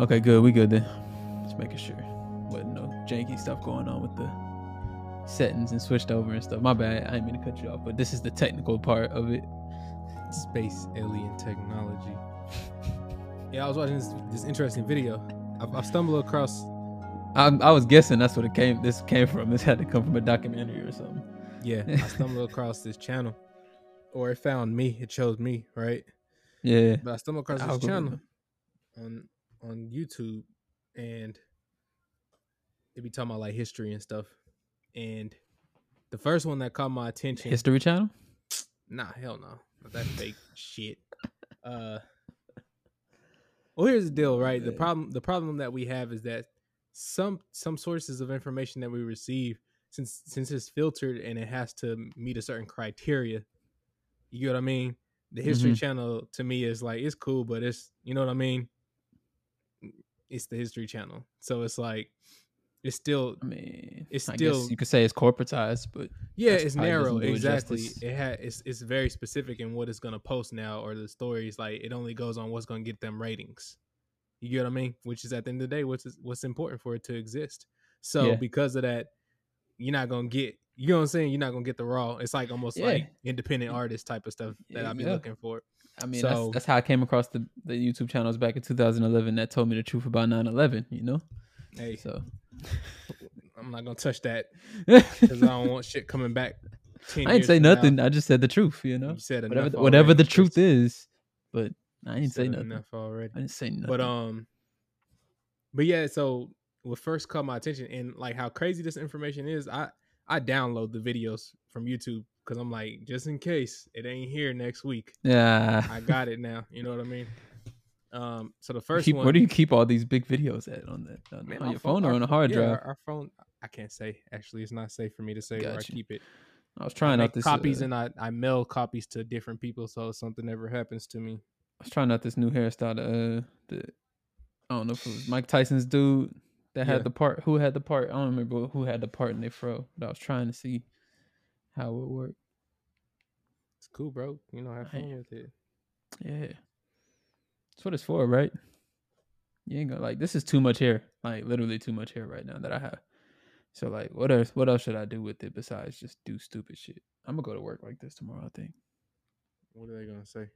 Okay, good. We good then. Just making sure. Wasn't no janky stuff going on with the settings and switched over and stuff. My bad. I didn't mean to cut you off, but this is the technical part of it. Space alien technology. yeah, I was watching this, this interesting video. I've, I've stumbled across. I, I was guessing that's what it came. This came from. This had to come from a documentary or something. Yeah, I stumbled across this channel, or it found me. It chose me, right? Yeah. But I stumbled across this channel on on YouTube, and it be talking about like history and stuff. And the first one that caught my attention, History Channel. nah, hell no, not that fake shit. Uh, well, here's the deal, right? The problem, the problem that we have is that some some sources of information that we receive, since since it's filtered and it has to meet a certain criteria, you get what I mean? The History Mhm. Channel to me is like it's cool, but it's you know what I mean. It's the History Channel, so it's like it's still I mean, It's I still- guess you could say it's corporatized, but Yeah, it's narrow. it Exactly. It had it's it's very specific in what it's gonna post now, or the stories. Like it only goes on what's gonna get them ratings. You get what I mean? Which is at the end of the day, what's what's important for it to exist. So Yeah. because of that, you're not gonna get. You know what I'm saying? You're not gonna get the raw. It's like almost Yeah. like independent artist type of stuff that Yeah, I'll be yeah. looking for. I mean, So- that's, that's how I came across the, the YouTube channels back in 2011 that told me the truth about 9/11. You know, Hey, so I'm not gonna touch that because I don't want shit coming back. 10 I didn't years say from now. nothing. I just said the truth. You know, You said whatever enough the, whatever the truth is, but I You didn't say nothing. enough already. I didn't say nothing. But um, but yeah, so what first caught my attention and like how crazy this information is, I I download the videos from YouTube because I'm like, just in case it ain't here next week, yeah, I got it now. You know what I mean? Um, so the first Keep- one, where do you keep all these big videos at on that on, Man, on your phone or on a hard yeah, drive? Our, our phone, I can't say. Actually, it's not safe for me to say where I keep it. I was I trying make out this copies uh, and I I mail copies to different people, so if something ever happens to me. I was trying out this new hairstyle. Uh, the I don't know if it was Mike Tyson's dude that Yeah. had the part. Who had the part? I don't remember who had the part in their fro. But I was trying to see how it would work. It's cool, bro. You know, have fun Hey. with it. Yeah, that's what it's for, right? You ain't gonna like this is too much hair, like literally too much hair right now that I have. So like, what else? What else should I do with it besides just do stupid shit? I'm gonna go to work like this tomorrow. I think What are they gonna say?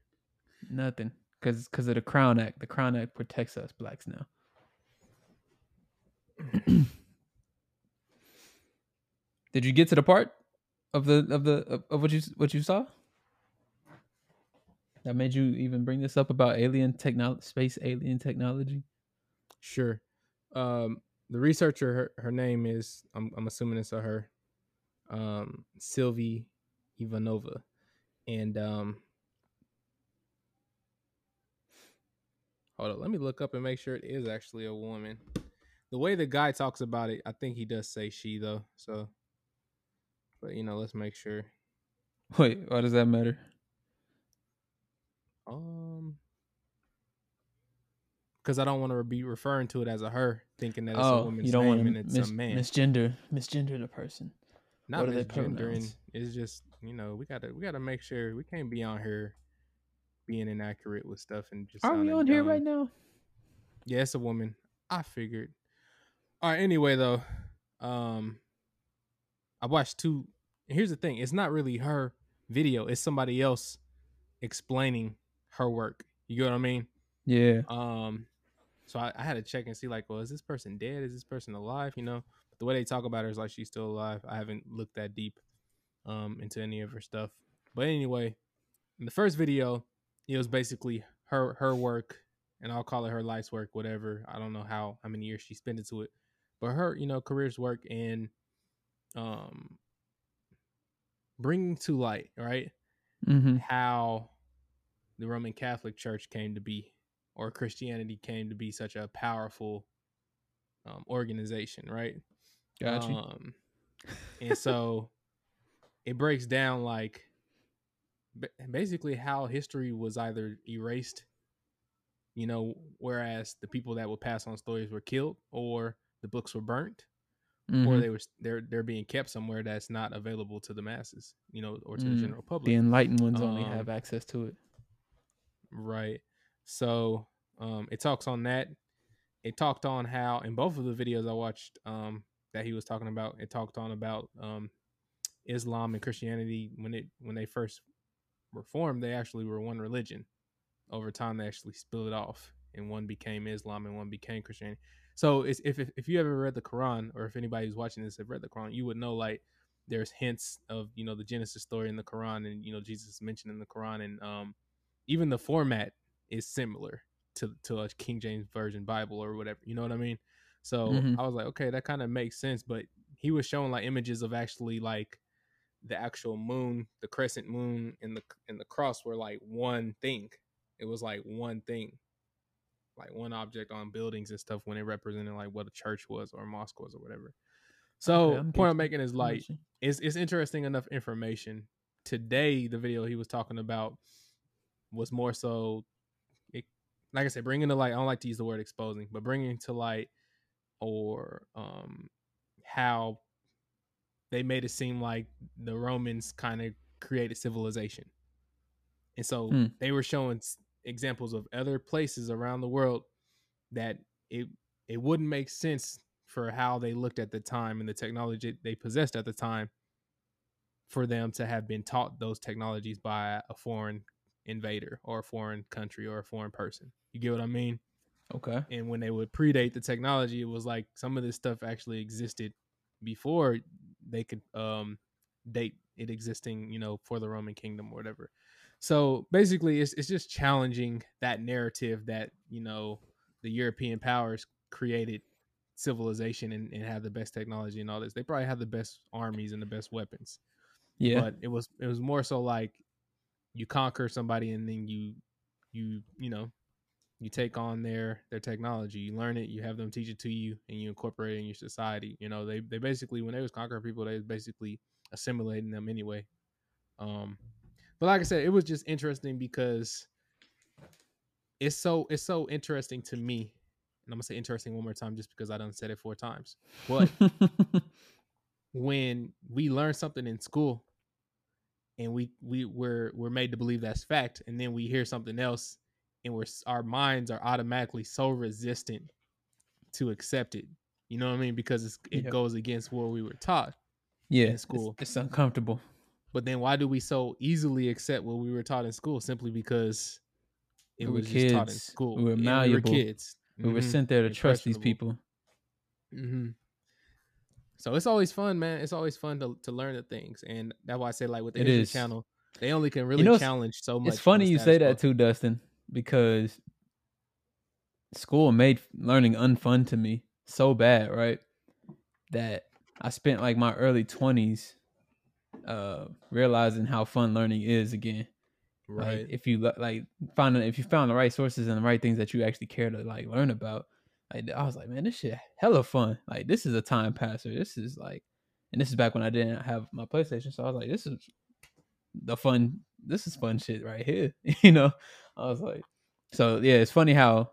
nothing, cause cause of the Crown Act. The Crown Act protects us blacks now. Did you get to the part of the of the of what you what you saw? That made you even bring this up about alien technology, space alien technology. Sure. Um, the researcher, her, her name is, I'm, I'm assuming it's a her, um, Sylvie Ivanova. And, um, hold on, let me look up and make sure it is actually a woman. The way the guy talks about it, I think he does say she though. So, but you know, let's make sure. Wait, why does that matter? Um, because I don't want to be referring to it as a her, thinking that it's a Oh, woman's you don't name want and it's mis- a man. misgender misgender the person. not What misgendering. It's just you know we gotta we gotta make sure we can't be on here being inaccurate with stuff and just. Are we on here right now? Yeah, it's a woman. I figured. All right. Anyway, though, um, I watched two. Here's the thing: it's not really her video. It's somebody else explaining her work. You get what I mean? Yeah. Um, so I, I had to check and see, like, well, is this person dead? Is this person alive? You know, but the way they talk about her is like she's still alive. I haven't looked that deep, um, into any of her stuff. But anyway, in the first video, it was basically her her work, and I'll call it her life's work, whatever. I don't know how how many years she spent into it, but her, you know, career's work and, um, bringing to light, right? Mm-hmm. how the Roman Catholic Church came to be, or Christianity came to be such a powerful um, organization, right? Got you. Um, and so it breaks down like basically how history was either erased, you know, whereas the people that would pass on stories were killed, or the books were burnt, or Mhm. they were they're they're being kept somewhere that's not available to the masses, you know, or to Mm, the general public. the enlightened ones only Um, have access to it. Right. So um it talks on that. it talked on how in both of the videos I watched um that he was talking about, it talked on about um Islam and Christianity when it when they first were formed, they actually were one religion. Over time, they actually split it off, and one became Islam and one became Christianity. So, it's, if, if if you ever read the Quran, or if anybody who's watching this have read the Quran, you would know like there's hints of you know the Genesis story in the Quran, and you know Jesus mentioned in the Quran, and um even the format is similar to to a King James version Bible or whatever. You know what I mean? So Mhm. I was like, okay, that kind of makes sense. But he was showing like images of actually like the actual moon, the crescent moon, and the and the cross were like one thing. It was like one thing, like one object on buildings and stuff when it represented like what a church was or a mosque was or whatever. So Okay, I'm the point I'm making is like it's it's interesting enough information. Today, the video he was talking about was more so, it, like I said, bringing to light. I don't like to use the word exposing, but bringing to light or um how they made it seem like the Romans kind of created civilization, and so Hmm. they were showing examples of other places around the world that it it wouldn't make sense for how they looked at the time and the technology they possessed at the time for them to have been taught those technologies by a foreign invader or a foreign country or a foreign person. You get what I mean? Okay. And when they would predate the technology, it was like some of this stuff actually existed before they could um date it existing, you know, for the Roman kingdom or whatever. So basically it's it's just challenging that narrative that, you know, the European powers created civilization and, and have the best technology and all this. They probably have the best armies and the best weapons Yeah. but it was it was more so like you conquer somebody and then you you you know you take on their their technology. You learn it you have them teach it to you and you incorporate it in your society. You know they they basically when they was conquering people they was basically assimilating them anyway. Um but like i said it was just interesting because it's so it's so interesting to me and i'm gonna say interesting one more time just because i done said it four times but when we learn something in school and we we we're we're made to believe that's fact and then we hear something else and we're our minds are automatically so resistant to accept it you know what i mean because it's, it Yep. goes against what we were taught yeah. in it's- school. It's, uncomfortable. but then why do we so easily accept what we were taught in school simply because it We were was just taught in kids. school We were malleable. kids We were Mhm. sent there to trust these people. hmm So it's always fun, man. It's always fun to, to learn the things, and that's why I say like with the It is. channel, they only can really know, challenge so much. It's funny you say that too, Dustin, because school made learning unfun to me so bad, right? That I spent like my early twenties uh realizing how fun learning is again. right? Like if you like find if you found the right sources and the right things that you actually care to like learn about, like I was like, man, this shit hella fun. Like this is a time passer. This is like, and this is back when I didn't have my PlayStation, so I was like, this is the fun. This is fun shit right here. you know, I was like, so yeah, it's funny how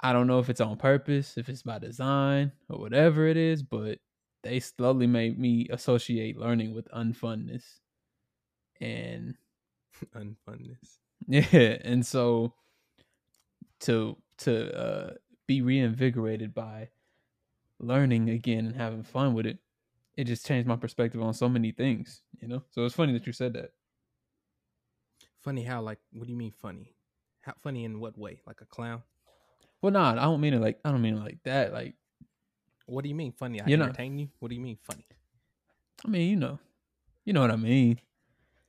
I don't know if it's on purpose, if it's by design or whatever it is, but they slowly made me associate learning with unfunness. And Unfunness. yeah, and so to to uh be reinvigorated by learning again and having fun with it, it just changed my perspective on so many things, you know? So it's funny that you said that. Funny how like what do you mean funny? How funny in what way? Like a clown? Well, nah, I don't mean it like I don't mean it like that. Like, What do you mean funny? I You know- entertain you? What do you mean funny? I mean, you know, you know what I mean.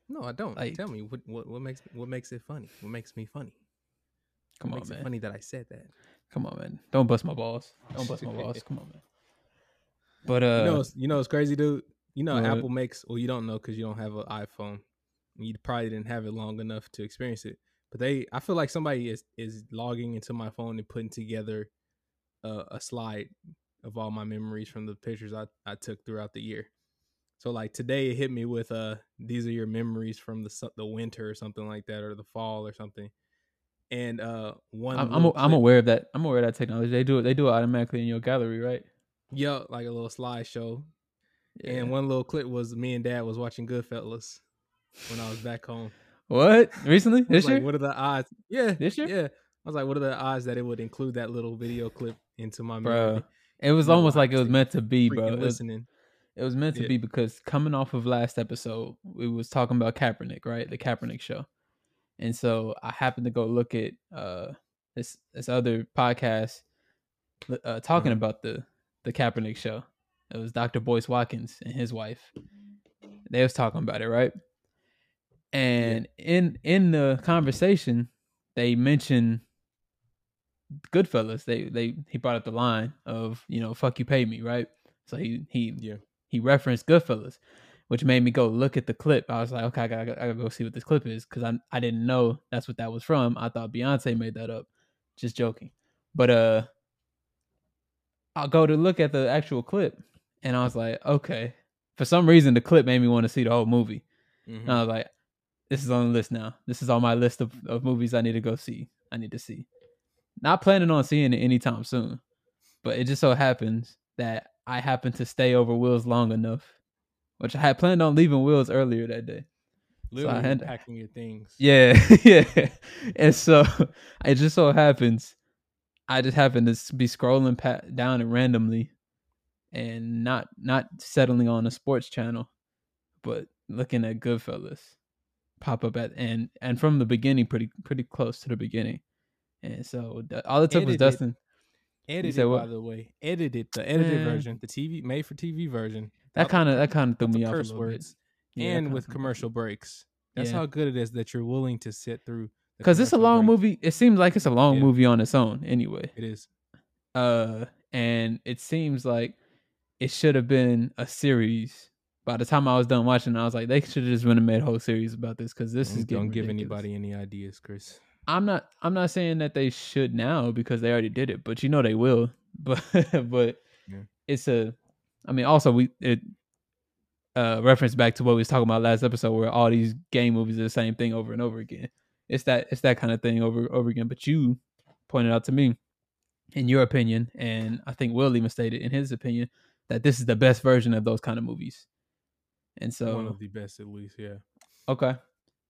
No, I don't. Like- Tell me what, what what makes what makes it funny? What makes me funny? Come what on, makes man. it funny that I said that. Come on, man. Don't bust my balls. Don't bust my balls. Come on, man. But uh, you know, you know, it's crazy, dude. You know, What? Apple makes. Well, you don't know because you don't have an iPhone. You probably didn't have it long enough to experience it. But they, I feel like somebody is is logging into my phone and putting together a, a slide of all my memories from the pictures I, I took throughout the year. So like today, it hit me with uh, these are your memories from the the winter or something like that, or the fall or something. And uh, one, I'm I'm, I'm aware of that. I'm aware of that technology. They do it. They do it automatically in your gallery, right? yeah, like a little slideshow Yeah. And one little clip was me and dad was watching Goodfellas when I was back home. what recently this like, year? what are the odds? Yeah, This year? Yeah. I was like, what are the odds that it would include that little video clip into my bro. memory? It was No, almost like it was meant to be, bro. It was, listening. it was meant to Yeah. be because coming off of last episode, we was talking about Kaepernick, right? The Kaepernick show. And so I happened to go look at uh this this other podcast uh, talking Uh-huh. about the the Kaepernick show. It was Dr. Boyce Watkins and his wife. They was talking about it, right? And in in the conversation, they mentioned Goodfellas. They they he brought up the line of you know fuck you pay me right. So he he Yeah. he referenced Goodfellas, which made me go look at the clip. I was like, okay, I gotta, I gotta go see what this clip is because I I didn't know that's what that was from. I thought Beyonce made that up. Just joking, but uh, I'll go to look at the actual clip, and I was like, okay. For some reason, the clip made me want to see the whole movie. Mhm. And I was like, this is on the list now. This is on my list of, of movies I need to go see. I need to see. Not planning on seeing it anytime soon. But it just so happens that I happened to stay over Will's long enough. Which I had planned on leaving Will's earlier that day. Literally had- packing your things. Yeah, yeah. And so it just so happens I just happened to be scrolling pa- down it randomly and not not settling on a sports channel, but looking at Goodfellas pop up at and and from the beginning pretty pretty close to the beginning. And so all it took was Edited. Dustin. Edited, said by the way. Edited the edited Eh. version, the TV made for TV version. That kind of that kind of threw me off curse words. Yeah, and with commercial breaks. That's Yeah. how good it is that you're willing to sit through. Cuz it's a long breaks. movie. It seems like it's a long Yeah. movie on its own anyway. It is. uh and it seems like it should have been a series by the time i was done watching i was like they should have just and made a whole series about this because this is Don't, don't getting give ridiculous. anybody any ideas, Chris. i'm not i'm not saying that they should now because they already did it but you know they will but but Yeah. it's a i mean also we it uh reference back to what we was talking about last episode where all these game movies are the same thing over and over again it's that it's that kind of thing over over again but you pointed out to me in your opinion and i think will even stated in his opinion that this is the best version of those kind of movies and so One of the best, at least. Yeah. Okay.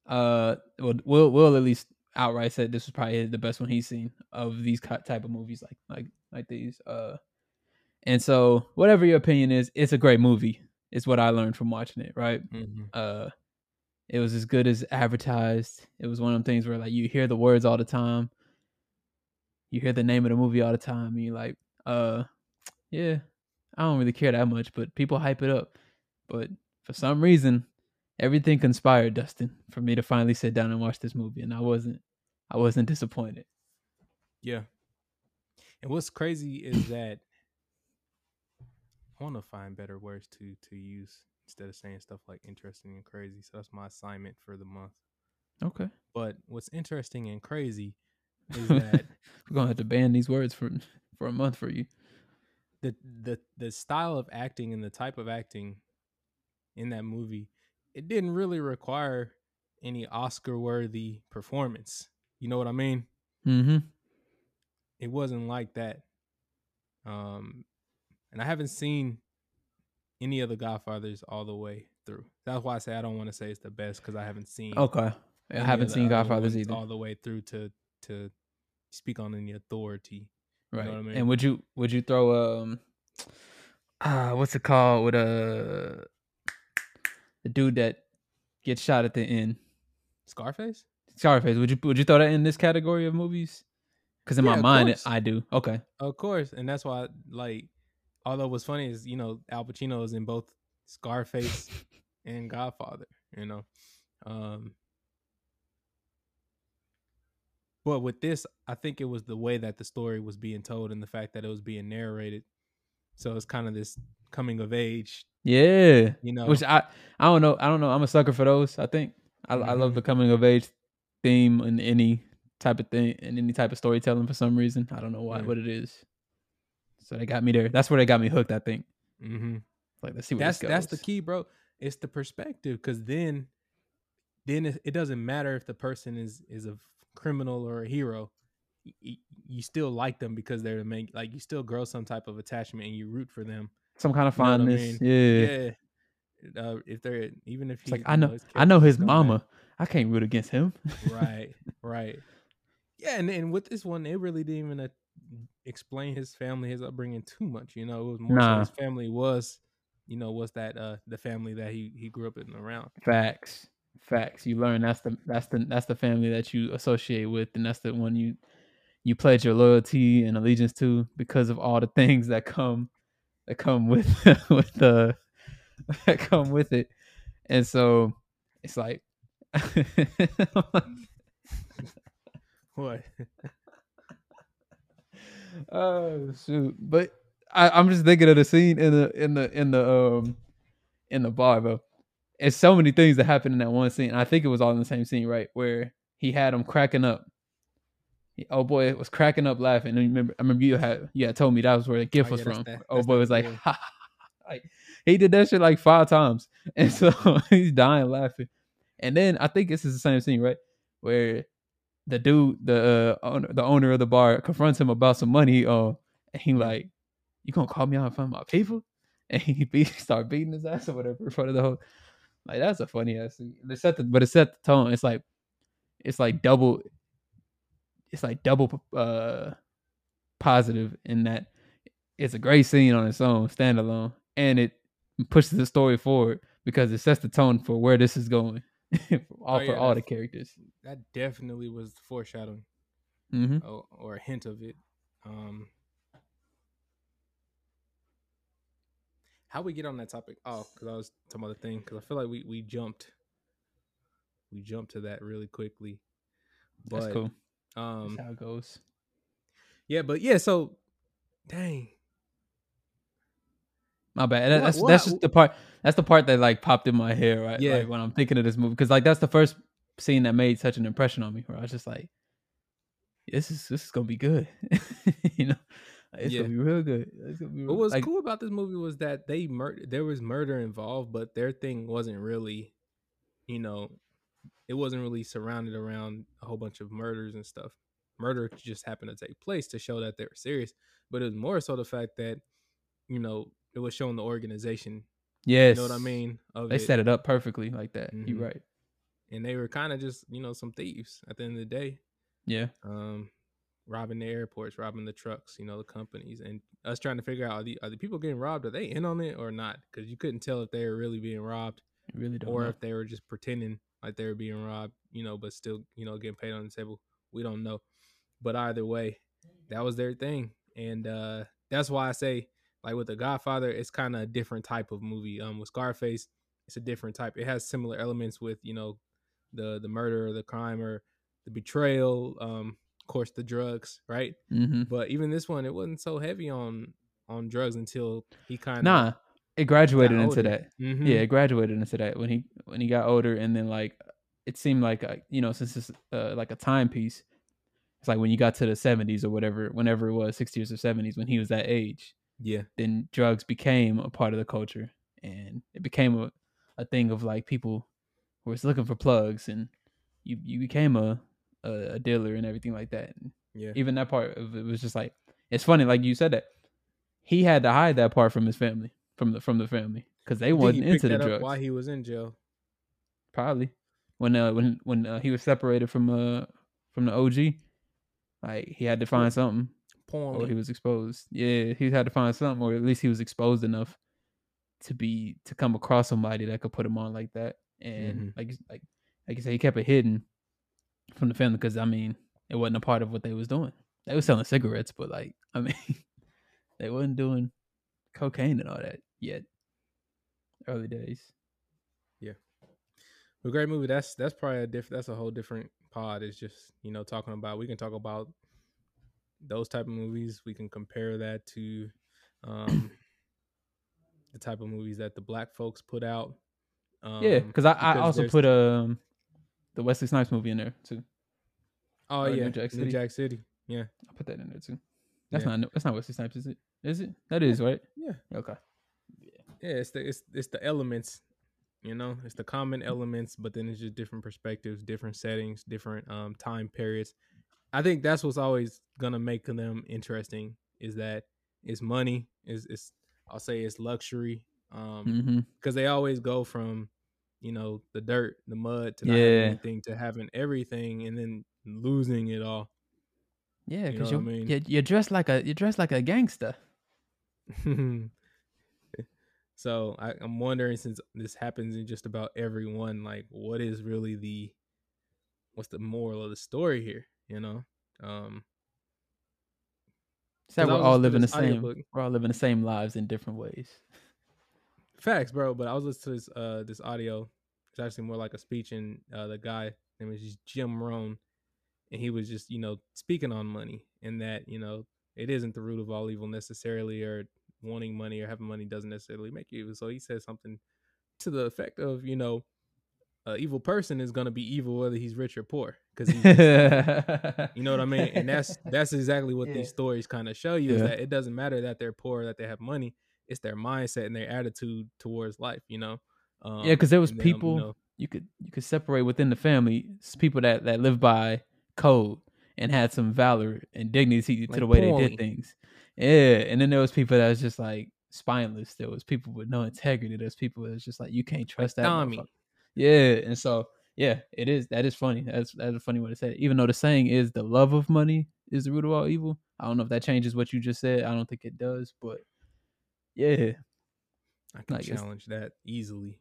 Uh, well, Will Will at least outright said this was probably the best one he's seen of these type of movies, like like like these. Uh, and so whatever your opinion is, it's a great movie. It's what I learned from watching it. Right. hmm Uh, it was as good as advertised. It was one of them things where like you hear the words all the time. You hear the name of the movie all the time, and you're like, uh, yeah, I don't really care that much, but people hype it up. But for some reason, everything conspired, Dustin, for me to finally sit down and watch this movie, and I wasn't, I wasn't disappointed. Yeah. And what's crazy is that I want to find better words to to use instead of saying stuff like interesting and crazy. So that's my assignment for the month. Okay, But what's interesting and crazy is that we're gonna have to ban these words for for a month for you. the the the style of acting and the type of acting in that movie, it didn't really require any Oscar worthy performance. You know what I mean? Mm-hmm. It wasn't like that. Um and I haven't seen any of the Godfathers all the way through. That's why I say I don't want to say it's the best because I haven't seen Okay, I haven't seen Godfathers either. all the way through to to speak on any authority. you Right. know what I mean? And would you would you throw um uh what's it called with uh the dude that gets shot at the end? Scarface? Scarface. Would you would you throw that in this category of movies? Because in Yeah, my mind, course. I do. Okay. Of course, and that's why, like, although what's funny is you know Al Pacino is in both Scarface and Godfather, you know, um, but with this, I think it was the way that the story was being told and the fact that it was being narrated. So it's kind of this coming of age, Yeah. you know. Which I I don't know. I don't know. I'm a sucker for those. I think I I love Mhm. the coming of age theme in any type of thing in any type of storytelling for some reason. I don't know why Yeah. what it is. So they got me there. That's where they got me hooked. I think. mm-hmm. Like let's see where that's that's the key, bro. It's the perspective, because then, then it, it doesn't matter if the person is is a criminal or a hero. You still like them because they're the main. Like you still grow some type of attachment and you root for them. Some kind of You know I mean? Yeah. Yeah. Uh, if they're even if It's he, like I know his I know his mama. I can't root against him. right, right. Yeah, and, and with this one, they really didn't even explain his family, his upbringing too much. You know, it was more so his family was, you know, was that uh the family that he he grew up in around. Facts. Facts. You learn that's the that's the that's the family that you associate with, and that's the one you you pledge your loyalty and allegiance to because of all the things that come that come with with the that come with it. And so it's like What? Oh shoot. But I, I'm just thinking of the scene in the in the in the um in the bar, bro. It's so many things that happen in that one scene. I think it was all in the same scene, right? Where he had him cracking up. Oh boy, it was cracking up laughing. And remember, I remember you had you had told me that was where the gift Oh, was yeah, from. that- oh boy was like, ha. like he did that shit like five times, and so he's dying laughing. And then I think this is the same scene, right? Where the dude, the uh, owner, the owner of the bar, confronts him about some money. Uh, and he like, "You gonna call me out in front of my people?" And he beat, start beating his ass or whatever in front of the whole. Like that's a funny ass scene. It set the, but it set the tone. It's like, it's like double. It's like double uh positive in that it's a great scene on its own, standalone, and it pushes the story forward because it sets the tone for where this is going, all Oh, for yeah, all the characters. That definitely was foreshadowing hmm or, or a hint of it. Um, how we get on that topic? Oh, because I was talking about the thing. Because I feel like we we jumped, we jumped to that really quickly. But That's cool. um, That's how it goes. yeah, but yeah. So, dang, My bad. What- That's what- that's just the part. That's the part that like popped in my head, right? Yeah. Like when I'm thinking of this movie, because like that's the first scene that made such an impression on me. Where I was just like, "This is this is gonna be good," you know. It's Yeah. gonna be real good. Be what was like, cool about this movie was that they mur- there was murder involved, but their thing wasn't really, you know, it wasn't really surrounded around a whole bunch of murders and stuff. Murder just happened to take place to show that they were serious, but it was more so the fact that, you know, it was showing the organization. Yes. You know what I mean? They it. set it up perfectly like that. Mhm. You're right. and they were kind of just you know some thieves at the end of the day. Yeah. um, robbing the airports, robbing the trucks, you know, the companies, and us trying to figure out are the are the people getting robbed? Are they in on it or not? Because you couldn't tell if they were really being robbed You really don't or know. if they were just pretending like they were being robbed, you know, but still, you know, getting paid on the table. We don't know. But either way, that was their thing. And uh that's why I say, like with the Godfather, it's kind of a different type of movie. Um with Scarface, it's a different type. It has similar elements with, you know, the the murder or the crime or the betrayal, um, of course the drugs, right? Mm-hmm. But even this one, it wasn't so heavy on on drugs until he kind of Nah, it graduated into that. Mm-hmm. Yeah, it graduated into that when he when he got older, and then like it seemed like uh, you know since it's uh, like a timepiece, it's like when you got to the seventies or whatever, whenever it was sixties or seventies when he was that age, yeah, then drugs became a part of the culture, and it became a a thing of like people who was looking for plugs, and you you became a a, a dealer and everything like that. And yeah, even that part of it was just like it's funny, like you said that he had to hide that part from his family, from the from the family, because they wasn't into the that drugs. while he was in jail. Probably when uh when when uh, he was separated from uh from the OG, like he had to find something, or Porn. he was exposed. Yeah, he had to find something, or at least he was exposed enough to be to come across somebody that could put him on like that. And Mhm. like like like you said, he kept it hidden from the family because I mean it wasn't a part of what they was doing. They was selling cigarettes, but like I mean they wasn't doing cocaine and all that yet. Early days. a great movie. That's that's probably a different. That's a whole different pod. It's just you know talking about. We can talk about those type of movies. We can compare that to um the type of movies that the black folks put out. Um, yeah, because I, I because also put um the Wesley Snipes movie in there too. Oh or New yeah, Jack New City. Jack City. Yeah, I put that in there too. That's Yeah. not that's not Wesley Snipes, is it? Is it? That is right. yeah, Okay. yeah. It's the it's it's the elements. You know, it's the common elements, but then it's just different perspectives, different settings, different um time periods. I think that's what's always gonna make them interesting. Is that it's money, is it's I'll say it's luxury. Um, Mm-hmm. because they always go from you know the dirt the mud to not Yeah. having anything to having everything and then losing it all Yeah, You know because what I you mean? you you're dressed like a you're dressed like a gangster. so I, I'm wondering since this happens in just about everyone, like what is really the what's the moral of the story here? You know, um, It's we're all living the same. audiobook. We're all living the same lives in different ways. facts, bro. But I was listening to this uh this audio. It's actually more like a speech, and uh, the guy name is just Jim Rohn, and he was just you know speaking on money and that you know it isn't the root of all evil necessarily, or wanting money or having money doesn't necessarily make you evil. So he said something to the effect of you know. An evil person is gonna be evil whether he's rich or poor, because he's You know what I mean? And that's that's exactly what Yeah. these stories kind of show you is Yeah. that it doesn't matter that they're poor, that they have money. It's their mindset and their attitude towards life. You know. Um, yeah, because there was and them, you people know- you could you could separate within the family people that that live by code and had some valor and dignity to Like the way they did things. Yeah, and then there was people that was just like spineless. There was people with no integrity. There's people that was just like you can't like trust that. Yeah, and so yeah, it is. That is funny. That's that's a funny way to say it. Even though the saying is the love of money is the root of all evil. I don't know if that changes what you just said. I don't think it does, but yeah. I can like, challenge that easily.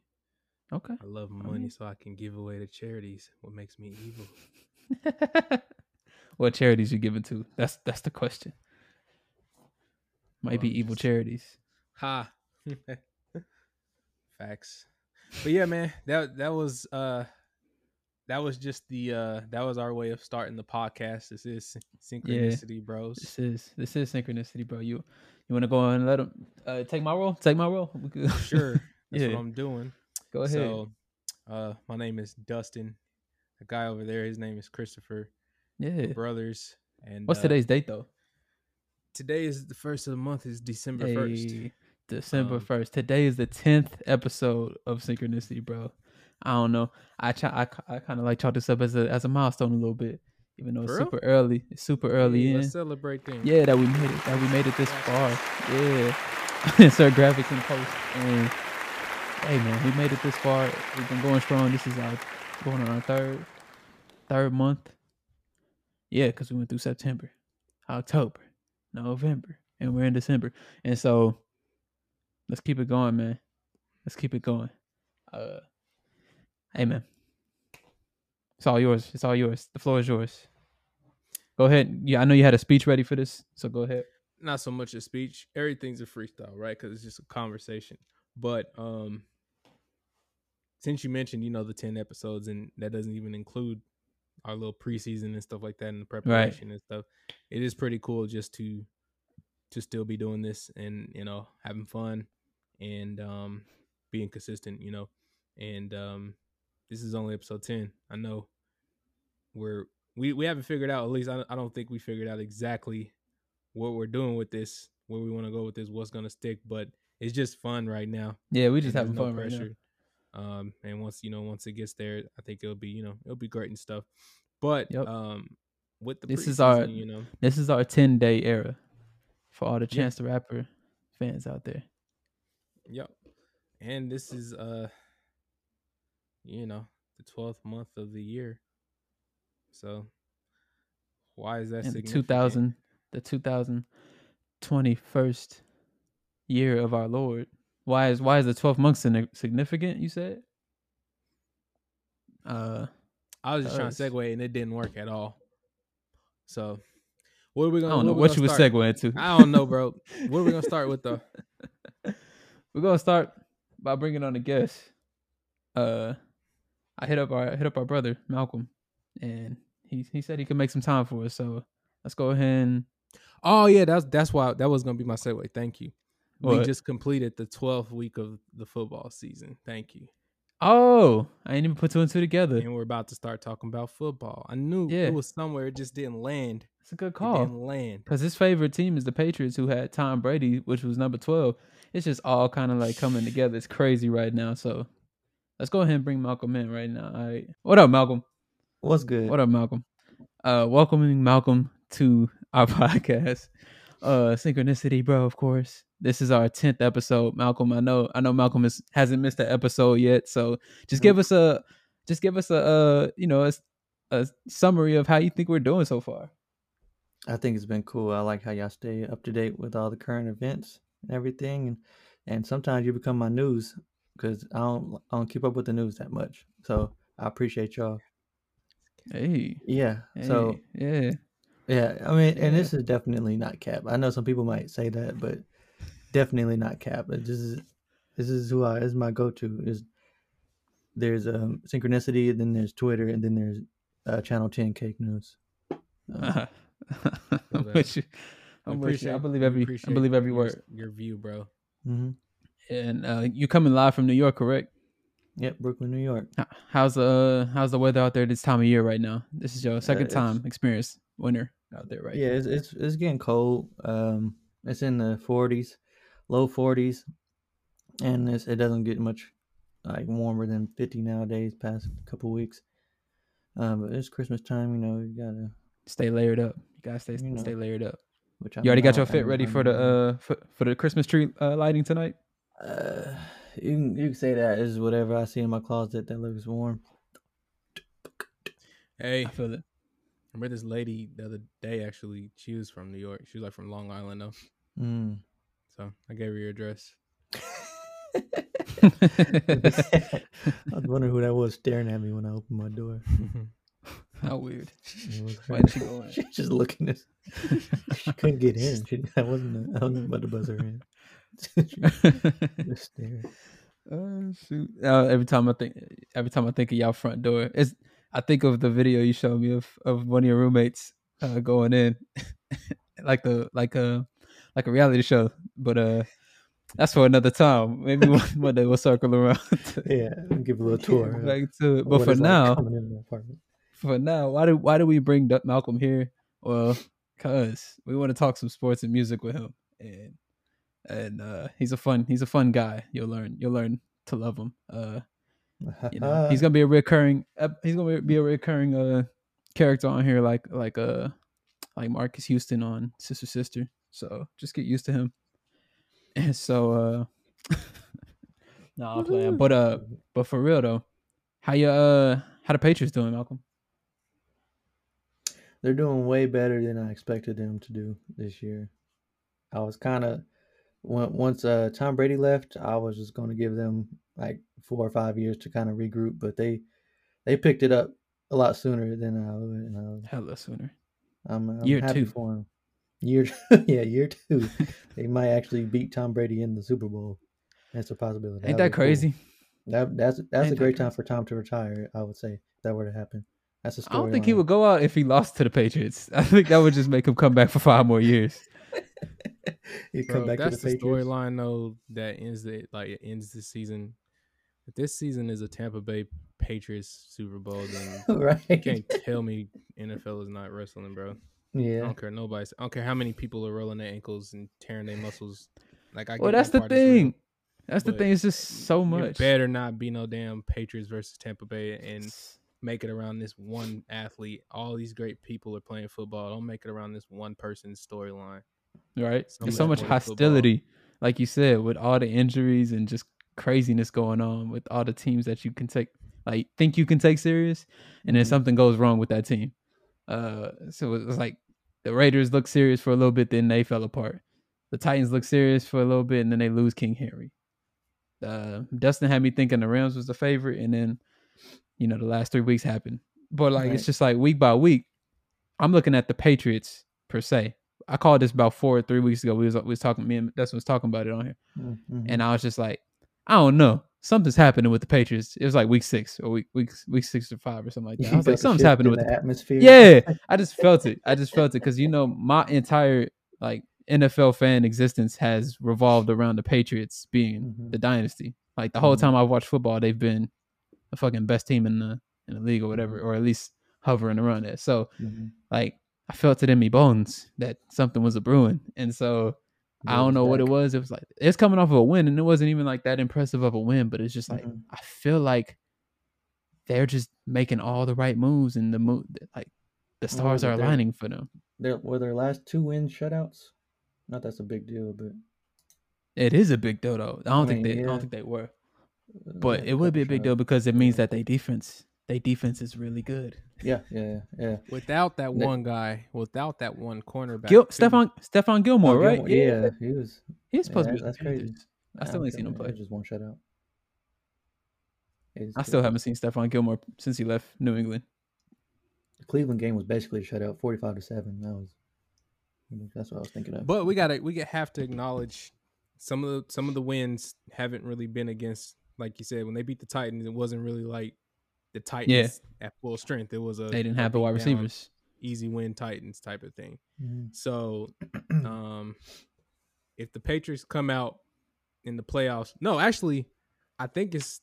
Okay. I love oh, I money, mean- so I can give away to charities. What makes me evil? what charities you giving to? That's that's the question. Might Well, be evil just- charities. Ha. Facts. But yeah, man, that that was uh that was just the uh that was our way of starting the podcast. This is Syn- synchronicity, bros. This is this is synchronicity, bro. You you want to go and let them uh, take my role? Take my role. Sure. That's yeah. what I'm doing. Go ahead. So uh my name is Dustin. The guy over there, his name is Christopher. yeah. Brothers. And What's uh, today's date though? Today is the first of the month is December first. Hey, December Um, first. Today is the tenth episode of Synchronicity, bro. I don't know. I try, I, I kind of like chalk this up as a as a milestone a little bit, even though it's real? super early. It's super early in. Let's celebrate then. Yeah, that we made it. That we made it this far. Yeah. Insert graphics in post. And hey man, we made it this far. We've been going strong. This is our going on our third third month. Yeah, because we went through September, October, November, and we're in December. And so let's keep it going, man. Let's keep it going. Uh hey man. It's all yours. It's all yours. The floor is yours. Go ahead. Yeah, I know you had a speech ready for this, so go ahead. not so much a speech. Everything's a freestyle, right? Because it's just a conversation. But um, since you mentioned, you know, the ten episodes, and that doesn't even include our little preseason and stuff like that, and the preparation and stuff. It is pretty cool just to to still be doing this and you know having fun and um being consistent, you know. And um this is only episode ten. I know we're we we haven't figured out. At least I I don't think we figured out exactly what we're doing with this, where we want to go with this, what's gonna stick. But it's just fun right now. Yeah, we just having there's fun right now. Um, and once you know, once it gets there, I think it'll be you know it'll be great and stuff. But Yep. um, with the This is our- you know, This is our 10 day era for all the Yeah. Chance the Rapper fans out there. Yep. And this is uh, you know, the twelfth month of the year. So why is that And the significant? 2000, the 2021st year of our Lord. Why is why is the 12th month significant? You said. Uh, I was just trying to segue and it didn't work at all. So what are we gonna? I don't know we what you gonna segue into. I don't know, bro. What are we gonna start with though? We're gonna start by bringing on a guest. Uh, I hit up our hit up our brother Malcolm, and he he said he could make some time for us. So let's go ahead and Oh yeah, that's that's why that was gonna be my segue. Thank you. We just completed the twelfth week of the football season. Thank you. Oh, I ain't even put two and two together. And we're about to start talking about football. I knew Yeah. it was somewhere, it just didn't land. It's a good It call. didn't land. Because his favorite team is the Patriots, who had Tom Brady, which was number 12. It's just all kind of like coming together. It's crazy right now. So let's go ahead and bring Malcolm in right now. All right. What up, Malcolm? What's good? What up, Malcolm? Uh, welcoming Malcolm to our podcast. Uh, synchronicity, bro. Of course, this is our tenth episode. Malcolm, I know, I know, Malcolm is, hasn't missed an episode yet. So just give us a, just give us a, uh, you know, a, a summary of how you think we're doing so far. I think it's been cool. I like how y'all stay up to date with all the current events and everything, and and sometimes you become my news because I don't I don't keep up with the news that much. So I appreciate y'all. Hey. Yeah. So Yeah. yeah, I mean, and this is definitely not cap. I know some people might say that, but definitely not cap. This is this is who I this is my go to. Is there's um synchronicity, then there's Twitter, and then there's uh, Channel Ten Cake News. Um, I'm that. with you. I'm with you. I believe every I believe every word. Your view, bro. mhm. And uh, you coming live from New York, correct? Yep, Brooklyn, New York. H- How's uh how's the weather out there this time of year right now? This is your second it's- time experience winter out there, right? Yeah, it's, it's it's getting cold. Um, it's in the forties, low forties, and it's, it doesn't get much like warmer than fifty nowadays. Past couple weeks. Um, but it's Christmas time, you know. You gotta. Stay layered up. You gotta stay You know. stay layered up. Which You already got your fit I'm- ready I'm for the uh for, for the Christmas tree uh, lighting tonight. Uh, you can you can say that is whatever I see in my closet that looks warm. Hey, I feel it. I met this lady the other day. Actually, she was from New York. She was like from Long Island though. Mm. So I gave her your address. I was wondering who that was staring at me when I opened my door. How weird. Why her. did she go in? She's just looking at. She couldn't get in. She, I wasn't. I wasn't about to buzz her in. just staring. Oh shoot! Uh, every time I think, every time I think of y'all front door, it's I think of the video you showed me of of one of your roommates uh, going in, like the like a like a reality show. But uh, that's for another time. Maybe one, one day we'll circle around. to Yeah, give a little tour. of back to it. But for now, coming into the apartment. for now, why do why do we bring Malcolm here? Well, cause we want to talk some sports and music with him, and and uh, he's a fun he's a fun guy. You'll learn you'll learn to love him. Uh, you know, he's gonna be a recurring he's gonna be a recurring uh character on here, like like uh like Marques Houston on Sister Sister. So just get used to him. And so uh, no, I'm playing. But uh, but for real though, how you uh how the Patriots doing, Malcolm? They're doing way better than I expected them to do this year. I was kind of once uh, Tom Brady left, I was just going to give them like four or five years to kind of regroup, but they they picked it up a lot sooner than I would. And I was, Hella sooner. I'm, I'm Year happy two. for them. Year yeah, year two. they might actually beat Tom Brady in the Super Bowl. That's a possibility. Ain't would that be cool. crazy? That that's that's Ain't a that great time for Tom to retire. I would say if that were to happen. That's a I story. I don't think he would go out if he lost to the Patriots. I think that would just make him come back for five more years. He'd Bro, come back to that's the the, storyline though that ends it like it ends the season. If this season is a Tampa Bay Patriots Super Bowl, then right? you can't tell me NFL is not wrestling, bro. I Yeah. don't care nobody. I don't care how many people are rolling their ankles and tearing their muscles. Like I Well, that's the part is real, thing. That's the thing. It's just so much. better not be no damn Patriots versus Tampa Bay and make it around this one athlete. All these great people are playing football. Don't make it around this one person's storyline. right? So There's so much football. hostility, like you said, with all the injuries and just craziness going on with all the teams that you can take, like think you can take serious, and then Mhm. something goes wrong with that team. Uh, so it was like the Raiders looked serious for a little bit, then they fell apart. The Titans looked serious for a little bit, and then they lose King Henry. Uh, Dustin had me thinking the Rams was the favorite, and then you know the last three weeks happened. But like it's just like week by week, I'm looking at the Patriots per se. I called this about four or three weeks ago. We was we was talking. Me and Dustin was talking about it on here, Mhm. and I was just like, I don't know. Something's happening with the Patriots. It was like week six or week week week six or five or something like that. I was like, something's happening with the the atmosphere. yeah, I just felt it. I just felt it because you know my entire like NFL fan existence has revolved around the Patriots being Mhm. the dynasty. Like the whole Mhm. time I've watched football, they've been the fucking best team in the in the league or whatever, or at least hovering around it. So Mhm. like I felt it in me bones that something was a brewing, and so I don't know what it was. It was like it's coming off of a win, and it wasn't even like that impressive of a win, but it's just like Mhm. I feel like they're just making all the right moves, and the move like the stars but are aligning for them. Their, were their last two wins shutouts? Not that's a big deal, but It is a big deal, though. I don't I think mean, they. I don't think they were, uh, but it would be a big deal because it means Yeah. that they defense they defense is really good. Yeah, yeah, yeah. yeah. Without that They- one guy, without that one cornerback, Gil, too. Stephon Stephon Gilmore, Oh, right? Gilmore, yeah, he was. he's supposed yeah, to be. that's crazy. Panthers. I still ain't seen him Yeah, play. Just one shutout. It's I still haven't seen Stephon Gilmore since he left New England. The Cleveland game was basically a shutout, forty-five to seven. That was. That's what I was thinking of. But we gotta we get have to acknowledge some of the some of the wins haven't really been against like you said when they beat the Titans it wasn't really like the Titans at full strength it was a They didn't a have the wide beat down, receivers. easy win Titans type of thing Mhm. so um if the Patriots come out in the playoffs no actually I think it's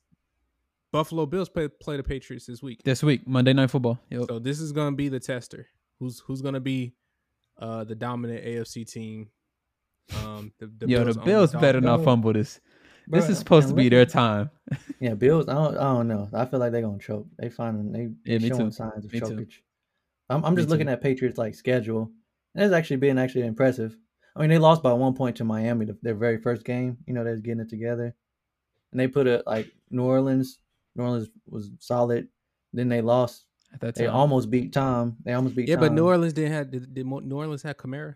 Buffalo Bills play play the Patriots this week This week, Monday Night Football. Yep. so this is gonna be the tester. Who's who's gonna be uh the dominant AFC team? Um the, the Yo, Bills the Bills better not fumble this. This is supposed to be their time. Yeah, Bills. I don't. I don't know. I feel like they're gonna choke. They finding they Yeah, showing too. signs of Me too. I'm, I'm Me just looking too. at Patriots like schedule, and it's actually been actually impressive. I mean, they lost by one point to Miami their very first game. You know, they was getting it together, and they put it like New Orleans. New Orleans was solid. Then they lost. At that time. They almost beat Tom. They almost beat. Yeah, but New Orleans didn't have did, did New Orleans have Kamara?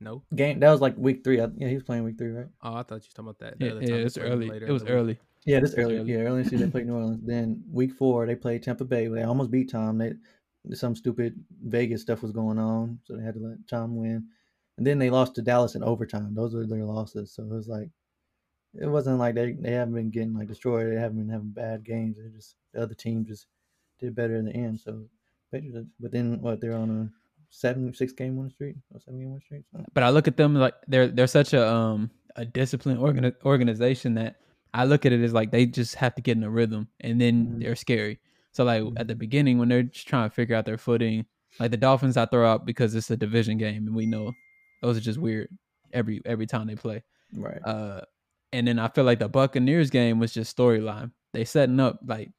No. game that was like week three. I, yeah, he was playing week three, right? Oh, I thought you were talking about that. the yeah, other yeah, time they it's early. later It was the week. early. Yeah, this It was early. early. Yeah, early in the season they played New Orleans. Then week four they played Tampa Bay. They almost beat Tom. They some stupid Vegas stuff was going on, so they had to let Tom win. And then they lost to Dallas in overtime. Those were their losses. So it was like it wasn't like they, they haven't been getting like destroyed. They haven't been having bad games. They just the other team just did better in the end. So but then what? They're on a seven six game win streak or seven game win streak. So, But I look at them like they're they're such a um a disciplined organi- organization that I look at it as like they just have to get in a rhythm and then Mhm. they're scary. So like Mhm. at the beginning when they're just trying to figure out their footing, like the Dolphins I throw out because it's a division game and we know those are just weird every every time they play. right. Uh, and then I feel like the Buccaneers game was just storyline. They setting up like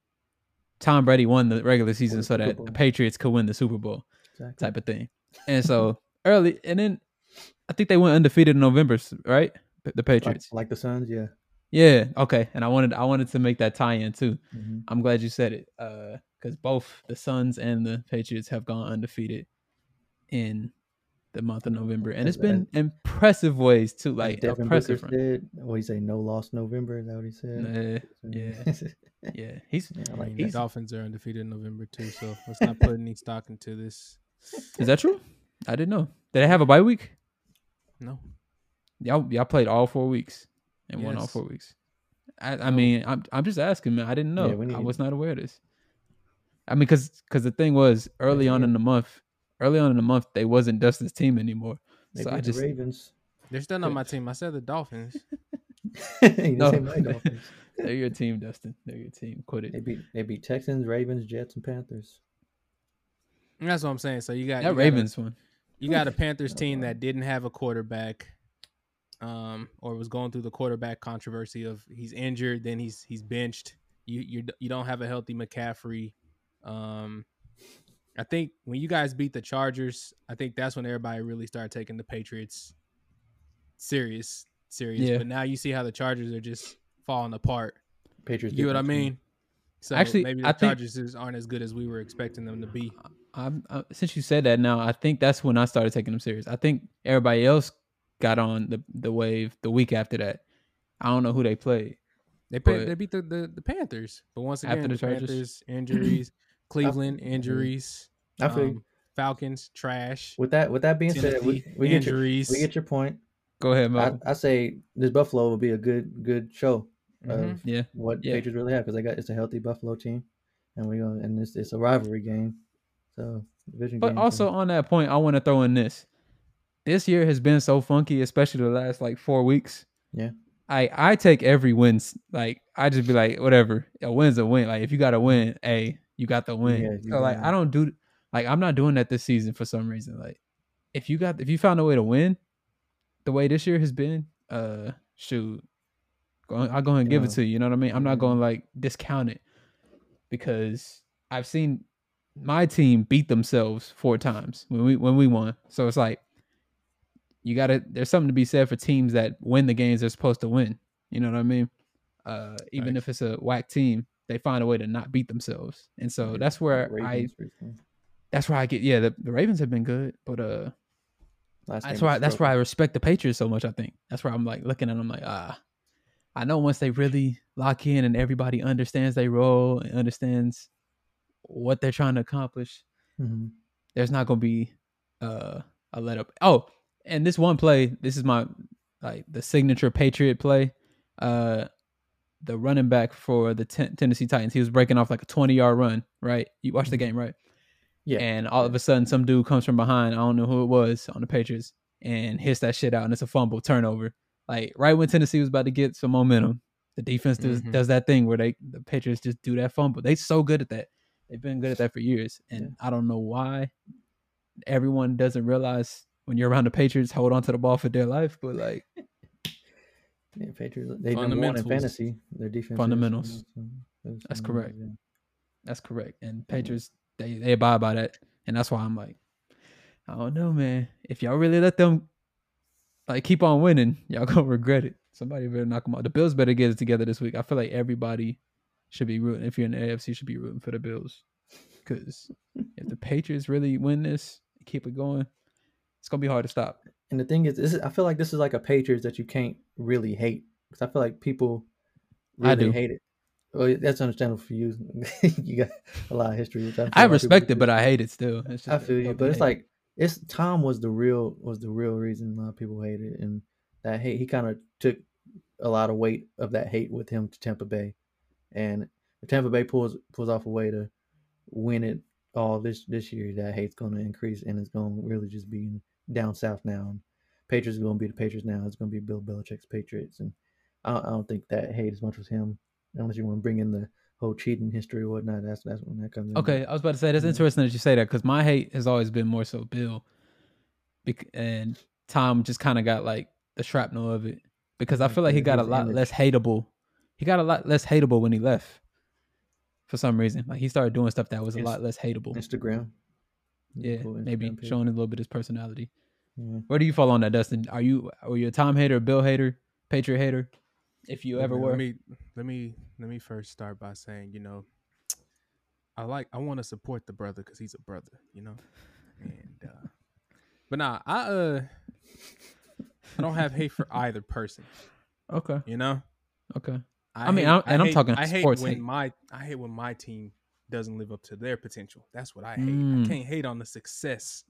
Tom Brady won the regular season the so that the Patriots could win the Super Bowl exactly. type of thing. And so early, and then I think they went undefeated in November, right? The- The Like, Patriots. like the Suns, yeah. Yeah. Okay. And I wanted I wanted to make that tie in too. hmm I'm glad you said it. Uh, because both the Suns and the Patriots have gone undefeated in the month of November, and it's been impressive ways too. Like Like Devin impressive. Booker said, what he say? No loss November. Is that what he said? Nah, yeah, yeah. He's Yeah, I I like mean, that. the Dolphins are undefeated in November too, so let's not put any stock into this. Is that true? I didn't know. Did they have a bye week? No. Y'all y'all played all four weeks and won all four weeks. I, I No. mean, I'm I'm just asking, man. I didn't know. Yeah, we I was not aware of this. I mean, cause cause the thing was early on yeah. in the month, early on in the month, they wasn't Dustin's team anymore. They so I just the Ravens. They're still not my team. I said the Dolphins. No. my Dolphins. they're your team, Dustin. They're your team. Quit it. They beat they beat Texans, Ravens, Jets, and Panthers. And that's what I'm saying. So you got That you got a- Ravens one. You got a Panthers team that didn't have a quarterback, um, or was going through the quarterback controversy of he's injured, then he's he's benched. You you you don't have a healthy McCaffrey. Um, I think when you guys beat the Chargers, I think that's when everybody really started taking the Patriots serious, serious. Yeah. But now you see how the Chargers are just falling apart. Patriots. You know what I defense won. mean? So Actually, maybe the I Chargers is- aren't as good as we were expecting them to be. I'm, uh, since you said that now, I think that's when I started taking them serious. I think everybody else got on the the wave the week after that. I don't know who they played. They pay, But- they beat the, the, the Panthers, but once After again, the the, Chargers? Panthers injuries, Cleveland injuries, I feel you. um, Falcons trash, with that with that being said, we, Tennessee we get your injuries. we get your point. Go ahead, I, Mo. I say this Buffalo will be a good good show Mhm. of Yeah, what Yeah. Patriots really have because they got it's a healthy Buffalo team, and we gonna and it's it's a rivalry game, so division But game. also so- on that point, I want to throw in this. This year has been so funky, especially the last like four weeks. Yeah. I I take every win. Like I just be like, whatever. A win's a win. Like if you got a win, hey, you got the win. Yeah, you so like got I don't do like I'm not doing that this season for some reason. Like if you got if you found a way to win, the way this year has been, uh, shoot, go, I'll go ahead and give it to you. You know what I mean? I'm not going to like discount it because I've seen my team beat themselves four times when we when we won. So it's like you gotta there's something to be said for teams that win the games they're supposed to win. You know what I mean? Uh even if it's a whack team. they find a way to not beat themselves. And so that's where I recently. that's where I get yeah, the, the Ravens have been good, but uh Last that's why that's why I respect the Patriots so much, I think. That's where I'm like looking at them like, ah, I know once they really lock in and everybody understands their role and understands what they're trying to accomplish, Mhm. there's not gonna be uh, a let up. Oh, and this one play, this is my like the signature Patriot play. Uh, the running back for the ten- Tennessee Titans, he was breaking off like a 20 yard run. Right, you watched the game, right? Yeah. And all of a sudden, some dude comes from behind. I don't know who it was on the Patriots and hits that shit out, and it's a fumble turnover. Like right when Tennessee was about to get some momentum, the defense does, Mhm. does that thing where they the Patriots just do that fumble. They so good at that. They've been good at that for years, and I don't know why everyone doesn't realize when you're around the Patriots, hold on to the ball for dear life. But like Yeah, Patriots. They number one in fantasy. Their defense. is, Fundamentals. so- so That's correct. yeah. that's correct, and Patriots they they abide by that, and that's why I'm like, I don't know, man. If y'all really let them like keep on winning, y'all gonna regret it. Somebody better knock them out. The Bills better get it together this week. I feel like everybody should be rooting. If you're in the AFC, should be rooting for the Bills, because if the Patriots really win this, keep it going, it's gonna be hard to stop. And the thing is, this is, I feel like this is like a Patriots that you can't really hate because I feel like people I do. hate it. Well, that's understandable for you. you got a lot of history. I, I respect it, but I hate it still. I feel you, but it's like it's Tom was the real was the real reason a lot of people hated it, and that hate he kind of took a lot of weight of that hate with him to Tampa Bay, and if Tampa Bay pulls pulls off a way to win it all this this year, that hate's going to increase, and it's going to really just be down south now. And Patriots are going to be the Patriots now. It's going to be Bill Belichick's Patriots, and I I don't think that hate as much was him, unless you want to bring in the whole cheating history or whatnot. That's that's when that comes in. Okay, I was about to say that's Yeah. interesting that you say that because my hate has always been more so Bill, bec- and Tom just kind of got like the shrapnel of it because I feel like he got a lot less hateable. He got a lot less hateable when he left. For some reason, like he started doing stuff that was a lot less hateable. Instagram. Yeah, Cool maybe page. showing a little bit his personality. Yeah. Where do you fall on that, Dustin? Are you are you a Tom hater, Bill hater, Patriot hater? If you ever Man, were, Let me let me let me first start by saying, you know, I like I want to support the brother because he's a brother, you know, and uh, but nah, I uh I don't have hate for either person, okay, you know. okay. I, I mean, hate- I'm- and I'm hate- talking I hate sports when hate. my I hate when my team doesn't live up to their potential. That's what I hate. Mm. I can't hate on the success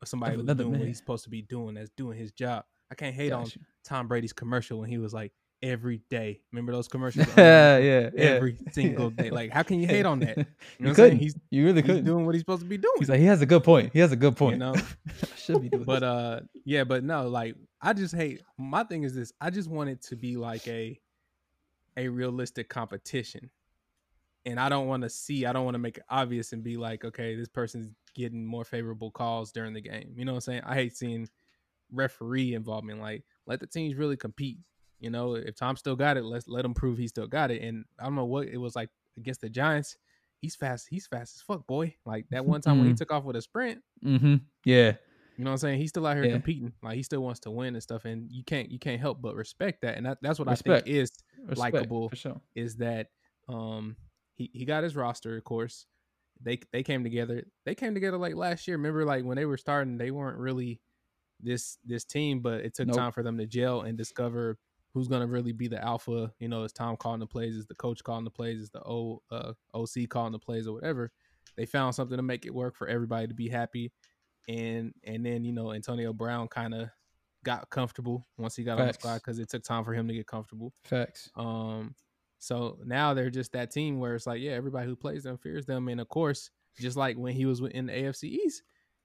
of somebody Of who's doing what he's supposed to be doing, that's doing his job. I can't hate on Tom Brady's commercial when he was like every day. Remember those commercials? yeah, yeah, yeah. every single day. Like, how can you hate on that? You know You what I'm saying? couldn't. He's, you really couldn't. doing what he's supposed to be doing. He's like, he has a good point. He has a good point. you know, I should be doing but uh, yeah, but no, like I just hate. My thing is this: I just want it to be like a a realistic competition, and I don't want to see. I don't want to make it obvious and be like, okay, this person's getting more favorable calls during the game. You know what I'm saying? I hate seeing referee involvement. Like, let the teams really compete. You know, if Tom still got it, let's let him prove he still got it. And I don't know what it was like against the Giants. He's fast. He's fast as fuck, boy. Like that one time when he Mhm. took off with a sprint. mm-hmm. Yeah. You know what I'm saying? He's still out here Yeah. competing. Like he still wants to win and stuff. And you can't you can't help but respect that. And that, that's what I Respect. think is Likeable. for sure. is that um he, he got his roster, of course. They they came together. They came together like last year. Remember, like when they were starting, they weren't really this this team, but it took Nope. time for them to gel and discover who's gonna really be the alpha. You know, is Tom calling the plays, is the coach calling the plays, is the O uh, OC calling the plays or whatever. They found something to make it work for everybody to be happy, and and then you know Antonio Brown kind of got comfortable once he got on the Facts. squad because it took time for him to get comfortable. Facts. Um, so now they're just that team where it's like, yeah, everybody who plays them fears them, and of course, just like when he was in the AFC East,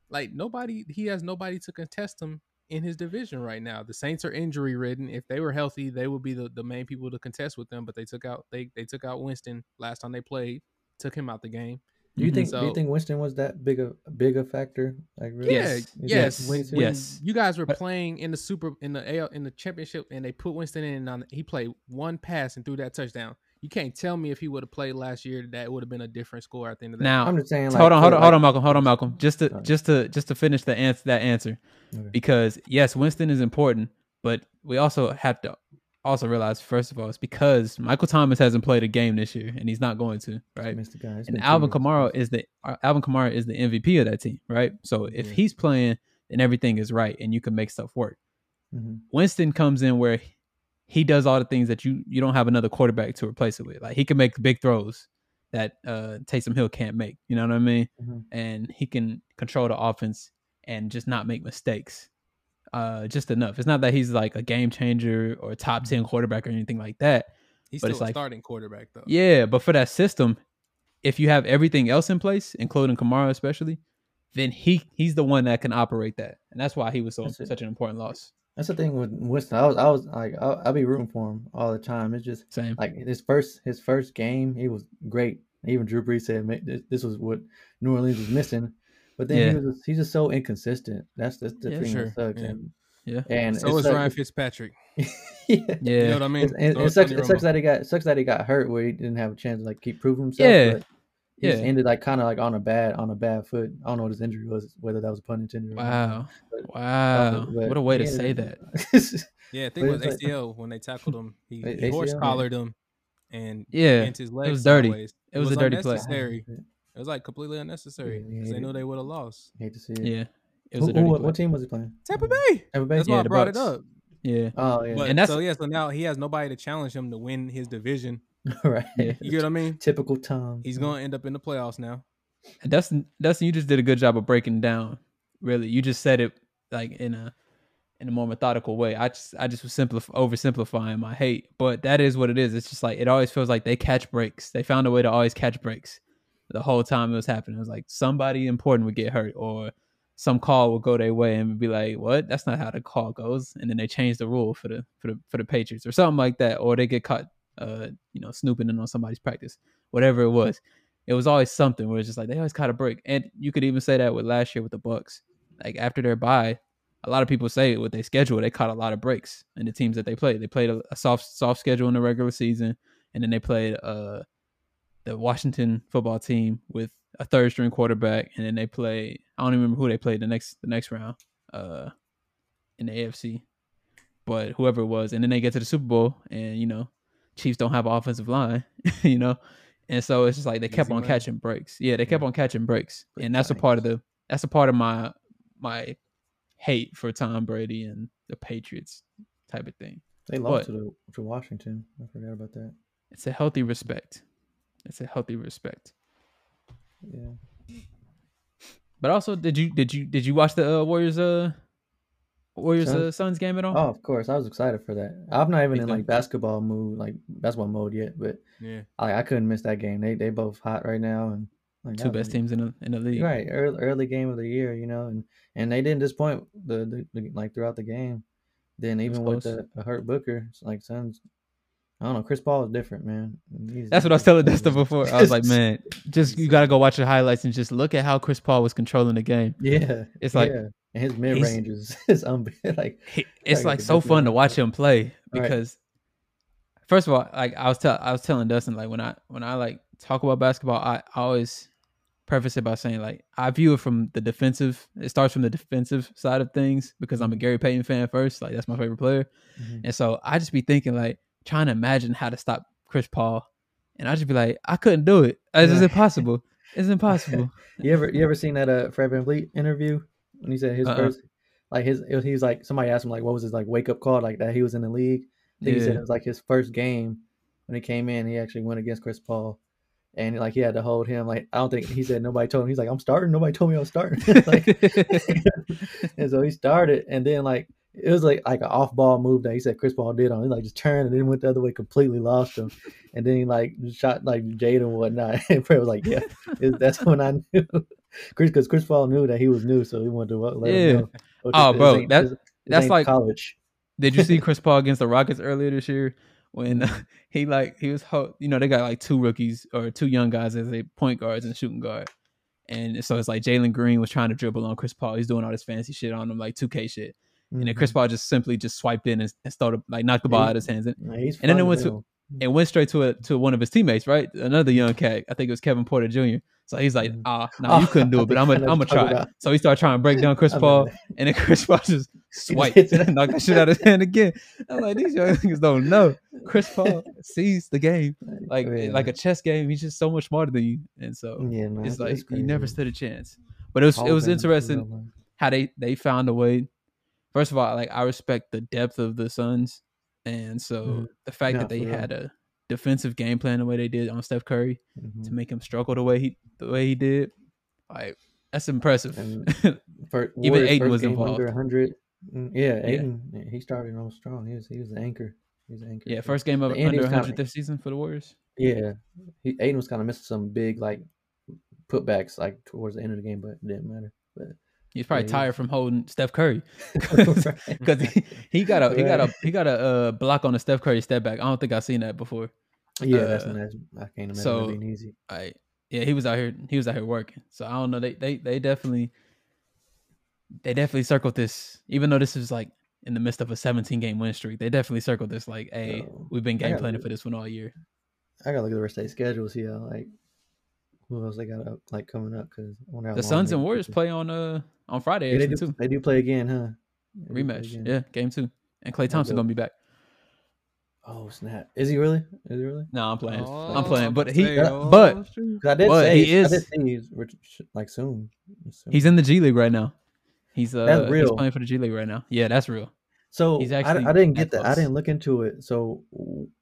like nobody, he has nobody to contest him in his division right now. The Saints are injury ridden. If they were healthy, they would be the, the main people to contest with them. But they took out they they took out Winston last time they played, took him out the game. Do you think? do you think Winston was that big a big a factor? Like really? Yeah, Yes. Is yes, when Yes. You guys were playing in the super in the AL in the championship, and they put Winston in. On he played one pass and threw that touchdown. You can't tell me if he would have played last year that would have been a different score at the end of that. Now, I'm just saying. Like, hold on, hold for, on, hold on, Malcolm. Hold on, Malcolm. Just to Sorry. just to just to finish the answer that answer, Okay. because yes, Winston is important, but we also have to also realize first of all it's because Michael Thomas hasn't played a game this year and he's not going to, right? Mr. the guy. And Alvin. Kamara is the uh, Alvin Kamara is the MVP of that team, right? So if Yeah. he's playing, then everything is right and you can make stuff work. Mhm. Winston comes in where he does all the things that you you don't have another quarterback to replace it with. Like he can make big throws that uh Taysom Hill can't make. You know what I mean? Mhm. And he can control the offense and just not make mistakes. Uh just enough. It's not that he's like a game changer or a top 10 quarterback or anything like that. He's But still it's a like- starting quarterback though. Yeah, but for that system, if you have everything else in place, including Kamara especially, then he he's the one that can operate that. And that's why he was so That's it. such an important loss. That's the thing with Winston. I was, I was like, I'll, I'll be rooting for him all the time. It's just Same. like his first, his first game, he was great. Even Drew Brees said this, this was what New Orleans was missing. But then Yeah. he was, he's just so inconsistent. That's that's the Yeah, thing sure. that sucks. Yeah. And, Yeah. and So it is sucks- Ryan Fitzpatrick. yeah. Yeah. You know what I mean? It's- and So it is sucks. It sucks that he got sucks that he got hurt where he didn't have a chance to like keep proving himself. Yeah. But he just Yeah. ended like kind of like on a bad on a bad foot. I don't know what his injury was, whether that was a pun intended. or not. Wow. But- Wow. but What a way to say that. Yeah, I think it was it's like- ACL when they tackled him. He, A- he horse collared him and Yeah. bent his legs was dirty. sideways. It was a dirty play. It was like completely unnecessary Yeah, because they yeah. knew they would have lost. Hate to see it. Yeah. It was Who- a dirty who- play. what team was he playing? Tampa Bay. Tampa Bay. That's Yeah, why I the brought it up. Yeah. Oh yeah, And and that's- so yeah, so now he has nobody to challenge him to win his division. right. You get what I mean? Typical Tom. He's going to end up in the playoffs now. And Dustin, Dustin, you just did a good job of breaking down. Really, you just said it like in a in a more methodical way. I just I just was simplif- oversimplifying my hate, but that is what it is. It's just like it always feels like they catch breaks. They found a way to always catch breaks. The whole time it was happening, it was like somebody important would get hurt or some call would go their way and be like, "What? That's not how the call goes." And then they change the rule for the for the for the Patriots or something like that, or they get caught, uh, you know, snooping in on somebody's practice, whatever it was it was always something where it's just like they always caught a break. And you could even say that with last year with the Bucs. Like after their bye, a lot of people say with their schedule, they caught a lot of breaks in the teams that they played. They played a, a soft soft schedule in the regular season, and then they played uh the Washington football team with a third string quarterback, and then they played I don't even remember who they played the next the next round uh in the AFC. But whoever it was, and then they get to the Super Bowl, and you know, Chiefs don't have an offensive line, you know, and so it's just like they kept on catching breaks. Yeah, they kept on catching breaks, and that's a part of the that's a part of my my hate for Tom Brady and the Patriots type of thing. They lost to the, to Washington. I forgot about that. It's a healthy respect. It's a healthy respect. Yeah. But also, did you did you did you watch the uh, Warriors uh Warriors Suns? uh, Suns game at all? Oh, of course. I was excited for that. I'm not even Me in like basketball mood, like basketball mode yet, but Yeah. I, I couldn't miss that game. They they both hot right now, and like, Two best like, teams in the in the league. Right, early, early game of the year, you know, and and they didn't disappoint the, the, the like throughout the game. Then was even with close. the, the hurt Booker, it's like Suns. I don't know. Chris Paul is different, man. He's- That's what I was telling Dustin before. I was like, man, just you gotta go watch the highlights and just look at how Chris Paul was controlling the game. Yeah, It's like yeah. And his mid range is is unbe- like he- it's Like, like so fun to watch him play Right. because first of all, like I was tell I was telling Dustin like when I when I like talk about basketball, I, I always preface it by saying like I view it from the defensive. It starts from the defensive side of things because I'm a Gary Payton fan first. Like that's my favorite player, Mhm. and so I just be thinking like trying to imagine how to stop Chris Paul, and I just be like I couldn't do it. It's Yeah. impossible. It's impossible. you ever you ever seen that uh Fred VanVleet interview when he said his Uh-uh. first like his it was- he was like somebody asked him like what was his like wake up call like that he was in the league. Think he said it was like his first game when he came in. He actually went against Chris Paul, and like he had to hold him. Like I don't think he said nobody told him. He's like I'm starting. Nobody told me I was starting. like, and so he started, and then like it was like like an off ball move that he said Chris Paul did on. He like just turned and then went the other way, completely lost him, and then he like shot like Jade and whatnot. And Fred was like, yeah, that's when I knew. Chris, because Chris Paul knew that he was new, so he wanted to let Yeah. him know. Oh, Oh, this bro, ain't- that- this- this that's ain't like- college. Did you see Chris Paul against the Rockets earlier this year when uh, he like he was ho- you know they got like two rookies or two young guys as a point guards and shooting guard, and so it's like Jalen Green was trying to dribble on Chris Paul. He's doing all this fancy shit on him like 2K shit, and then Chris mm-hmm. Paul just simply just swiped in and, and started like knocked the ball out of his hands and, and then it went to- and went straight to a, to one of his teammates, right? Another young cat, I think it was Kevin Porter Jr. So he's like, Mhm. ah, no, you Oh, couldn't do it, but I'm gonna I'm gonna try. So he started trying to break down Chris Paul, and then Chris Paul just swiped it. and knocked the shit out of his hand again. I'm like, these young niggas don't know. Chris Paul sees the game like Yeah. like a chess game. He's just so much smarter than you, and so yeah, man, it's like you never stood a chance. But it was it was interesting you how they they found a way. First of all, like I respect the depth of the Suns, and so Mhm. the fact Yeah, that they had a defensive game plan the way they did on Steph Curry Mhm. to make him struggle the way he the way he did, like that's impressive. And Fir- Even Ayton was involved. Under 100. Mm, Yeah, Yeah. Ayton, he started on strong. He was he was the anchor. He was the anchor. yeah, first game of Indians under kinda- 100 this season for the Warriors. Yeah, he, Ayton was kind of missing some big like putbacks like towards the end of the game, but it didn't matter. But He's probably Yeah, tired from holding Steph Curry because he, he got a he got a he got a uh, block on a Steph Curry step back. I don't think I've seen that before. yeah, that's, uh, that's I can't imagine so- being easy. I yeah, he was out here he was out here working. So I don't know. They they they definitely they definitely circled this, even though this is like in the midst of a 17 game win streak. They definitely circled this like, hey, Yo, we've been game planning look- for this one all year. I gotta look at the rest of their schedule, see how like who else they got up like coming up because The Suns and Warriors play on uh on Friday Yeah, they do. too. They do play again, huh? They Rematch, again. yeah, game two, and Klay Thompson dope. gonna be back. Oh snap! Is he really? Is he really? No, I'm playing. Oh, I'm playing, but he, to oh, but shoot. 'Cause I did But say he I is- did say he's ret- like soon. soon. he's in the G League right now. He's uh That's he's playing for the G League right now. Yeah, that's real. So he's I, actually I didn't get that. I didn't look into it. So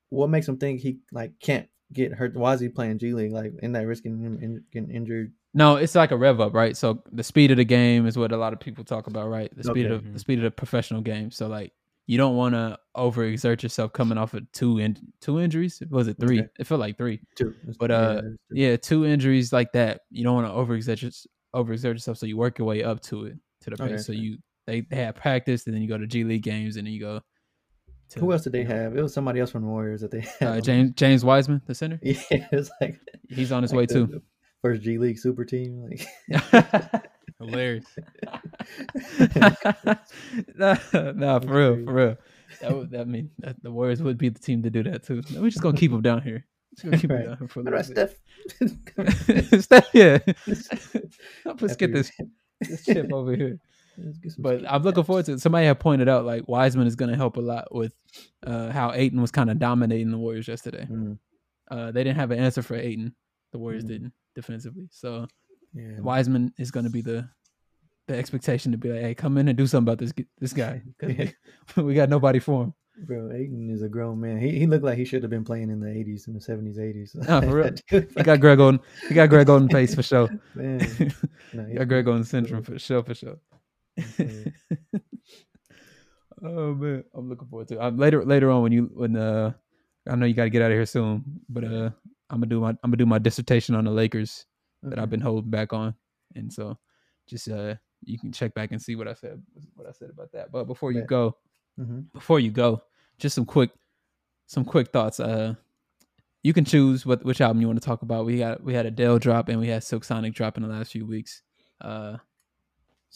what makes him think he like can't get hurt? Why is he playing G League? Like, isn't that risking him in, getting injured? No, it's like a rev up, right? So the speed of the game is what a lot of people talk about, right? The speed Okay. of the speed of the professional game. So like you don't want to overexert yourself coming off of two in, two injuries. Was it three? Okay. It felt like three. Two. But, uh, Yeah, two injuries like that. You don't want to overexert your, overexert yourself, so you work your way up to it to the pace. Okay, so you they, they have practice, and then you go to G League games, and then you go. To, Who else did they you know, have? It was somebody else from the Warriors that they had. Uh, James James Wiseman, the center. Yeah, it's like He's on his like way the- too. First G League super team. Like, hilarious. nah, nah, for real, for real. That would that mean that the Warriors would be the team to do that too. We're just gonna keep them down here. Just gonna keep Right. them down here for a what about little Steph? Steph, yeah. Let's get this this chip over here. Let's get some But I'm looking forward to it. Somebody had pointed out like Wiseman is gonna help a lot with uh, how Ayton was kind of dominating the Warriors yesterday. Mm, Uh, they didn't have an answer for Ayton. The Warriors Mhm. didn't defensively. So yeah. Wiseman is going to be the the expectation to be like, hey, come in and do something about this this guy. Yeah. we, got nobody for him. Bro, Ayton is a grown man. He he looked like he should have been playing in the eighties, in the seventies, eighties. Nah, for real. He got Greg Oden. He got Greg Oden pace for sure. man. he he's got Greg Oden syndrome for sure, for sure. Yeah. oh man, I'm looking forward to it. Um, later later on when you when uh I know you got to get out of here soon, but uh I'm gonna do my I'm gonna do my dissertation on the Lakers that I've been holding back on, and so just uh you can check back and see what I said what I said about that. But before you go, Mhm. before you go, just some quick some quick thoughts. Uh you can choose what which album you want to talk about. We got we had a Adele drop and we had Silk Sonic drop in the last few weeks. Uh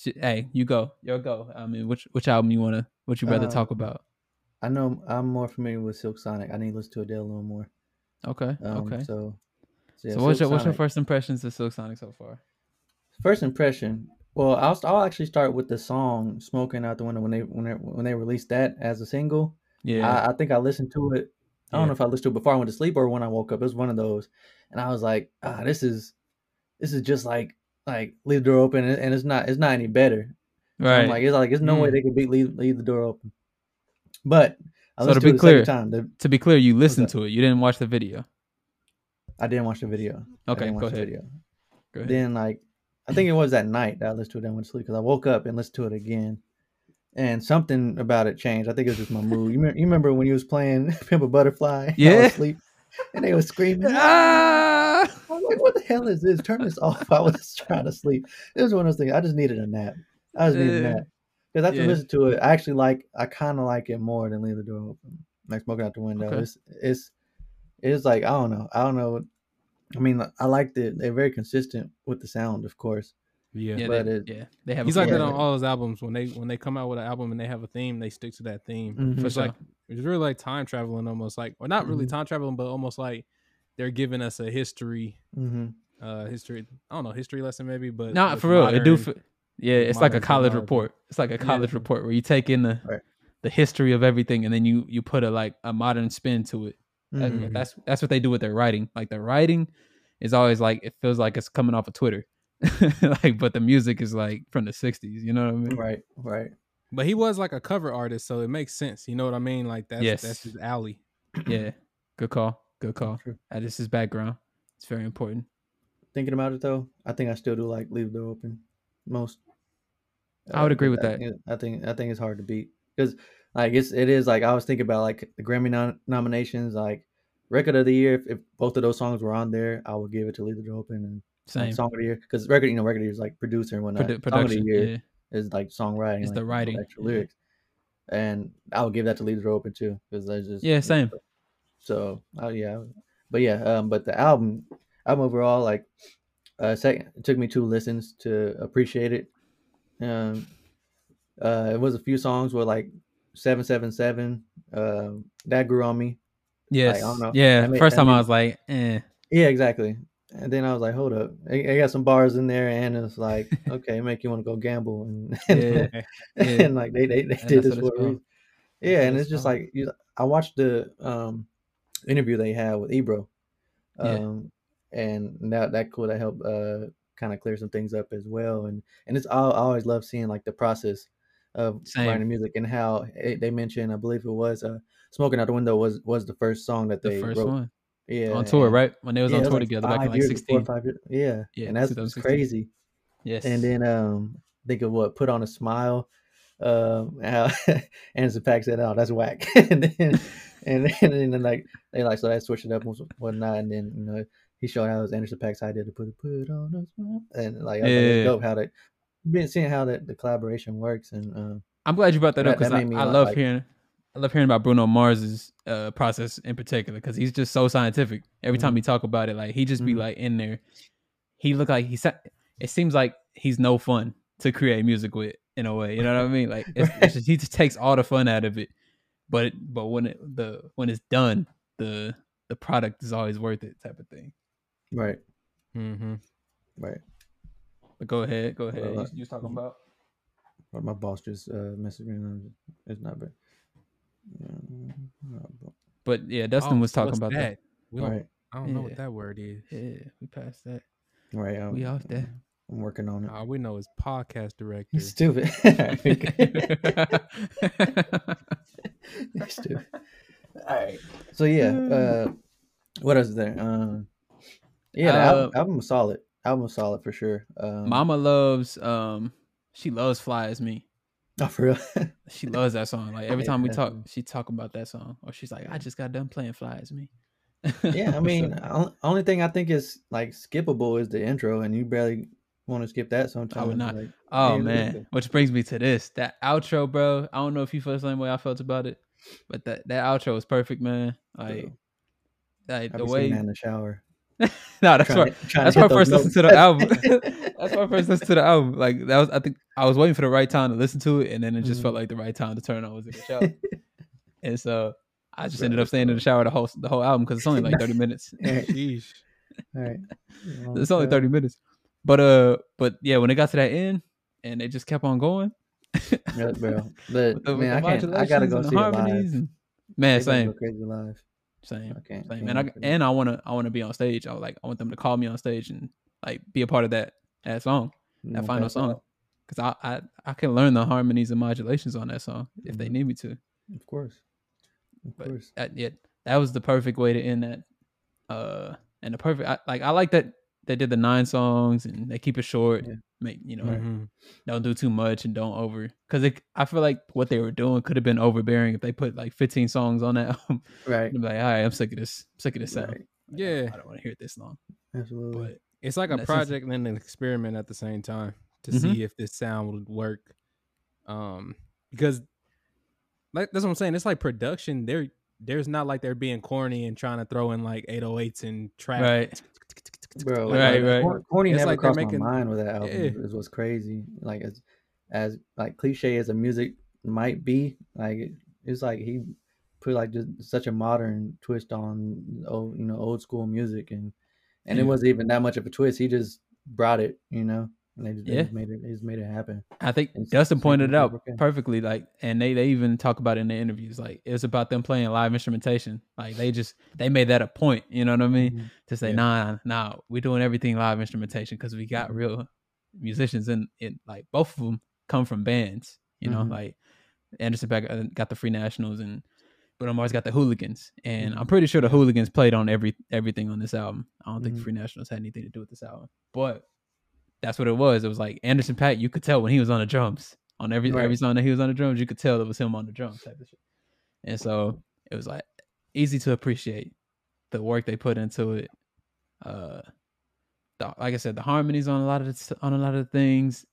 hey, you go. Yo go. I mean which which album you wanna what you rather Uh, talk about? I know I'm more familiar with Silk Sonic. I need to listen to Adele a little more. Okay. Um, okay. So, So, so, what's your what's your first impressions of Silk Sonic so far? First impression. Well, I'll I'll actually start with the song "Smoking Out the Window" when they when they when they released that as a single. Yeah. I, I think I listened to it. I don't Yeah. know if I listened to it before I went to sleep or when I woke up. It was one of those, and I was like, ah, this is this is just like like leave the door open, and, it's not it's not any better. Right. I'm like it's like there's no way Mm. they could beat leave, leave the door open. But I So to be it clear-. The, to be clear, you listened to it. You didn't watch the video. I didn't watch the video. Okay, go ahead. video. Go ahead. Then like I think it was that night that I listened to it and went to sleep because I woke up and listened to it again, and something about it changed. I think it was just my mood. You, me- you remember when you was playing Pimp a Butterfly? and I Yeah. was asleep, and they was screaming. ah! I was like, "What the hell is this? Turn this off!" I was trying to sleep. It was one of those things. I just needed a nap. I just needed a nap because after yeah. listening to it, I actually like. I kind of like it more than leave the door open, like smoking out the window. Okay. It's it's it's like I don't know. I don't know. I mean, I liked it. They're very consistent with the sound, of course. Yeah. Yeah, but they, it- yeah, they have. He's a like that on all his albums. When they when they come out with an album and they have a theme, they stick to that theme. Mhm. For It's like it's really like time traveling almost like or not really Mhm. time traveling, but almost like they're giving us a history Mm-hmm. uh history. I don't know history lesson maybe, but Not for real. It do. For, yeah, it's like a college technology. report. It's like a Yeah. college report where you take in the Right. the history of everything, and then you you put a like a modern spin to it. That- Mhm. Mhm. That's that's what they do with their writing. Like their writing is always like it feels like it's coming off of Twitter, like but the music is like from the '60s. You know what I mean? Right, right. But he was like a cover artist, so it makes sense. You know what I mean? Like that's Yes. that's his alley. Yeah. Good call. Good call. True. That is his background. It's very important. Thinking about it though, I think I still do like leave the door open most. I would uh, agree with I that. I think I think it's hard to beat because like it's it is like I was thinking about like the Grammy nom- nominations like record of the year. If, if both of those songs were on there, I would give it to leave the door open and like, Same. song of the year because record you know record of the year is like producer and whatnot. Produ- song of production. the year Yeah. is like songwriting. It's the like, writing, extra yeah. lyrics, and I would give that to leave the door open too because that's just Yeah, same. So oh yeah, but yeah, um, but the album, album overall, like, uh, second, it took me two listens to appreciate it. Um, uh, it was a few songs where like seven seven seven, um, that grew on me. Yes. don't know. Yeah. Mean- First time I was like, eh. Yeah, exactly. And then I was like, hold up, I, I got some bars in there, and it's like, okay, make you want to go gamble, and Yeah. Yeah. and like they they, they did this for it's a called. Yeah, and it's it's just like you, I watched the um interview they had with Ebro, Yeah. um, and that that cool that helped uh kind of clear some things up as well. And and it's I, I always love seeing like the process of Same. writing music and how it, they mentioned I believe it was uh smoking out the window was was the first song that The they first wrote. one. Yeah, on tour, right? When they was yeah, on tour like together back in like years, 16. or five years. Yeah, Yeah, and that's crazy. Yes. And then um think of what put on a smile. Um how Anderson Paak said, Oh, that's whack. and then and then, and then like they like so I switched it up and whatnot and then you know he showed how it was Anderson Paak's idea to put put on a smile and like I Yeah. it's dope how they been seeing how that the collaboration works and um I'm glad you brought that, up because I, I love like- hearing I love hearing about Bruno Mars's uh, process in particular because he's just so scientific. Every time Mhm. he talk about it, like he just be Mhm. like in there. He look like he sa- It seems like he's no fun to create music with in a way. You know what I mean? Like it's, it's just, he just takes all the fun out of it. But but when it the when it's done, the the product is always worth it type of thing. right Mm-hmm. right But go ahead, go ahead. Well, you, you was talking about Or my boss just uh messaged me and it's not bad yeah, but yeah, Dustin was talking about that. We don't, right I don't know what that word is. Yeah, we passed that. right I'm, We off there. I'm working on it All we know is podcast director. Stupid. Stupid. All right. So yeah. Uh, what else is there? Um, yeah, the album, Uh, album was solid. Album was solid for sure. Um, Mama loves um she loves Fly as Me. Oh, for real. She loves that song. Like every Yeah, time we talk, definitely. she talk about that song. Or she's like, I just got done playing Fly as Me. yeah, I mean, on- only thing I think is like skippable is the intro, and you barely want to skip that sometimes. not. Like, oh man. listen. Which brings me to this. That outro, bro. I don't know if you feel the same way I felt about it. But that, that outro was perfect, man. Like, like I the way in the shower. no, that's why that's why I first those listened to the album. that's why I first listened to the album. Like that was I think I was waiting for the right time to listen to it, and then it just Mhm. felt like the right time to turn on was in the shower. and so I just Right, ended up staying in the shower the whole the whole album because it's only like thirty minutes. Alright, Sheesh. alright. it's only thirty minutes. But uh, but yeah, when it got to that end and it just kept on going. Yeah, bro. But the, man, I can't. I gotta go see it live. harmonies and man, same, crazy live. same. Can't. Same. can't And I and I wanna I wanna be on stage. I was like I want them to call me on stage and like be a part of that that song, that gonna final song. Cause I, I I can learn the harmonies and modulations on that song if they Mhm. need me to. Of course. Of But course. that yeah, that was the perfect way to end that. Uh, and the perfect I, like I like that they did the nine songs and they keep it short. Yeah. Make you know Mhm. don't do too much and don't over because I feel like what they were doing could have been overbearing if they put like 15 songs on that album. Right. I'd be like, all right, I'm sick of this. I'm sick of this sound. Right. Like, Yeah. I don't want to hear it this long. Absolutely. But It's like a in that sense- project and an experiment at the same time to Mhm. see if this sound would work. Um, because like that's what I'm saying. It's like production. There, there's not like they're being corny and trying to throw in like 808s and trap. Right. Bro. Right, like, right. Corny It's never like crossed making- my mind with that album. Yeah. Is what's crazy. Like as as like cliche as a music might be, like it's like he put like just such a modern twist on old you know old school music and and it wasn't even that much of a twist. He just brought it, you know, and they just, they Yeah. just made it. They just made it happen. I think And Dustin same pointed it out perfectly. Like, and they they even talk about it in the interviews. Like, it's about them playing live instrumentation. Like, they just they made that a point. You know what I mean? Mhm. To say, Yeah. nah, nah, we're doing everything live instrumentation because we got Mhm. real musicians and in like both of them come from bands. You know, Mhm. like Anderson Paak uh, got the Free Nationals and but I'm always got the Hooligans, and. I'm pretty sure the Hooligans played on every everything on this album. I don't think the Mhm. Free Nationals had anything to do with this album, but that's what it was. It was like Anderson Paak. You could tell when he was on the drums on every every song that he was on the drums. You could tell it was him on the drums type of shit. And so it was like easy to appreciate the work they put into it. Uh, the, like I said, the harmonies on a lot of the, on a lot of the things,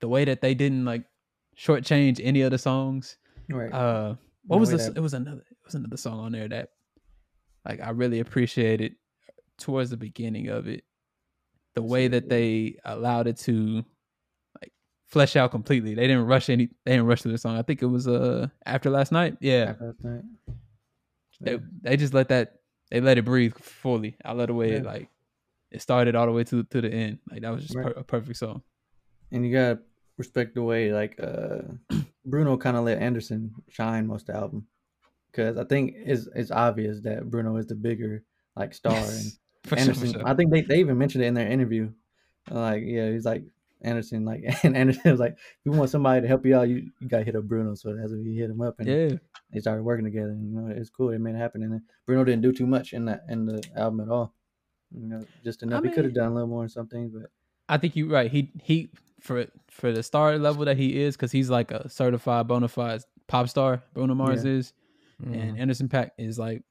the way that they didn't like shortchange any of the songs. Right. Uh, what The was this? that- It was another. It was another song on there that, like, I really appreciated towards the beginning of it. The way that they allowed it to, like, flesh out completely. They didn't rush any. They didn't rush through the song. I think it was uh after last night. Yeah, After last night. they they just let that. They let it breathe fully. I let the way it like it started all the way to to the end. Like that was just Right. per- a perfect song. and you gotta respect the way like uh Bruno kind of let Anderson shine most of the album because I think it's it's obvious that Bruno is the bigger like star and For Anderson. sure. I think they, they even mentioned it in their interview. Like yeah, he's like Anderson like and Anderson was like if you want somebody to help you out, you, you gotta hit up Bruno. So that's when he hit him up and Yeah, they started working together. And, you know, it's cool. They made it happen. And then Bruno didn't do too much in that in the album at all. You know, just enough. he could have done a little more in some things, but I think you're right. He he for for the star level that he is, because he's like a certified bona fide pop star. Bruno Mars Yeah. is, Mhm. and Anderson Paak is like,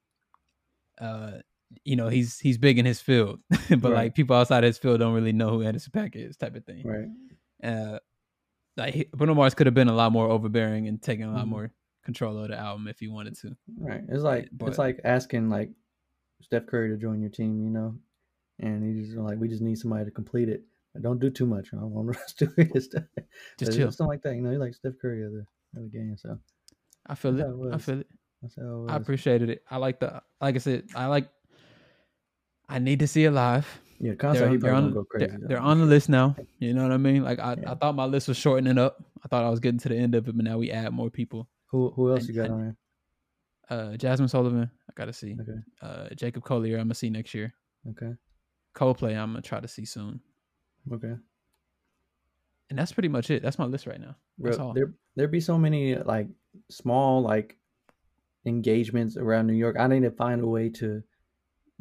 uh, you know, he's he's big in his field, but Right. like people outside his field don't really know who Anderson Paak is, type of thing. right. Uh, like Bruno Mars could have been a lot more overbearing and taking a lot Mhm. more control of the album if he wanted to. Right. It's like but- it's like asking like Steph Curry to join your team, you know, and he's just like, we just need somebody to complete it. But don't do too much. I don't want to do it. Stuff. Just chill. Something like that, you know. He's like Steph Curry of the of the game. So I feel it. it I feel it. it. I appreciated it. I like the like I said. I like. I need to see it live. yeah, concert. they're, they're on, crazy. they're, they're on the list now. You know what I mean? Like I, Yeah. I thought my list was shortening up. I thought I was getting to the end of it, but now we add more people. Who who else and- you got and- on there? Uh, Jazmine Sullivan, I gotta see. Okay. Uh, Jacob Collier, I'm gonna see next year. Okay. Coldplay, I'm gonna try to see soon. Okay. And that's pretty much it. That's my list right now. That's all. there there be so many like small like engagements around New York. I need to find a way to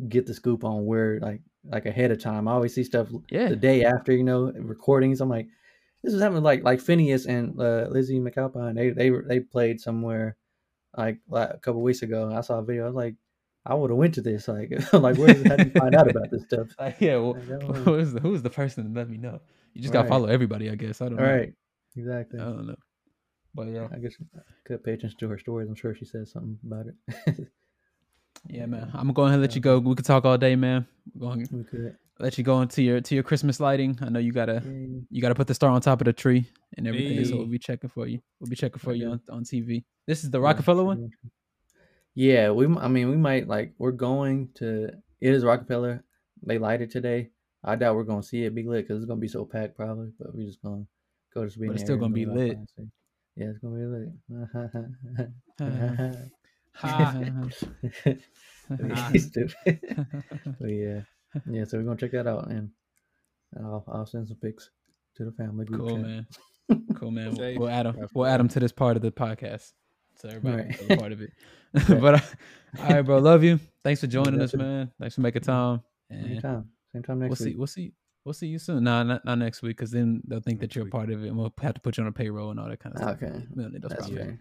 get the scoop on where like like ahead of time. I always see stuff Yeah. the day after, you know, recordings. I'm like, this is happening like like Finneas and uh, Lizzy McAlpine. They they they played somewhere like, like a couple weeks ago. I saw a video. I was like, I would have went to this. Like like where how do you find out about this stuff? Like, yeah. Well, Like, who's the who's the person to let me know? You just gotta Right. follow everybody, I guess. I don't All know. right, exactly. I don't know. But yeah, I guess cut could pay attention to her stories. I'm sure she says something about it. Yeah, man. I'm gonna go ahead and let you go. We could talk all day, man. We're going we could. let you go into your to your Christmas lighting. I know you gotta you gotta put the star on top of the tree and everything. So we'll be checking for you. We'll be checking for you on, on TV. This is the Rockefeller one. Yeah, we. I mean, we might like. We're going to. It is Rockefeller. They light it today. I doubt we're gonna see it be lit because it's gonna be so packed probably. But we're just gonna go to. But it's still gonna be lit. Yeah, it's gonna be lit. Ha. Stupid. but yeah, yeah. So we're gonna check that out, and I'll I'll send some pics to the family group. cool, chat. man. Cool, man. Safe. We'll add them. We'll add them to this part of the podcast, so everybody Right. can feel a part of it. but uh, all right, bro. Love you. Thanks for joining us, man. Thanks for making time. And Anytime, same time next week. we'll see. We'll see. We'll see you soon. Nah, not, not next week, because then they'll think that you're a part of it, and we'll have to put you on a payroll and all that kind of stuff. Okay, We don't need those that's problems. fair.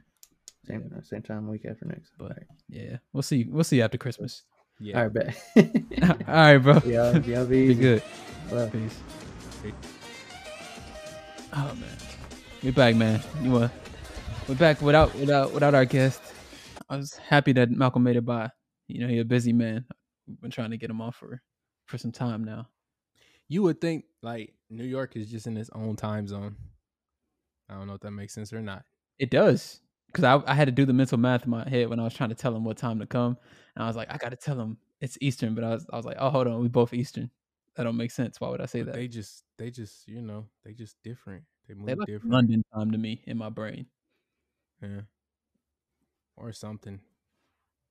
Same uh, same time week after next. But- Alright. Yeah, we'll see. We'll see you after Christmas. Yeah. All right, bet. all right, bro. yeah, y'all be, Be good. Love. Peace. Peace. Oh man, we're back, man. You uh, we're back without without without our guest. I was happy that Malcolm made it by. You know, he's a busy man. We've been trying to get him on for for some time now. You would think like New York is just in its own time zone. I don't know if that makes sense or not. It does. Because I, I had to do the mental math in my head when I was trying to tell him what time to come, and I was like, I got to tell him it's Eastern, but I was I was like, oh hold on, we both Eastern. That don't make sense. Why would I say But that? they just they just you know they just different. They move They look different. London time to me in my brain. Yeah. Or something.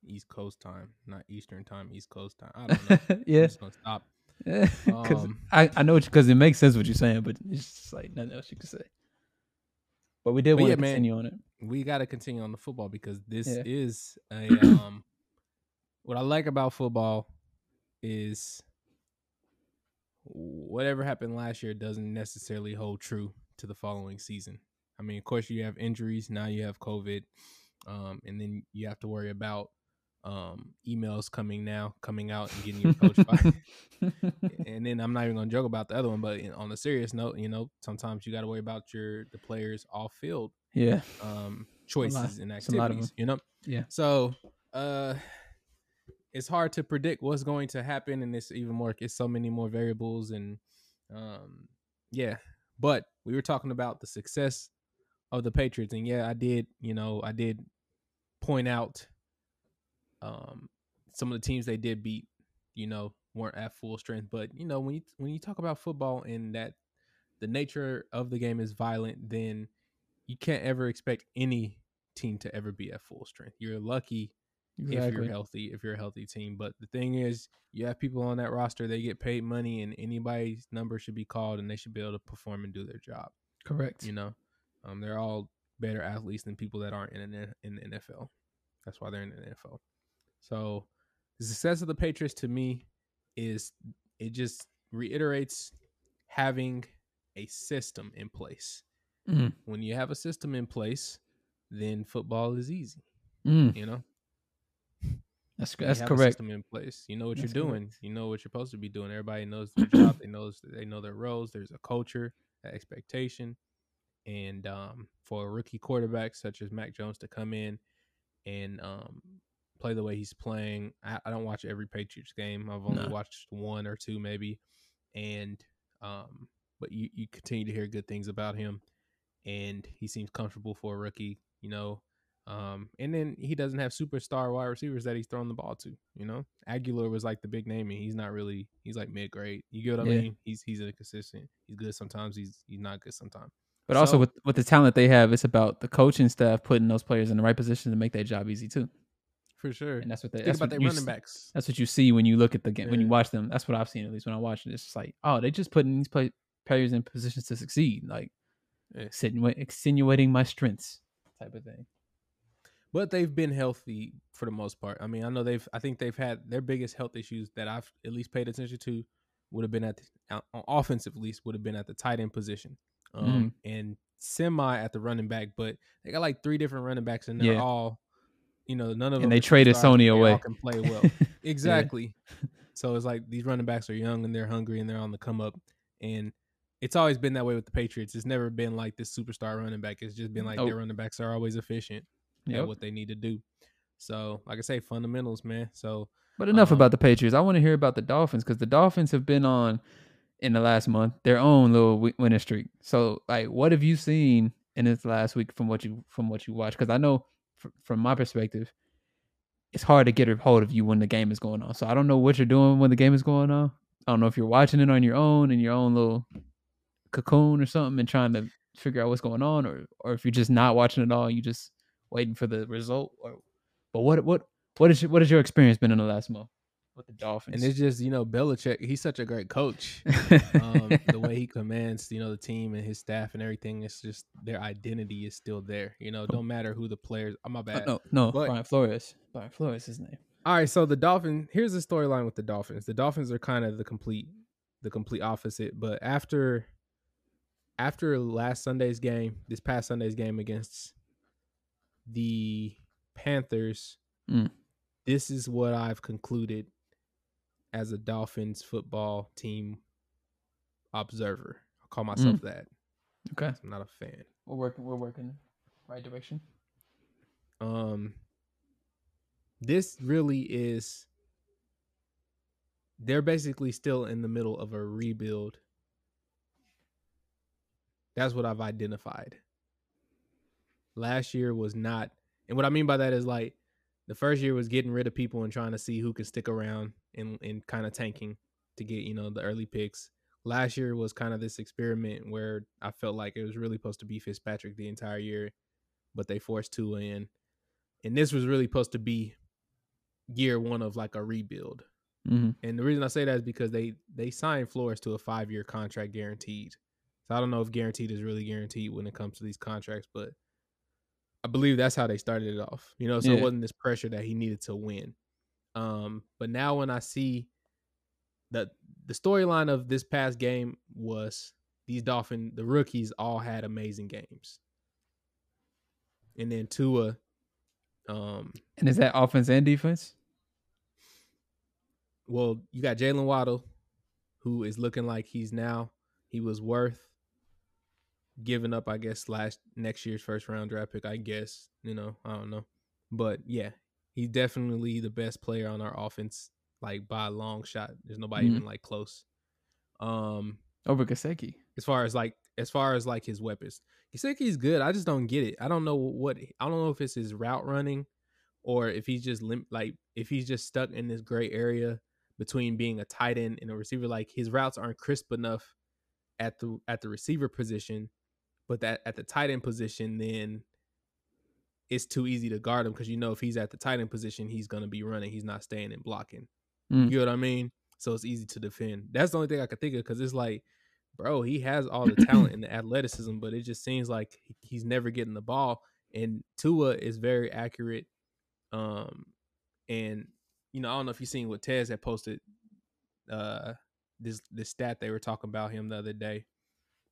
East Coast time, not Eastern time. East Coast time. I don't know. I'm yeah, just gonna stop. because Um, I I know because it makes sense what you're saying, but it's just like nothing else you can say. But we did But want yeah, to man. continue on it. we got to continue on the football because this Yeah. is a um what I like about football is whatever happened last year doesn't necessarily hold true to the following season. I mean, of course you have injuries, now you have COVID, um, and then you have to worry about um, emails coming now, coming out and getting your coach fired. and then I'm not even gonna joke about the other one, but on a serious note, you know, sometimes you got to worry about your the players off field yeah, um choices and lot activities you know? Yeah. so uh it's hard to predict what's going to happen and it's even more it's so many more variables and um yeah. But we were talking about the success of the patriots and yeah i did you know i did point out um some of the teams they did beat you know weren't at full strength but you know when you when you talk about football and that the nature of the game is violent then you can't ever expect any team to ever be at full strength. You're lucky if you're healthy, if you're a healthy team. But the thing is, you have people on that roster, they get paid money, and anybody's number should be called, and they should be able to perform and do their job. Correct. You know, um, they're all better athletes than people that aren't in an, in the NFL. That's why they're in the NFL. So the success of the Patriots to me is it just reiterates having a system in place. Mm. When you have a system in place, then football is easy. Mm. You know, That's you that's have a correct. system in place. You know what That's you're correct. doing. You know what you're supposed to be doing. Everybody knows their job. They knows they know their roles. There's a culture, an expectation, and um, for a rookie quarterback such as Mac Jones to come in and um, play the way he's playing. I, I don't watch every Patriots game. I've only No. watched one or two maybe, and um, but you you continue to hear good things about him, and he seems comfortable for a rookie. You know, um, and then he doesn't have superstar wide receivers that he's throwing the ball to. You know, Agholor was like the big name, and he's not really. He's like mid grade. You get what I Yeah. mean? He's he's inconsistent. He's good sometimes. He's he's not good sometimes. But also So- with with the talent they have, it's about the coaching staff putting those players in the right position to make that job easy too. For sure. And that's what they Think that's about what their you running backs. That's what you see when you look at the game when you watch them. That's what I've seen at least when I watch it. It's just like, oh, they just putting these play, players in positions to succeed, like Yeah. extenuating my strengths type of thing. but they've been healthy for the most part. I mean, I know they've. I think they've had their biggest health issues that I've at least paid attention to would have been at the, at least would have been at the tight end position, um, and semi at the running back. But they got like three different running backs, and they're Yeah. all, you know, none of And them. they traded Sony they away. Can play well. exactly. So it's like these running backs are young and they're hungry and they're on the come up, and it's always been that way with the Patriots. It's never been like this superstar running back. It's just been like Nope. their running backs are always efficient at what they need to do. So, like I say, fundamentals, man. So, But enough Um, about the Patriots. I want to hear about the Dolphins because the Dolphins have been on in the last month their own little wi- winning streak. So, like, what have you seen in this last week from what you from what you watched? Because I know from my perspective, it's hard to get a hold of you when the game is going on. So I don't know what you're doing when the game is going on. I don't know if you're watching it on your own in your own little cocoon or something and trying to figure out what's going on, or or if you're just not watching at all, you just waiting for the result. Or but what what what is your, what has your experience been in the last month with the Dolphins? and it's just you know Belichick. He's such a great coach. um, the way he commands, you know, the team and his staff and everything. It's just their identity is still there. You know, don't matter who the players. Oh, my Oh, bad. no, no, But- Brian Flores. Brian Flores, his name. All right, so the Dolphins. Here's the storyline with the Dolphins. The Dolphins are kind of the complete, the complete opposite. But after, after last Sunday's game, this past Sunday's game against the Panthers, Mm. this is what I've concluded as a Dolphins football team observer. I call myself that. Okay, I'm not a fan. we're working. We're working right direction. um this really is they're basically still in the middle of a rebuild that's what i've identified last year was not. And what I mean by that is like the first year was getting rid of people and trying to see who can stick around and and kind of tanking to get you know the early picks. Last year was kind of this experiment where I felt like it was really supposed to be Fitzpatrick the entire year, but they forced Tua in, and this was really supposed to be year one of like a rebuild. Mhm. And the reason I say that is because they they signed Flores to a five year contract guaranteed. So I don't know if guaranteed is really guaranteed when it comes to these contracts, but I believe that's how they started it off. You know, so it wasn't this pressure that he needed to win. Um, but now when I see that the storyline of this past game was these Dolphin, the rookies all had amazing games. And then Tua, um, And is that offense and defense? well, you got Jaylen Waddle, who is looking like he's now he was worth giving up, I guess, last next year's first round draft pick. I guess you know, I don't know, but yeah, he's definitely the best player on our offense, like by a long shot. There's nobody Mhm. even like close. Um, Over Gesicki. as far as like as far as like his weapons. Gesicki's good. I just don't get it. I don't know what I don't know if it's his route running or if he's just lim- like if he's just stuck in this gray area between being a tight end and a receiver. Like his routes aren't crisp enough at the at the receiver position, but that at the tight end position, then it's too easy to guard him because you know if he's at the tight end position, he's gonna be running. He's not staying and blocking. Mm. You know what I mean? So it's easy to defend. That's the only thing I could think of because it's like, bro, he has all the talent and the athleticism, but it just seems like he's never getting the ball. And Tua is very accurate. Um, and you know, I don't know if you've seen what Tez had posted. Uh, this this stat they were talking about him the other day,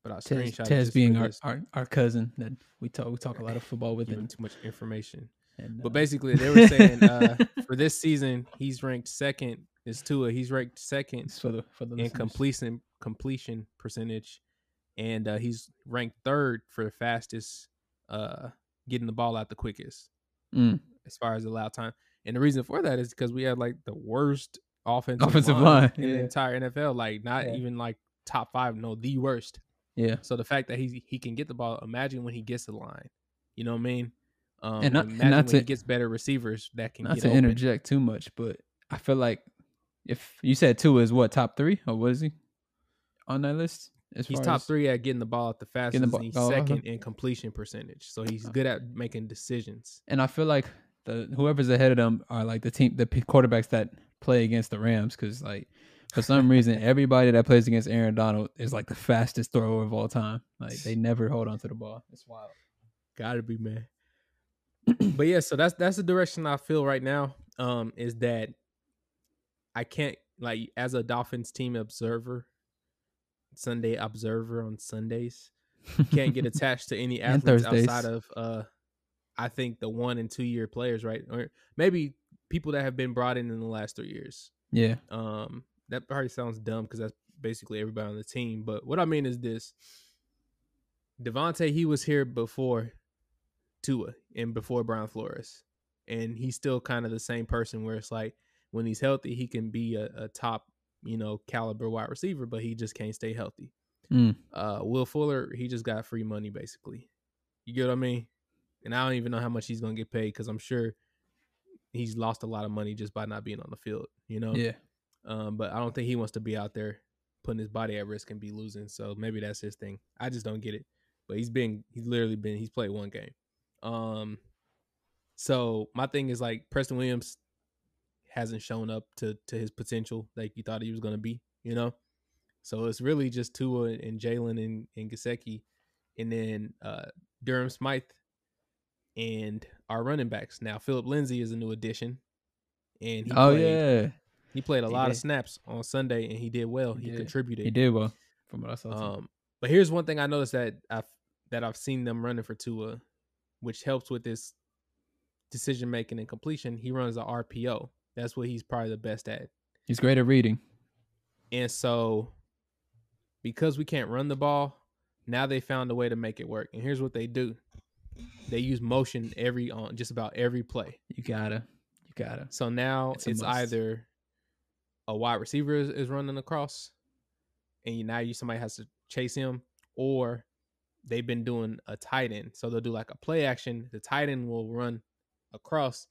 but I Tez, screenshot Tez being our, our our cousin that we talk we talk a lot of football with him. too much information. and But uh, basically, they were saying uh, for this season, he's ranked second. Is Tua? He's ranked second for the for the in listeners. completion completion percentage, and uh, he's ranked third for the fastest uh, getting the ball out the quickest Mm. as far as allowed time. And the reason for that is because we had like the worst offensive, Offensive line, line, in the entire NFL. Like not Yeah. even like top five, no, the worst. Yeah. So the fact that he he can get the ball, imagine when he gets the line. You know what I mean? Um, And not- and imagine not when he to- gets better receivers that can Not get to open. interject too much, but I feel like if you said Tua is what top three or what is he on that list? He's top three at getting the ball at the fastest. the ball- and he's oh, uh-huh. second in completion percentage. So he's Oh. good at making decisions. and I feel like the whoever's ahead of them are like the team, the quarterbacks that play against the Rams, because like for some reason everybody that plays against Aaron Donald is like the fastest thrower of all time. Like they never hold on to the ball. It's wild. Gotta be man. but yeah, so that's that's the direction I feel right now. Um, is that I can't like as a Dolphins team observer, Sunday observer on Sundays, can't get attached to any athletes outside of uh I think the one and two year players, right? Or maybe people that have been brought in in the last three years. yeah. Um, that probably sounds dumb because that's basically everybody on the team. But what I mean is this: DeVante, he was here before Tua and before Brian Flores, and he's still kind of the same person. Where it's like when he's healthy, he can be a, a top, you know, caliber wide receiver, but he just can't stay healthy. Mm. Uh, Will Fuller, he just got free money basically. You get what I mean? And I don't even know how much he's gonna get paid because I'm sure he's lost a lot of money just by not being on the field. You know? Yeah. Um, but I don't think he wants to be out there putting his body at risk and be losing. So maybe that's his thing. I just don't get it. But he's been he's literally been he's played one game. Um so my thing is like Preston Williams hasn't shown up to to his potential like you thought he was gonna be, you know? So it's really just Tua and Jalen and, and Gesicki and then uh Durham Smythe and our running backs. Now Phillip Lindsay is a new addition. And he oh played, yeah. He played a He lot of snaps on Sunday, and he did well. He He, did. contributed. He did well from what I saw. Um, but here's one thing I noticed that I've that I've seen them running for Tua, which helps with this decision making and completion. He runs a RPO. That's what he's probably the best at. He's great at reading. And so, because we can't run the ball, now they found a way to make it work. And here's what they do: they use motion every on just about every play. You gotta. You gotta. So now It's it's, either a wide receiver is, is running across, and you, now you somebody has to chase him, or they've been doing a tight end. So they'll do like a play action. The tight end will run across,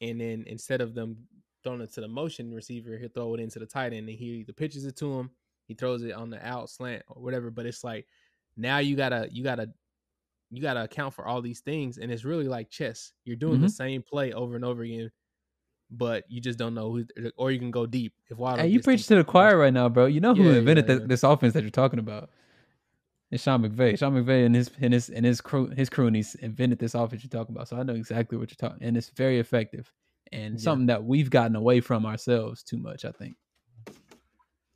and then instead of them throwing it to the motion receiver, he'll throw it into the tight end, and he either pitches it to him, he throws it on the out slant or whatever. But it's like now you gotta you gotta you gotta account for all these things, and it's really like chess. You're doing the Mhm. same play over and over again, but you just don't know who, or you can go deep. If Waddle Hey, you preach to the choir right now, bro. You know who Yeah, invented yeah, th- yeah. this offense that you're talking about? It's Sean McVay. Sean McVay and his and his and his crew his cronies invented this offense you're talking about. So I know exactly what you're talking, and it's very effective, and something that we've gotten away from ourselves too much. I think.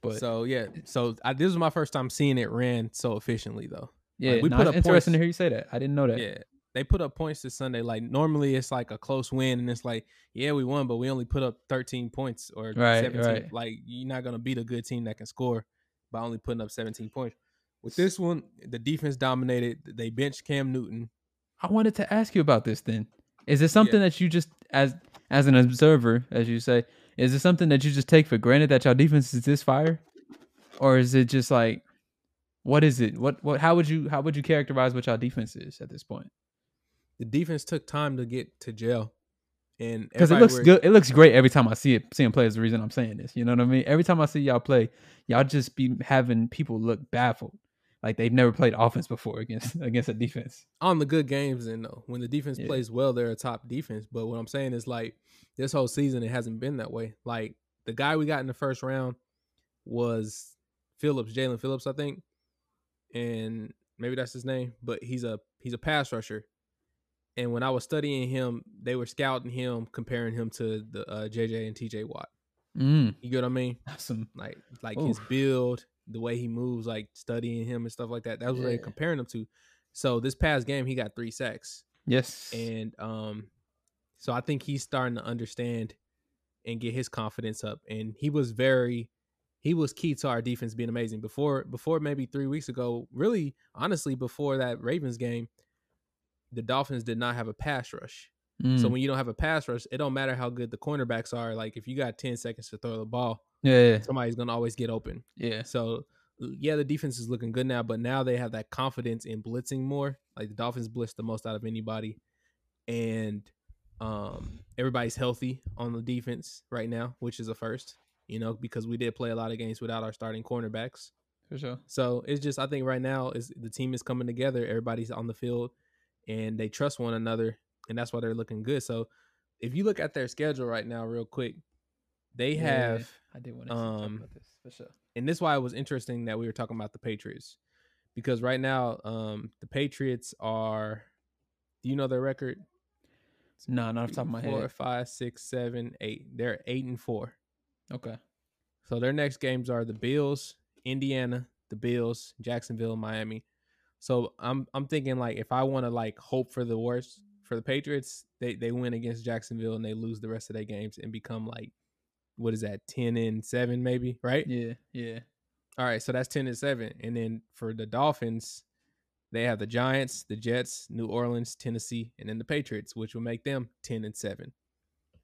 But so yeah, so I, this was my first time seeing it ran so efficiently though. yeah, we no, put up interesting to hear you say that. I didn't know that. Yeah, they put up points this Sunday. Like normally it's like a close win, and it's like yeah we won, but we only put up 13 points or Right, 17. right. Like you're not gonna beat a good team that can score by only putting up 17 points. With this one, the defense dominated. They benched Cam Newton. I wanted to ask you about this. Then, is it something that you just as as an observer, as you say, is it something that you just take for granted that your defense is this fire, or is it just like, what is it? What what? How would you how would you characterize what your defense is at this point? The defense took time to get to jail, and Because it looks were- good. It looks great every time I see it. See him play is the reason I'm saying this. You know what I mean? Every time I see y'all play, y'all just be having people look baffled, like they've never played offense before against against a defense. on the good games and though when the defense Yeah. plays well they're a top defense but what i'm saying is like this whole season it hasn't been that way like the guy we got in the first round was phillips jaelan phillips i think and maybe that's his name but he's a he's a pass rusher and when i was studying him they were scouting him comparing him to the uh, jj and tj watt Mm, you get what i mean that's some like like his build, the way he moves, like studying him and stuff like that. That's what they're comparing him to. So this past game, he got three sacks, yes. and um, so I think he's starting to understand and get his confidence up. And he was very, he was key to our defense being amazing before. Before maybe three weeks ago, really honestly, before that Ravens game, the Dolphins did not have a pass rush. So Mm, when you don't have a pass rush, it don't matter how good the cornerbacks are. Like if you got ten seconds to throw the ball, yeah, somebody's gonna always get open. yeah, So yeah, the defense is looking good now, but now they have that confidence in blitzing more. Like the Dolphins blitz the most out of anybody, and um, everybody's healthy on the defense right now, which is a first. You know, because we did play a lot of games without our starting cornerbacks. for sure. So it's just I think right now is the team is coming together. Everybody's on the field, and they trust one another, and that's why they're looking good. So if you look at their schedule right now, real quick, they Yeah, have I did want to um, talk about this for sure. and this is why it was interesting that we were talking about the Patriots because right now um the Patriots are do you know their record? No, not off the top of my Four, head. five, six, seven, eight. They're eight and four. Okay. So their next games are the Bills, Indiana, the Bills, Jacksonville, Miami. So I'm I'm thinking like if I want to like hope for the worst for the Patriots, they they win against Jacksonville and they lose the rest of their games and become like what is that, ten and seven maybe, right? Yeah, yeah. All right, so that's 10 and 7. And then for the Dolphins, they have the Giants, the Jets, New Orleans, Tennessee, and then the Patriots, which will make them 10 and 7.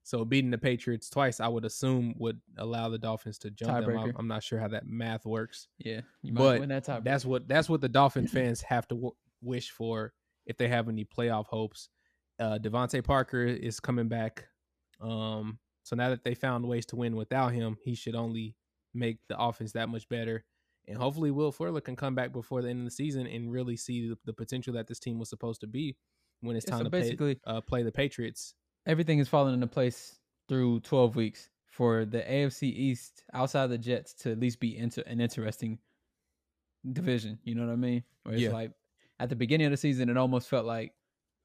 So beating the Patriots twice, I would assume would allow the Dolphins to jump them. I'm, I'm not sure how that math works. Yeah, you might But win that time. That's what that's what the Dolphin fans have to w- wish for if they have any playoff hopes. Uh DeVante Parker is coming back. Um so now that they found ways to win without him, he should only make the offense that much better. And hopefully Will Fuller can come back before the end of the season and really see the, the potential that this team was supposed to be when it's Yeah, time so to basically- uh, play the Patriots. Everything is falling into place through 12 weeks for the AFC East outside the Jets to at least be into an interesting division. You know what I mean? Where it's Yeah. like at the beginning of the season, it almost felt like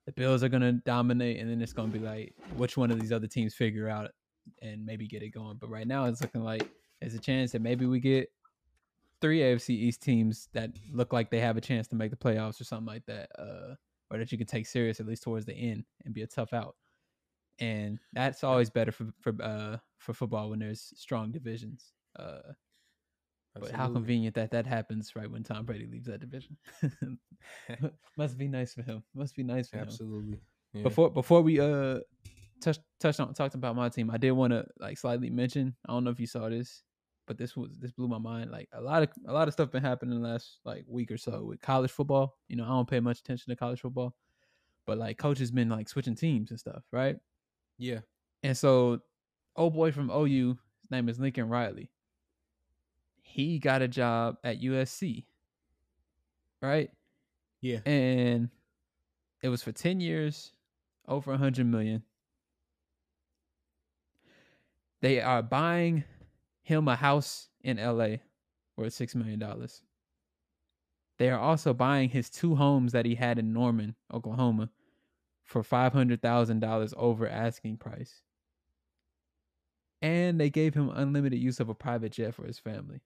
the Bills are gonna dominate, and then it's gonna be like which one of these other teams figure out and maybe get it going. But right now, it's looking like there's a chance that maybe we get three AFC East teams that look like they have a chance to make the playoffs or something like that, uh, or that you can take serious at least towards the end and be a tough out and that's always better for for uh for football when there's strong divisions. Uh, but how convenient that that happens right when Tom Brady leaves that division. Must be nice for him. Must be nice for him. Absolutely. Yeah. Before before we uh touch touched on talked about my team, I did want to like slightly mention. I don't know if you saw this, but this was this blew my mind. Like a lot of a lot of stuff been happening the last like week or so with college football. You know, I don't pay much attention to college football, but like coaches been like switching teams and stuff, right? Yeah. And so, old boy from OU, his name is Lincoln Riley. He got a job at USC, right? Yeah. And it was for 10 years, over 100 million. They are buying him a house in LA worth $6 million. They are also buying his two homes that he had in Norman, Oklahoma for $500,000 over asking price. And they gave him unlimited use of a private jet for his family.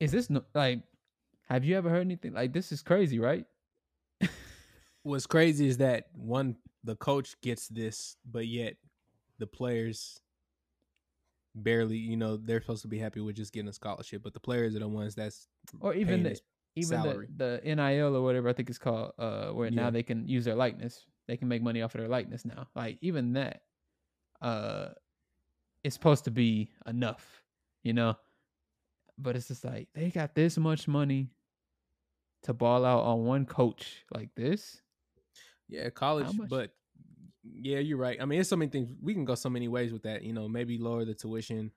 Is this no, like have you ever heard anything like this is crazy, right? What's crazy is that one the coach gets this, but yet the players barely, you know, they're supposed to be happy with just getting a scholarship, but the players are the ones that's or even paying the his even salary. the, the NIL or whatever I think it's called, uh, where Yeah. now they can use their likeness. They can make money off of their likeness now. Like even that, uh, it's supposed to be enough, you know. But it's just like they got this much money to ball out on one coach like this. Yeah, college, but yeah, you're right. I mean, it's so many things. We can go so many ways with that. You know, maybe lower the tuition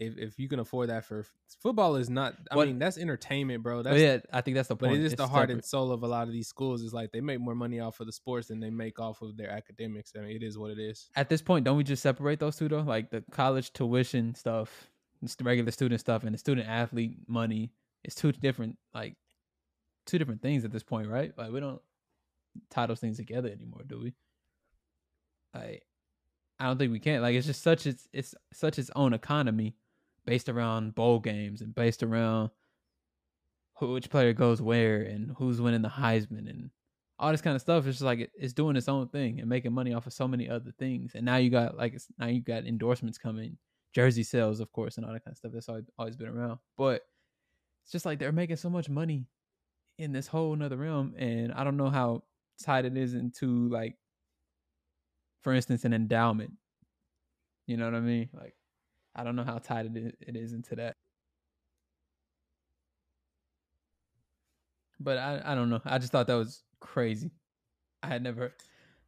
if if you can afford that for football. Is not. I mean, that's entertainment, bro. Oh, that's yeah, I think that's the but point. it is It's the heart separate. and soul of a lot of these schools. Is like they make more money off of the sports than they make off of their academics. I mean, it is what it is. at this point, don't we just separate those two though? Like the college tuition stuff, the regular student stuff, and the student athlete money. It's two different, like, two different things at this point, right? Like we don't tie those things together anymore, do we? Like, I don't think we can. Like, it's just such its it's such its own economy, based around bowl games and based around who which player goes where and who's winning the Heisman and all this kind of stuff. It's just like it- it's doing its own thing and making money off of so many other things. And now you got like it's, now you got endorsements coming, jersey sales, of course, and all that kind of stuff. That's always, always been around. But it's just like they're making so much money in this whole nother realm, and I don't know how tied it is into like, for instance, an endowment. You know what I mean? Like, I don't know how tied it is, it is into that. But I, I don't know. I just thought that was crazy. I had never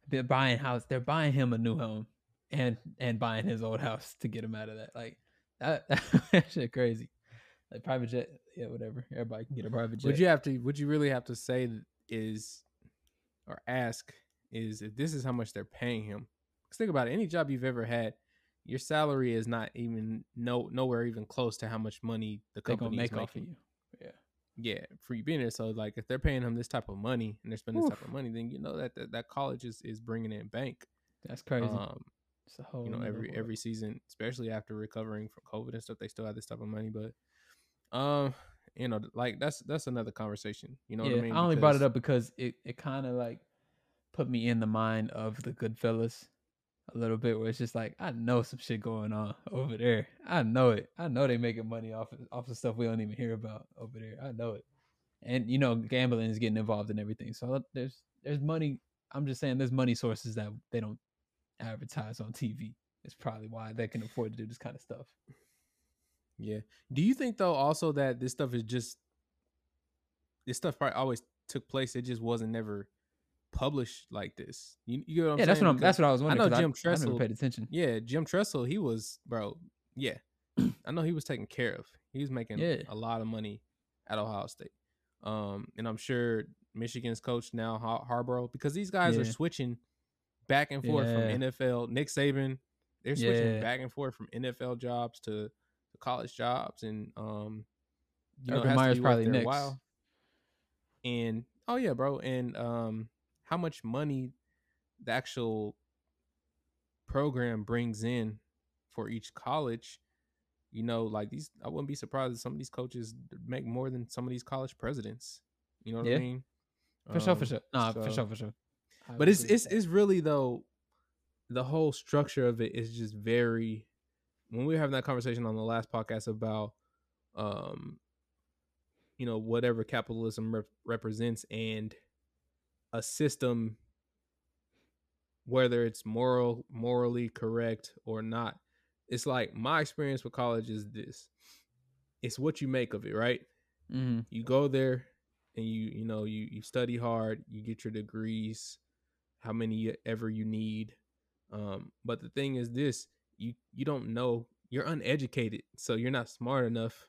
they're buying house. They're buying him a new home and and buying his old house to get him out of that. Like that, that shit crazy. Like private jet, yeah, whatever. Everybody can get a private jet. Would you have to? Would you really have to say is or ask is if this is how much they're paying him? Because think about it. Any job you've ever had, your salary is not even no nowhere even close to how much money the company is make off of you? Yeah. Yeah, for you being there. So like, if they're paying him this type of money and they're spending this type of money, then you know that that, that college is is bringing in bank. That's crazy. Um, it's a whole you know every every season especially after recovering from covid and stuff they still have this type of money but um you know like that's that's another conversation you know yeah, what i mean I only brought it up because it, it kind of like put me in the mind of the Goodfellas a little bit, where it's just like I know some shit going on over there. I know it. I know they making money off of, off of stuff we don't even hear about over there. I know it. And you know, gambling is getting involved in everything. So there's there's money. I'm just saying there's money sources that they don't advertise on TV. It's probably why they can afford to do this kind of stuff. yeah do you think though also that this stuff is just this stuff probably always took place it just wasn't never published like this you, you know what yeah, I'm that's saying? what I'm. That's what I was wondering. know 'cause Jim I, I Tressel- never paid attention. yeah jim tressel he was bro yeah i know he was taken care of he was making Yeah. a lot of money at ohio state um and i'm sure michigan's coach now Har- harbaugh because these guys are switching back and forth Yeah. from nfl nick saban they're switching Yeah. back and forth from nfl jobs to, to college jobs and um you Urban to Meyer's probably while. and oh yeah bro and um how much money the actual program brings in for each college you know like these i wouldn't be surprised if some of these coaches make more than some of these college presidents you know what Yeah. i mean For sure, for Um, sure. Nah, for sure, for sure. I but it's it's that. it's really though the whole structure of it is just very when we were having that conversation on the last podcast about um you know whatever capitalism rep- represents and a system whether it's moral morally correct or not it's like my experience with college is this. It's what you make of it, right? Mm-hmm. You go there and you you know you you study hard, you get your degrees, how many ever you need. Um, but the thing is this, you you don't know, you're uneducated, so you're not smart enough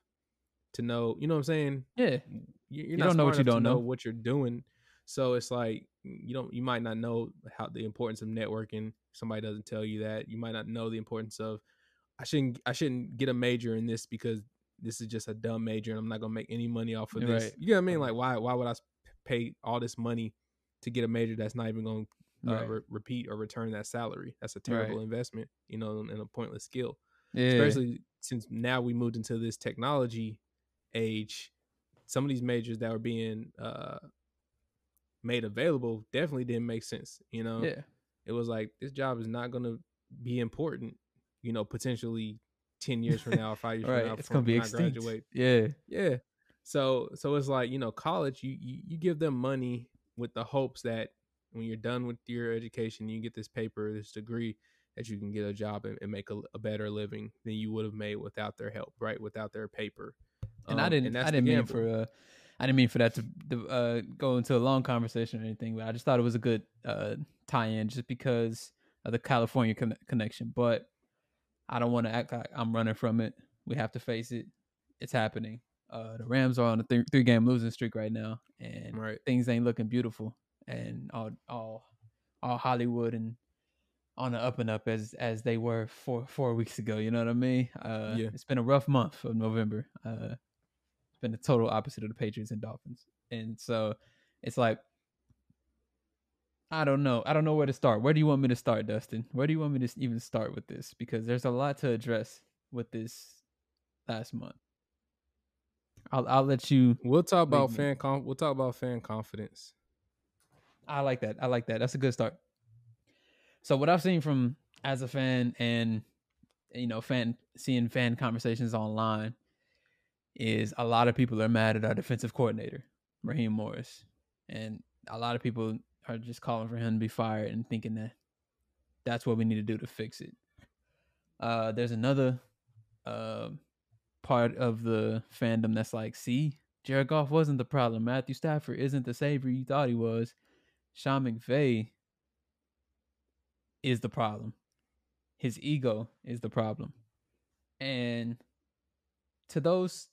to know, you know what I'm saying? Yeah. You, you're You not don't know what you don't know. what you're doing. So it's like you don't you might not know how the importance of networking. Somebody doesn't tell you that. You might not know the importance of I shouldn't I shouldn't get a major in this because this is just a dumb major and I'm not gonna make any money off of this. Right. You know what I mean? Like why why would I pay all this money to get a major that's not even gonna uh, Right. re- repeat or return that salary? That's a terrible Right. investment, you know, and a pointless skill yeah. especially since now we moved into this technology age some of these majors that were being uh made available definitely didn't make sense you know yeah. it was like this job is not going to be important you know potentially 10 years from now or 5 years Right. from now It's gonna be I extinct. graduate Yeah. yeah so so it's like you know college you, you you give them money with the hopes that when you're done with your education you get this paper this degree that you can get a job and, and make a, a better living than you would have made without their help right without their paper And I Um, didn't. that's I didn't mean for. Uh, I didn't mean for that to, uh, go into a long conversation or anything. But I just thought it was a good uh, tie-in, just because of the California con- connection. But I don't want to act like I'm running from it. We have to face it. It's happening. Uh, the Rams are on a th- three-game losing streak right now, and right things ain't looking beautiful. And all, all, all Hollywood and on the up and up as as they were four four weeks ago. You know what I mean? Uh, Yeah. It's been a rough month of November. Uh, been the total opposite of the Patriots and Dolphins, and so it's like I don't know. I don't know where to start. Where do you want me to start, Dustin? Where do you want me to even start with this? Because there's a lot to address with this last month. I'll I'll let you. we'll talk about fan conf- we'll talk about fan confidence I like that. I like that. That's a good start. So what I've seen from as a fan and you know fan seeing fan conversations online is a lot of people are mad at our defensive coordinator Raheem Morris, and a lot of people are just calling for him to be fired and thinking that that's what we need to do to fix it. Uh, there's another uh, part of the fandom that's like, see, Jared Goff wasn't the problem. Matthew Stafford isn't the savior you thought he was. Sean McVay is the problem. His ego is the problem. And to those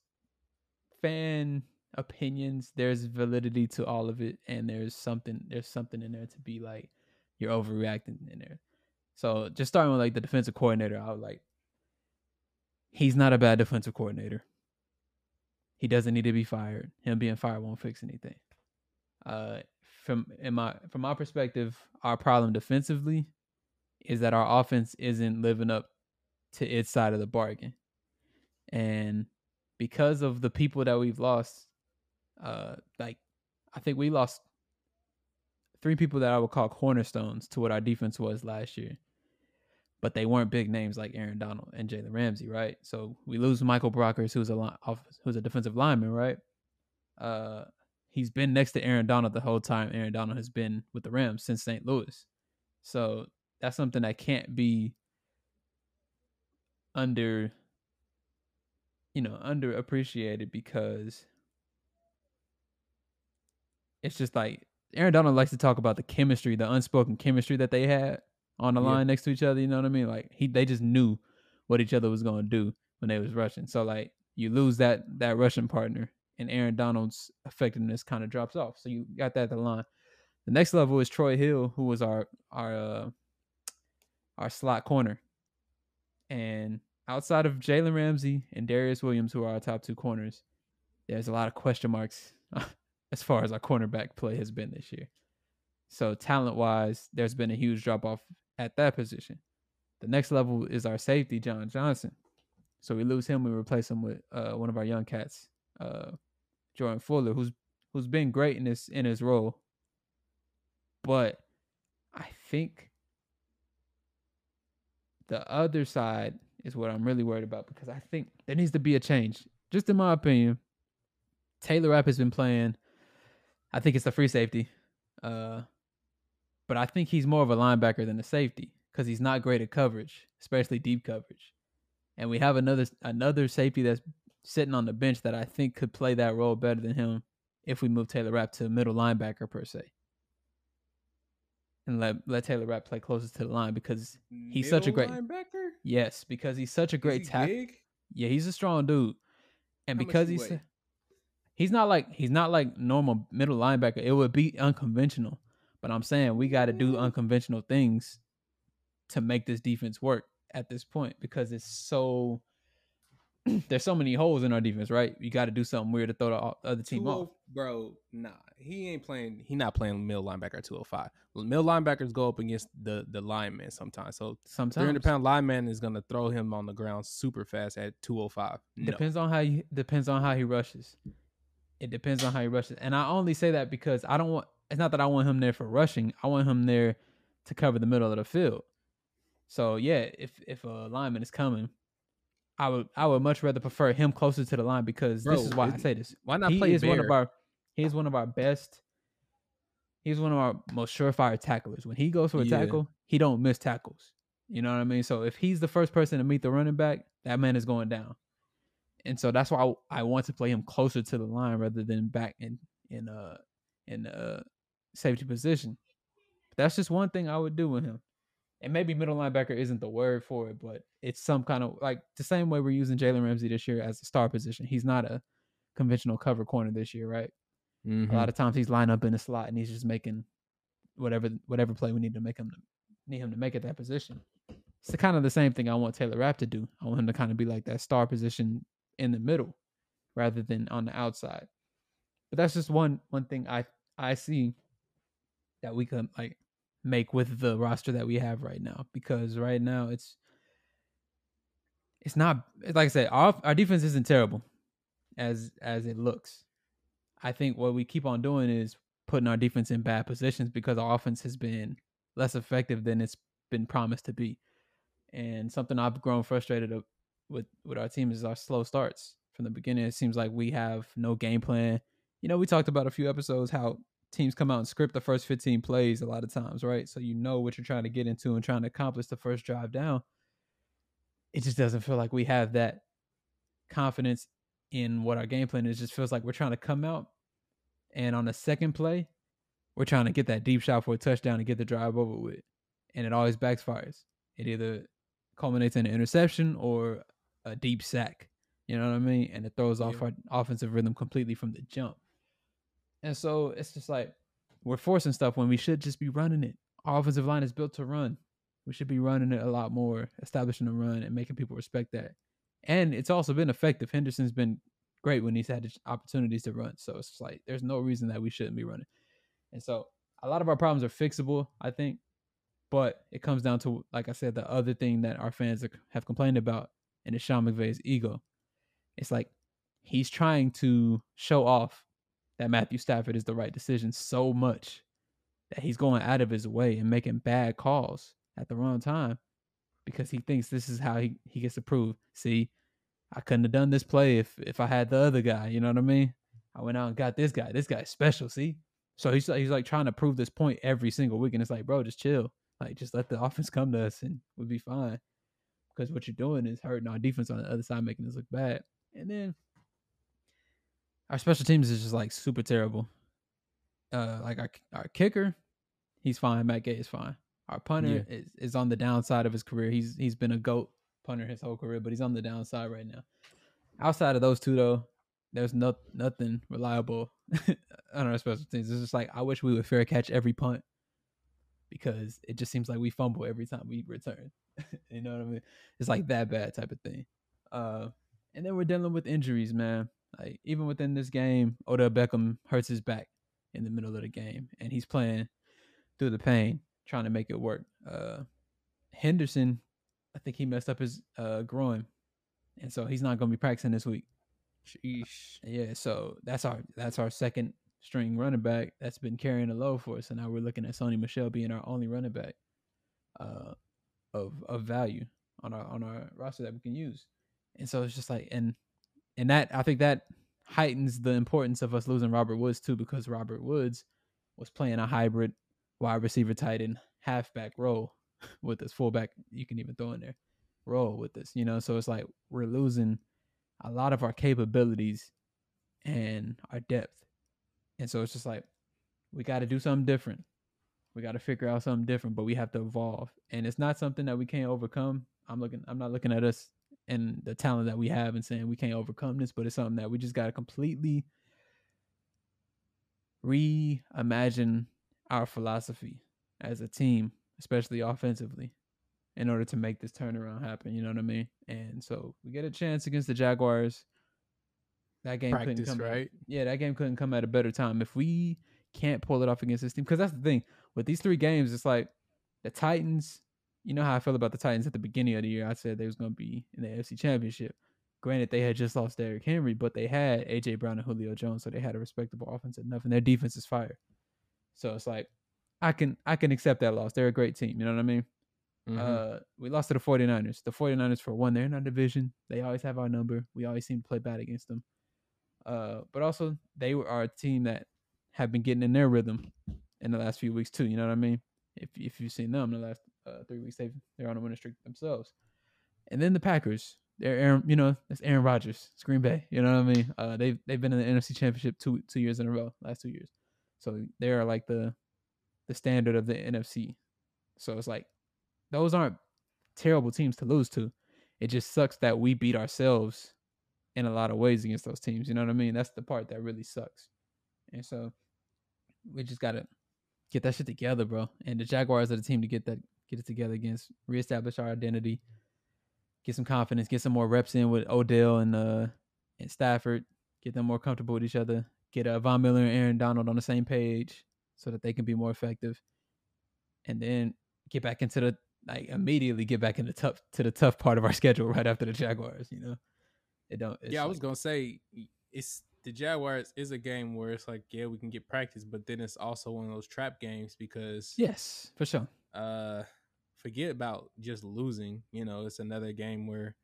fan opinions, there's validity to all of it and there's something there's something in there to be like you're overreacting in there. So just starting with like the defensive coordinator, I was like he's not a bad defensive coordinator. He doesn't need to be fired. Him being fired won't fix anything. Uh from in my from my perspective, our problem defensively is that our offense isn't living up to its side of the bargain. And because of the people that we've lost, uh like I think we lost three people that I would call cornerstones to what our defense was last year. But they weren't big names like Aaron Donald and Jalen Ramsey, right? So we lose Michael Brockers, who's a li- off, who's a defensive lineman, right? Uh, he's been next to Aaron Donald the whole time. Aaron Donald has been with the Rams since St. Louis, so that's something that can't be under, you know, underappreciated because it's just like Aaron Donald likes to talk about the chemistry, the unspoken chemistry that they had on the Yeah. line next to each other. You know what I mean? Like he, they just knew what each other was going to do when they was rushing. So like you lose that that rushing partner, and Aaron Donald's effectiveness kind of drops off. So you got that at the line. The next level is Troy Hill, who was our our uh, our slot corner, and outside of Jalen Ramsey and Darious Williams, who are our top two corners, there's a lot of question marks as far as our cornerback play has been this year. So talent wise, there's been a huge drop off at that position. The next level is our safety, John Johnson. So we lose him, we replace him with uh, one of our young cats, uh, Jordan Fuller, who's who's been great in this in his role. But I think the other side is what I'm really worried about because I think there needs to be a change. Just in my opinion, Taylor Rapp has been playing. I think it's a free safety, uh, but I think he's more of a linebacker than a safety because he's not great at coverage, especially deep coverage. and we have another another safety that's sitting on the bench that I think could play that role better than him if we move Taylor Rapp to middle linebacker per se. And let let Taylor Rapp play closest to the line because He's such a great- linebacker. yes, because he's such a great tackle. Yeah, he's a strong dude. And How because he's weigh? he's not like he's not like normal middle linebacker. It would be unconventional. But I'm saying we got to do Mm. unconventional things to make this defense work at this point because it's so there's so many holes in our defense, right? You got to do something weird to throw the other team oh off. bro. Nah, he ain't playing. He not playing middle linebacker two hundred five. Middle linebackers go up against the the linemen sometimes. So Sometimes three hundred pound lineman is gonna throw him on the ground super fast at two hundred five. No. Depends on how he depends on how he rushes. It depends on how he rushes. And I only say that because I don't want it's not that I want him there for rushing. I want him there to cover the middle of the field. So yeah, if if a lineman is coming, I would I would much rather prefer him closer to the line because this is why I say this. Why not he play is one of our he is one of our best he's one of our most surefire tacklers. When he goes for a Yeah. tackle, he don't miss tackles. You know what I mean? So if he's the first person to meet the running back, that man is going down. And so that's why I, I want to play him closer to the line rather than back in in uh in uh safety position. That's just one thing I would do with him. And maybe middle linebacker isn't the word for it, but it's some kind of like the same way we're using Jalen Ramsey this year as a star position. He's not a conventional cover corner this year, right? Mhm. A lot of times he's lined up in a slot and he's just making whatever whatever play we need to make him to, need him to make at that position. It's the kind of the same thing I want Taylor Rapp to do. I want him to kind of be like that star position in the middle rather than on the outside. But that's just one one thing I I see that we can like make with the roster that we have right now because right now it's it's not like I said our our defense isn't terrible as as it looks. I think what we keep on doing is putting our defense in bad positions because our offense has been less effective than it's been promised to be. And something I've grown frustrated with with our team is our slow starts from the beginning. It seems like we have no game plan. You know, we talked about a few episodes how teams come out and script the first 15 plays a lot of times, right? So you know what you're trying to get into and trying to accomplish the first drive down. It just doesn't feel like we have that confidence in what our game plan is. It just feels like we're trying to come out and on the second play, we're trying to get that deep shot for a touchdown and get the drive over with. And it always backfires. It either culminates in an interception or a deep sack. You know what I mean? And it throws off our offensive rhythm completely from the jump. And so it's just like we're forcing stuff when we should just be running it. Our offensive line is built to run. We should be running it a lot more, establishing a run and making people respect that. And it's also been effective. Henderson's been great when he's had opportunities to run. So it's like there's no reason that we shouldn't be running. And so a lot of our problems are fixable, I think. But it comes down to, like I said, the other thing that our fans have complained about, and it's Sean McVay's ego. It's like he's trying to show off that Matthew Stafford is the right decision so much that he's going out of his way and making bad calls at the wrong time because he thinks this is how he, he gets to prove. See, I couldn't have done this play if if I had the other guy. You know what I mean? I went out and got this guy. This guy's special. See, so he's like- he's like trying to prove this point every single week, and it's like, bro, just chill. Like, just let the offense come to us, and we'll be fine. Because what you're doing is hurting our defense on the other side, making us look bad. And then our special teams is just like super terrible. Uh, like our our kicker, he's fine. Matt Gay is fine. Our punter is, is on the downside of his career. He's he's been a goat punter his whole career, but he's on the downside right now. Outside of those two, though, there's no nothing reliable on our special teams. It's just like I wish we would fair catch every punt because it just seems like we fumble every time we return. you know what I mean? It's like that bad type of thing. Uh, and then we're dealing with injuries, man. Like even within this game, Odell Beckham hurts his back in the middle of the game, and he's playing through the pain, trying to make it work. Uh, Henderson, I think he messed up his uh, groin, and so he's not going to be practicing this week. Sheesh. Yeah, so that's our that's our second string running back that's been carrying the load for us, and now we're looking at Sony Michel being our only running back uh, of of value on our on our roster that we can use. And so it's just like and and that I think that heightens the importance of us losing Robert Woods too, because Robert Woods was playing a hybrid wide receiver tight end halfback role with his fullback you can even throw in there. role with this, you know. So it's like we're losing a lot of our capabilities and our depth, and so it's just like we got to do something different. We got to figure out something different, but we have to evolve, and it's not something that we can't overcome. I'm looking. I'm not looking at us and the talent that we have and saying we can't overcome this, but it's something that we just got to completely reimagine our philosophy as a team, especially offensively, in order to make this turnaround happen. You know what I mean? And so we get a chance against the Jaguars. That game couldn't Practice, come at- right? yeah, that game couldn't come at a better time. If we can't pull it off against this team, because that's the thing with these three games, it's like the Titans. You know how I feel about the Titans at the beginning of the year. I said they was going to be in the AFC Championship. Granted, they had just lost Derrick Henry, but they had AJ Brown and Julio Jones, so they had a respectable offense enough, and their defense is fire. So it's like I can I can accept that loss. They're a great team. You know what I mean? Mhm. Uh, we lost to the 49ers. The 49ers, for one, they're in our division. They always have our number. We always seem to play bad against them. Uh, but also, they were our team that have been getting in their rhythm in the last few weeks, too. You know what I mean? If, if you've seen them in the last uh, three weeks, they've, they're on a winning streak themselves. And then the Packers, they're Aaron, you know, that's Aaron Rodgers, it's Green Bay. You know what I mean? Uh, they've they've been in the NFC Championship two two years in a row, last two years. So they are like the the standard of the NFC. So it's like those aren't terrible teams to lose to. It just sucks that we beat ourselves in a lot of ways against those teams. You know what I mean? That's the part that really sucks. And so we just gotta get that shit together, bro. And the Jaguars are the team to get that get it together against, reestablish our identity, get some confidence, get some more reps in with Odell and uh and Stafford, get them more comfortable with each other, get uh, Von Miller and Aaron Donald on the same page so that they can be more effective, and then get back into the like immediately get back into the tough to the tough part of our schedule right after the Jaguars. You know, it don't. It's yeah, I was like- gonna say it's the Jaguars is a game where it's like, yeah, we can get practice, but then it's also one of those trap games because yes, for sure. uh forget about just losing. You know, it's another game where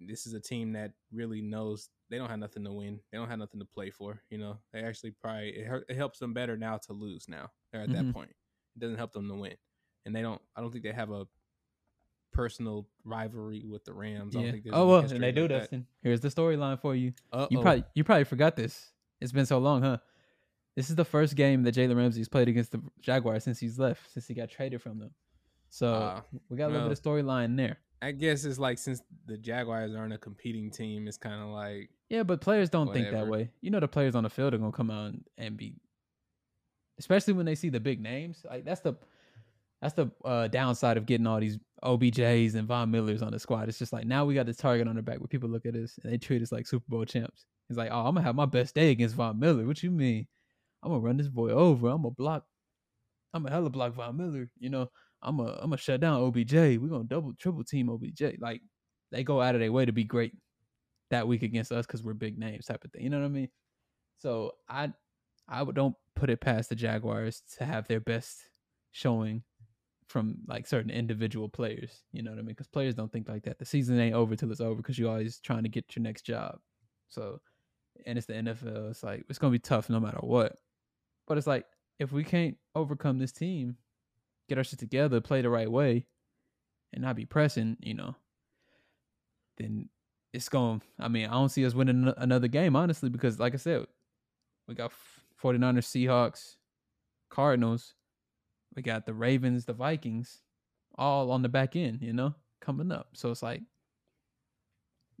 this is a team that really knows they don't have nothing to win. They don't have nothing to play for. You know, they actually probably it, it helps them better now to lose. Now they're at Mhm. that point. It doesn't help them to win, and they don't. I don't think they have a personal rivalry with the Rams. I don't Yeah. Oh well, and they like do, that. Dustin. Here's the storyline for you. You Uh-oh. probably you probably forgot this. It's been so long, huh? This is the first game that Jalen Ramsey's played against the Jaguars since he's left, since he got traded from them. So Ah, we got a little bit of storyline there. I guess it's like since the Jaguars aren't a competing team, it's kind of like Yeah, but players don't think that way. You know, the players on the field are gonna come out and be, especially when they see the big names. Like that's the that's the uh, downside of getting all these OBJs and Von Millers on the squad. It's just like now we got this target on the back where people look at us and they treat us like Super Bowl champs. It's like, oh, I'm gonna have my best day against Von Miller. What you mean? I'm gonna run this boy over. I'm gonna block. I'm a hella block Von Miller. You know, I'm a I'm gonna shut down OBJ. We're gonna double triple team OBJ. Like they go out of their way to be great that week against us because we're big names type of thing. You know what I mean? So I I don't put it past the Jaguars to have their best showing from like certain individual players. You know what I mean? Because players don't think like that. The season ain't over till it's over because you're always trying to get your next job. So and it's the NFL. It's like it's gonna be tough no matter what. But it's like if we can't overcome this team, get our shit together, play the right way, and not be pressing, you know, then it's going. I mean, I don't see us winning another game honestly because, like I said, we got 49ers, Seahawks, Cardinals, we got the Ravens, the Vikings, all on the back end, you know, coming up. So it's like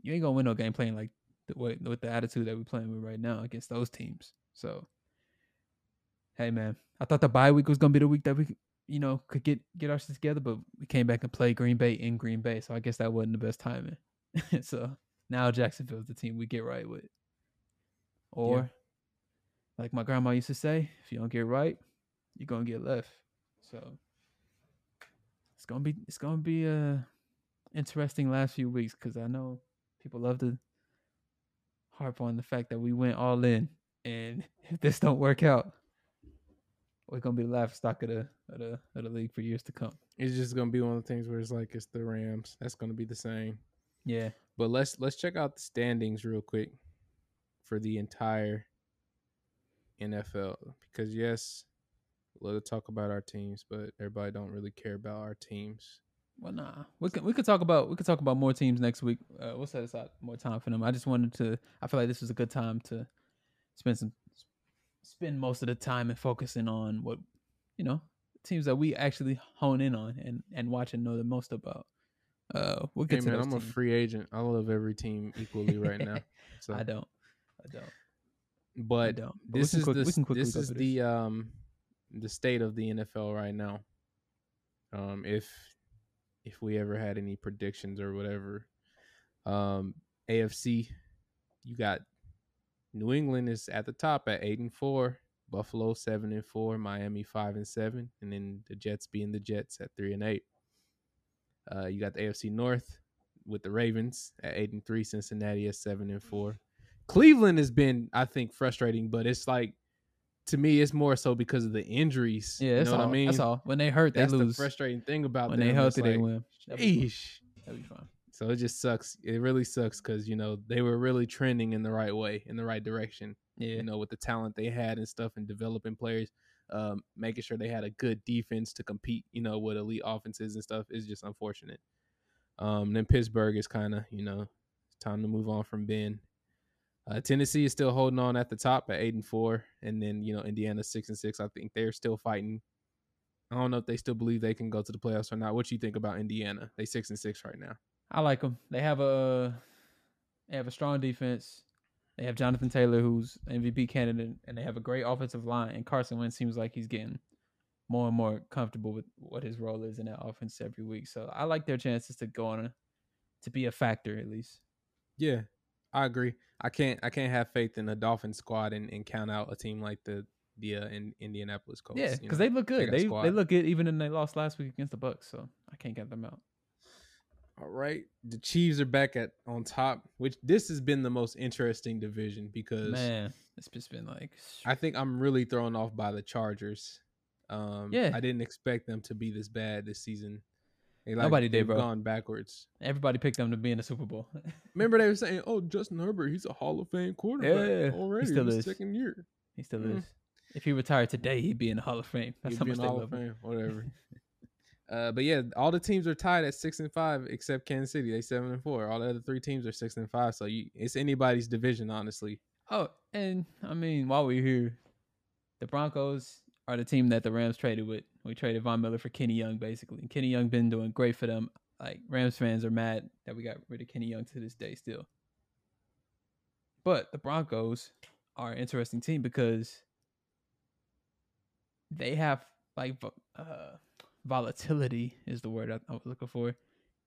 you ain't gonna win no game playing like the way with the attitude that we're playing with right now against those teams. So hey man, I thought the bye week was gonna be the week that we you know could get get our shit together, but we came back and played Green Bay in Green Bay, so I guess that wasn't the best timing. so now Jacksonville's the team we get right with. Or like my grandma used to say, if you don't get right, you're gonna get left. So it's gonna be it's gonna be a interesting last few weeks because I know people love to harp on the fact that we went all in, and if this don't work out, we're gonna be the laughing stock of the of the of the league for years to come. it's just gonna be one of the things where it's like it's the Rams. That's gonna be the same. Yeah, But let's let's check out the standings real quick for the entire NFL because yes, love to talk about our teams, but everybody don't really care about our teams Well, nah, we could we could talk about we could talk about more teams next week. Uh, we'll set aside more time for them. I just wanted to. I feel like this was a good time to spend some spend most of the time and focusing on what you know teams that we actually hone in on and and watch and know the most about. Uh, we'll Hey get to man, I'm a free agent. I love every team equally right now. So, I don't. I don't. I but don't. But this is quick- the we can s- quickly this is through the um the state of the NFL right now. Um, if if we ever had any predictions or whatever, um, AFC, you got New England is at the top at eight and four, Buffalo seven and four, Miami five and seven, and then the Jets being the Jets at three and eight. Uh, you got the AFC North with the Ravens at eight and three, Cincinnati at seven and four. Cleveland has been, I think, frustrating, but it's like to me, it's more so because of the injuries. Yeah, you that's know all. what I mean? That's all. When they hurt, they That's lose. the frustrating thing about when them. they healthy, they win. That'd be That'd be fun. So it just sucks. It really sucks because you know they were really trending in the right way, in the right direction. Yeah. You know, with the talent they had and stuff, and developing players, um, making sure they had a good defense to compete. You know, with elite offenses and stuff is just unfortunate. Um, then Pittsburgh is kind of you know, it's time to move on from Ben. Uh, Tennessee is still holding on at the top at eight and four, and then you know Indiana six and six. I think they're still fighting. I don't know if they still believe they can go to the playoffs or not. What you think about Indiana? They six and six right now. I like them. They have a they have a strong defense. They have Jonathan Taylor, who's MVP candidate, and they have a great offensive line. And Carson Wentz seems like he's getting more and more comfortable with what his role is in that offense every week. So I like their chances to go on a to be a factor at least. Yeah, I agree. I can't I can't have faith in a Dolphin squad and, and count out a team like the the uh, in, Indianapolis Colts. yeah, you because they look good. a They they look good even in they lost last week against the Bucs. So I can't get them out. All right, the Chiefs are back at on top, which this has been the most interesting division because Man, it's just been like I think I'm really thrown off by the Chargers. Um, Yeah. I didn't expect them to be this bad this season. They, Nobody did, they've bro. Gone backwards. everybody picked them to be in the Super Bowl. Remember they were saying, "Oh, Justin Herbert, he's a Hall of Fame quarterback Yeah, he already. still in is. second year. he still Mm. is. If he retired today, he'd be in the Hall of Fame. That's He'd how be much in they Hall of love him. Fame, whatever." Uh, but yeah, all the teams are tied at six and five except Kansas City. They seven and four. All the other three teams are six and five. So you, it's anybody's division, honestly. Oh, and I mean, while we're here, the Broncos are the team that the Rams traded with. We traded Von Miller for Kenny Young, basically. And Kenny Young been doing great for them. Like Rams fans are mad that we got rid of Kenny Young to this day still. But the Broncos are an interesting team because they have like uh, volatility is the word I, was looking for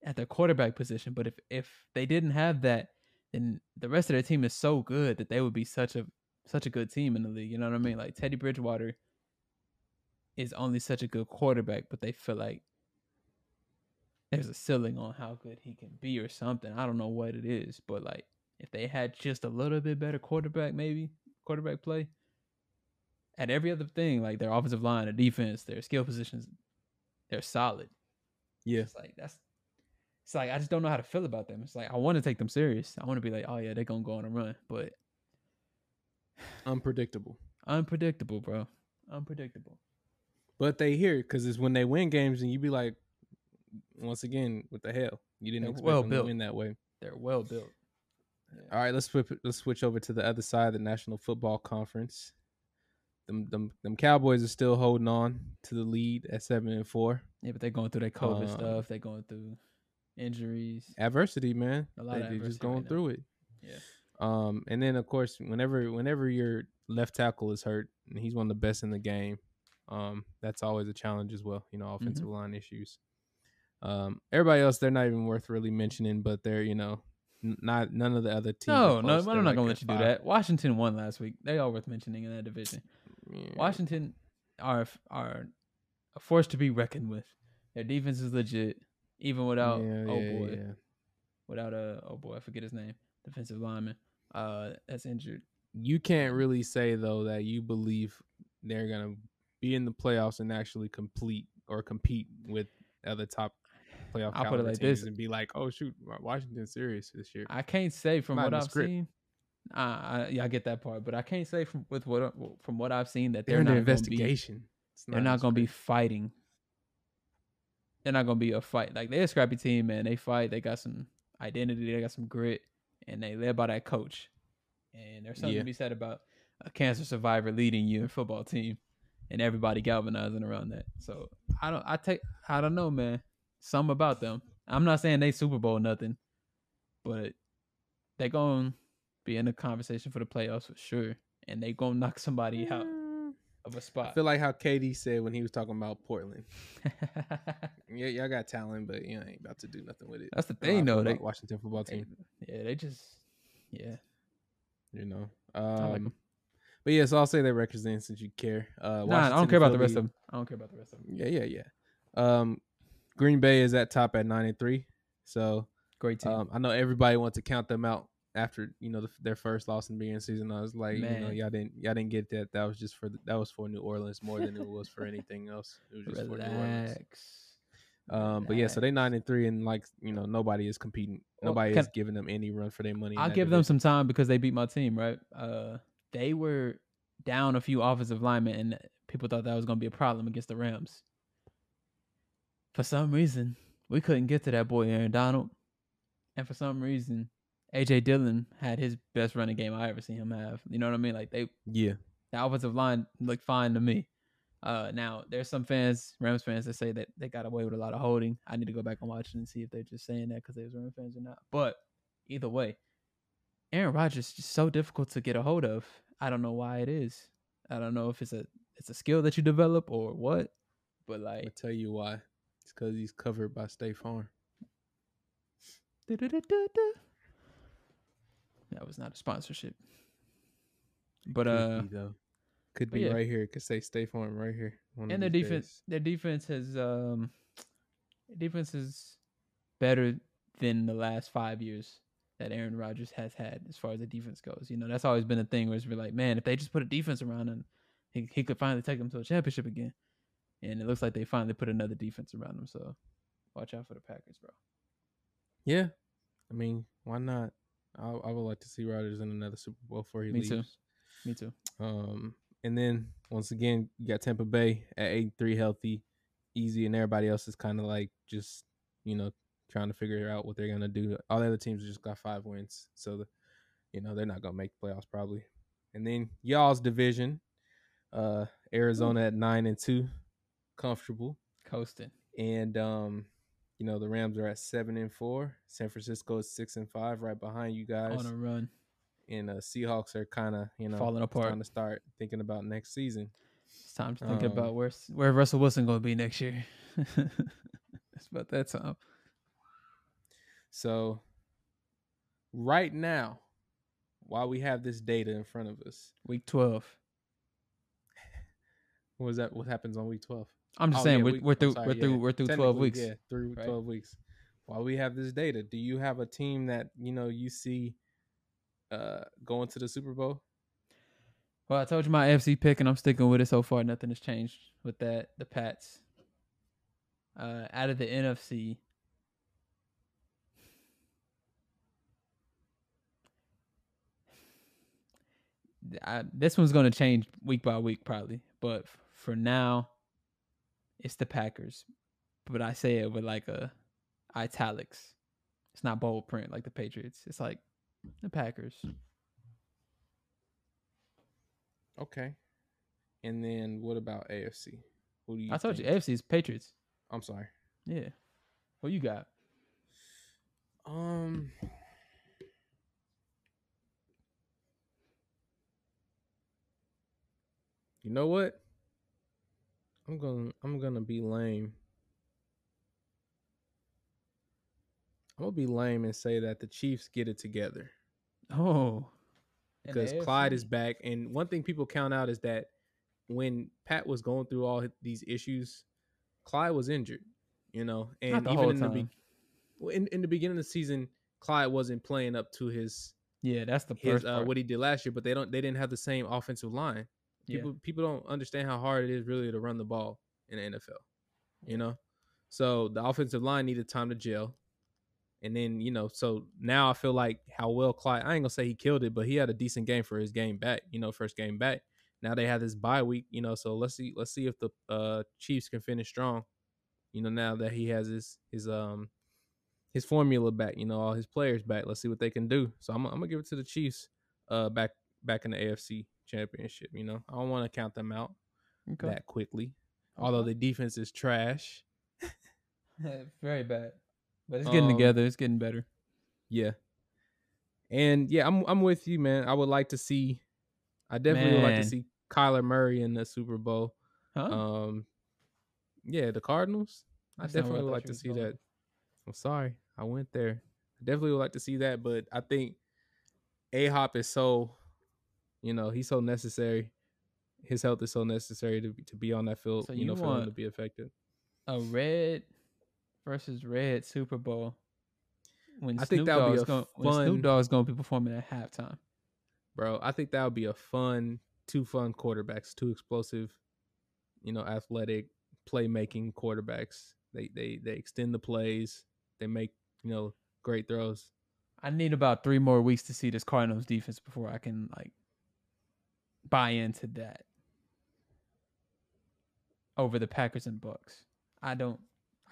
at the quarterback position. But if if they didn't have that, then the rest of their team is so good that they would be such a such a good team in the league. You know what I mean? Like Teddy Bridgewater is only such a good quarterback, but they feel like there's a ceiling on how good he can be or something. I don't know what it is, but like if they had just a little bit better quarterback, maybe quarterback play at every other thing, like their offensive line, their defense, their skill positions, they're solid. Yeah, It's like that's it's like I just don't know how to feel about them. It's like I want to take them serious. I want to be like, oh yeah, they're gonna go on a run, but unpredictable. unpredictable, bro. Unpredictable. But they here because it's when they win games, and you be like, once again, what the hell? You didn't They're expect well them built. to win that way. They're well built. All right, let's flip. Let's switch over to the other side, the National Football Conference. Them, them, them Cowboys are still holding on to the lead at seven and four. Yeah, but they're going through their COVID Um, stuff. They're going through injuries. Adversity, man. A lot they, of they're just adversity right going now. through it. Yeah. Um, and then of course, whenever whenever your left tackle is hurt, and he's one of the best in the game, um, that's always a challenge as well. You know, Mm-hmm. offensive line issues. Um, everybody else, they're not even worth really mentioning, but they're you know, n- not none of the other teams. No, no. I'm not like gonna let you do that. Washington won last week. They all worth mentioning in that division. Yeah. Washington are are a force to be reckoned with. Their defense is legit, even without Yeah, oh yeah, boy, yeah. without a oh boy, I forget his name, defensive lineman, uh, that's injured. you can't really say though that you believe they're gonna be in the playoffs and actually complete or compete with other top playoff I'll put it like this. and be like, oh shoot, Washington's serious this year. I can't say from Not what I've seen. Uh, I, yeah, I get that part, but I can't say from with what from what I've seen that They're they're, not gonna be investigation. It's they're not going to be fighting they're not gonna be a fight. Like they're a scrappy team, man. They fight. They got some identity. They got some grit, and they led by that coach. And there's something Yeah. to be said about a cancer survivor leading you your football team, and everybody galvanizing around that. So I don't. I take. I don't know, man. Something about them. I'm not saying they Super Bowl nothing, but they gonna be in the conversation for the playoffs for sure, and they gonna knock somebody out of a spot. I feel like how KD said when he was talking about Portland. Yeah, y'all got talent, but you ain't about to do nothing with it. That's the thing, though. football- They, Washington football they- team. yeah, they just, yeah. You know. like Um, 'em. but yeah, so I'll say their records then since you care. Uh, Nah, I don't care and about the rest of them. I don't care about the rest of them. Yeah, yeah, yeah. Um, Green Bay is at top at nine and three. So Great team. um, I know everybody wants to count them out after you know the, their first loss in the beginning of the season. I was like, you know, y'all didn't y'all didn't get that. That was just for the, that was for New Orleans more than it was for anything else. It was just for New Orleans. Relax. Um, but yeah, so they nine and three, and like you know, nobody is competing. Nobody can- is giving them any run for their money. I'll give them some time because they beat my team, right? Uh, they were down a few offensive linemen, and people thought that was going to be a problem against the Rams. For some reason, we couldn't get to that boy Aaron Donald, and for some reason, AJ Dillon had his best running game I ever seen him have. You know what I mean? Like they, Yeah, the offensive line looked fine to me. Uh, now there's some fans, Rams fans, that say that they got away with a lot of holding. I need to go back and watch it and see if they're just saying that because they was Rams fans or not. But either way, Aaron Rodgers is just so difficult to get a hold of. I don't know why it is. I don't know if it's a it's a skill that you develop or what. But like, I like, tell you why. It's because he's covered by State Farm. That was not a sponsorship. But Could uh, be, though. could be yeah. right here. Could say State Farm right here. and their defense days. their defense has um defense is better than the last five years that Aaron Rodgers has had as far as the defense goes. You know, that's always been a thing where it's been like, man, if they just put a defense around him, he he could finally take them to a championship again. And it looks like they finally put another defense around him. So watch out for the Packers, bro. Yeah, I mean, why not? I, I would like to see Rodgers in another Super Bowl before he Me leaves. too. Me too. Um, and then once again, you got Tampa Bay at eight three healthy, easy, and everybody else is kind of like just you know trying to figure out what they're gonna do. All the other teams just got five wins, so the, you know they're not gonna make the playoffs probably. And then y'all's division, uh, Arizona at nine and two, comfortable, Coasting. and um, you know the Rams are at seven and four. San Francisco is six and five, right behind you guys On a run. and uh, Seahawks are kind of you know Falling apart. Time to start thinking about next season. It's time to think Um, about where's where Russell Wilson gonna be next year. it's about that time. So right now, while we have this data in front of us, Week twelve. what was that? What happens on week twelve? I'm just Oh, saying yeah, we're, week- we're through sorry, we're through yeah. we're through twelve weeks. Yeah, through right? twelve weeks. While we have this data, do you have a team that you know you see uh going to the Super Bowl? Well, I told you my FC pick, and I'm sticking with it so far. Nothing has changed with that. The Pats. Uh, out of the NFC, I, this one's going to change week by week, probably. But f- for now, it's the Packers. But I say it with like a italics. It's not bold print like the Patriots. It's like the Packers. Okay. And then what about AFC? Who do you? I told you. AFC is Patriots. I'm sorry. Yeah. What you got? Um. You know what? I'm gonna I'm gonna be lame. I'm gonna be lame and say that the Chiefs get it together Oh. Because Clyde is back. And one thing people count out is that when Pat was going through all these issues, Clyde was injured. You know, and Not the even whole in the be- in, in the beginning of the season, Clyde wasn't playing up to his Yeah, that's the his uh, part. what he did last year, but they don't they didn't have the same offensive line. Yeah. People people don't understand how hard it is really to run the ball in the NFL. You know? So the offensive line needed time to gel. And then, you know, so now I feel like how well Clyde I ain't gonna say he killed it, but he had a decent game for his game back, you know, first game back. Now they have this bye week, you know, so let's see let's see if the uh Chiefs can finish strong. You know, now that he has his his um his formula back, you know, all his players back. Let's see what they can do. So I'm, I'm gonna give it to the Chiefs. Uh, back back in the AFC Championship. You know, I don't want to count them out Okay. that quickly. Although the defense is trash. Very bad. But it's getting Um, together. It's getting better. Yeah. And yeah, I'm I'm with you, man. I would like to see I definitely would like to see Kyler Murray in the Super Bowl. Huh? Um yeah, the Cardinals. I That's I definitely would like to see going. that. I'm sorry. I went there. I definitely would like to see that, but I think A Hop is so, you know, he's so necessary. His health is so necessary to be- to be on that field, So you, you know, for him to be effective. a red versus red Super Bowl. When I think that would be a going, when fun- Snoop Dogg's going to be performing at halftime. bro. I think that would be a fun, two fun quarterbacks, two explosive, you know, athletic, playmaking quarterbacks. They they they extend the plays. They make you know great throws. I need about three more weeks to see this Cardinals defense before I can like buy into that over the Packers and Bucs. I don't.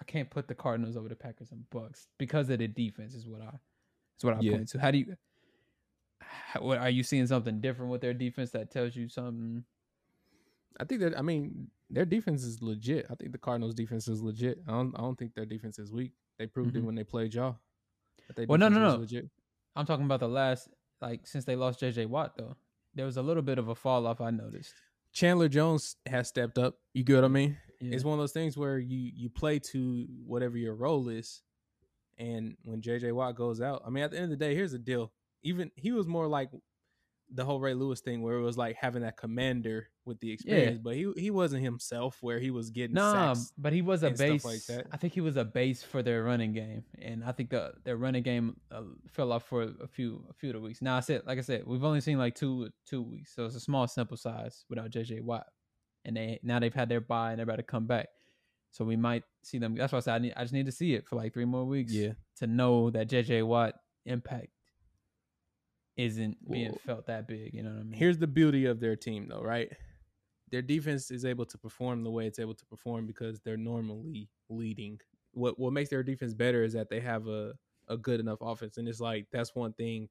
I can't put the Cardinals over the Packers and Bucs because of the defense. Is what I. Is what I Yeah. point to. How do you? How, what are you seeing something different with their defense that tells you something? I think that I mean their defense is legit. I think the Cardinals defense is legit. I don't I don't think their defense is weak. They proved it Mhm. when they played y'all. Well, no, no, no. I'm talking about the last like since they lost J.J. Watt though. There was a little bit of a fall off. I noticed. Chandler Jones has stepped up. You get what I mean? Yeah. It's one of those things where you you play to whatever your role is, and when JJ Watt goes out, I mean, at the end of the day, here's the deal. Even he was more like the whole Ray Lewis thing, where it was like having that commander with the experience, but he he wasn't himself, where he was getting Nah, but he was a base. like that. I think he was a base for their running game, and I think the their running game uh, fell off for a few a few of the weeks. Now I said, like I said, we've only seen like two two weeks, so it's a small sample size without JJ Watt, and they now they've had their bye and they're about to come back, so we might see them. That's why I said I need I just need to see it for like three more weeks, Yeah. to know that JJ Watt impact isn't being felt that big. You know what I mean? Here's the beauty of their team, though, right? Their defense is able to perform the way it's able to perform because they're normally leading. What what makes their defense better is that they have a a good enough offense, and it's like that's one thing.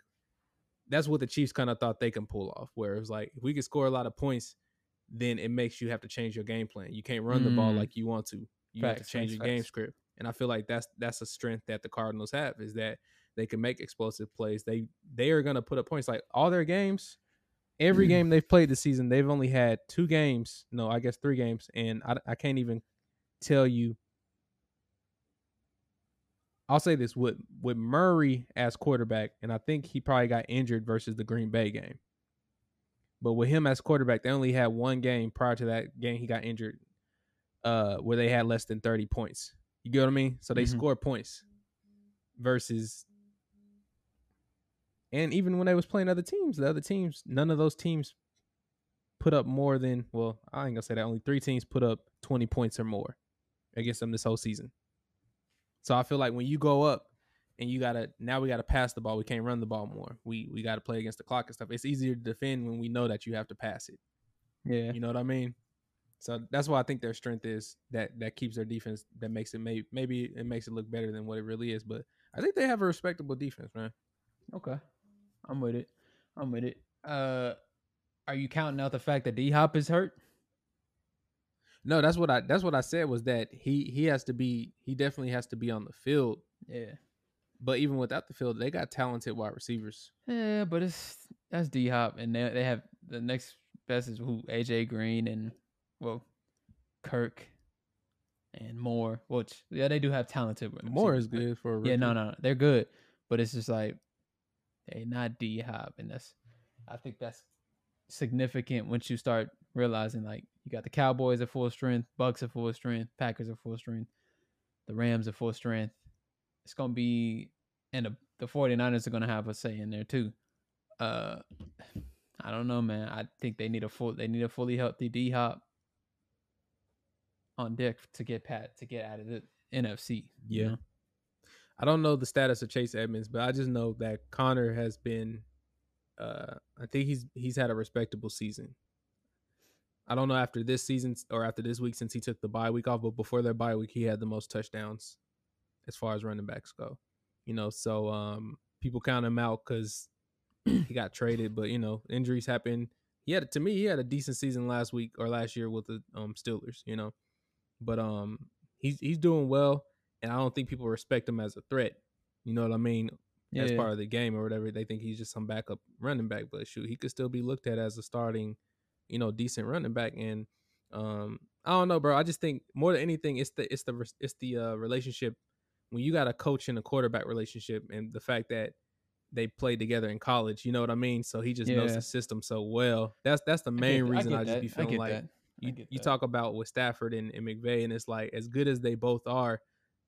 That's what the Chiefs kind of thought they can pull off. Where it's like if we can score a lot of points, then it makes you have to change your game plan. You can't run the ball Mm. like you want to. You have to change facts, your game script, and I feel like that's that's a strength that the Cardinals have is that they can make explosive plays. They they are gonna put up points like all their games. Every Mm. game they've played this season, they've only had two games. No, I guess three games, and I, I can't even tell you. I'll say this with with Murray as quarterback, and I think he probably got injured versus the Green Bay game. But with him as quarterback, they only had one game prior to that game he got injured, uh, where they had less than thirty points. You get what I mean? So they Mhm. score points versus and even when they was playing other teams, the other teams, none of those teams put up more than well, I ain't gonna say that. Only three teams put up twenty points or more against them this whole season. So I feel like when you go up and you gotta now we gotta pass the ball, we can't run the ball more. We we gotta play against the clock and stuff. It's easier to defend when we know that you have to pass it. yeah. You know what I mean? So that's why I think their strength is that that keeps their defense that makes it maybe maybe it makes it look better than what it really is. But I think they have a respectable defense, man. Okay. I'm with it. I'm with it. Uh are you counting out the fact that D Hop is hurt? No, that's what I that's what I said was that he he has to be he definitely has to be on the field. Yeah. But even without the field, they got talented wide receivers. Yeah, but it's that's D Hop and they they have the next best is who AJ Green and well Kirk and Moore, which yeah, they do have talented Moore is good for a Yeah, no, no, they're good, but it's just like they not D Hop, and that's I think that's significant once you start realizing like you got the Cowboys at full strength, Bucs at full strength, Packers at full strength, the Rams at full strength. It's gonna be and the, the 49ers are gonna have a say in there too. Uh I don't know, man. I think they need a full they need a fully healthy D Hop on deck to get Pat to get out of the NFC. you Yeah. know? I don't know the status of Chase Edmonds, but I just know that Conner has been uh I think he's he's had a respectable season. I don't know after this season or after this week since he took the bye week off, but before their bye week, he had the most touchdowns as far as running backs go. You know, so um, people count him out because he got traded, but you know, injuries happen. He had to me, he had a decent season last week or last year with the um Steelers, you know. But um he's he's doing well and I don't think people respect him as a threat. You know what I mean? Yeah, As part of the game or whatever. They think he's just some backup running back, but shoot, he could still be looked at as a starting, you know, decent running back and um I don't know, bro. I just think more than anything it's the it's the it's the uh, relationship when you got a coach and a quarterback relationship and the fact that they played together in college, you know what I mean? So he just knows the system so well. That's that's the I main th- reason I, get just that. be I feeling like that. I you, you that. talk about with Stafford and, and McVay, and it's like as good as they both are,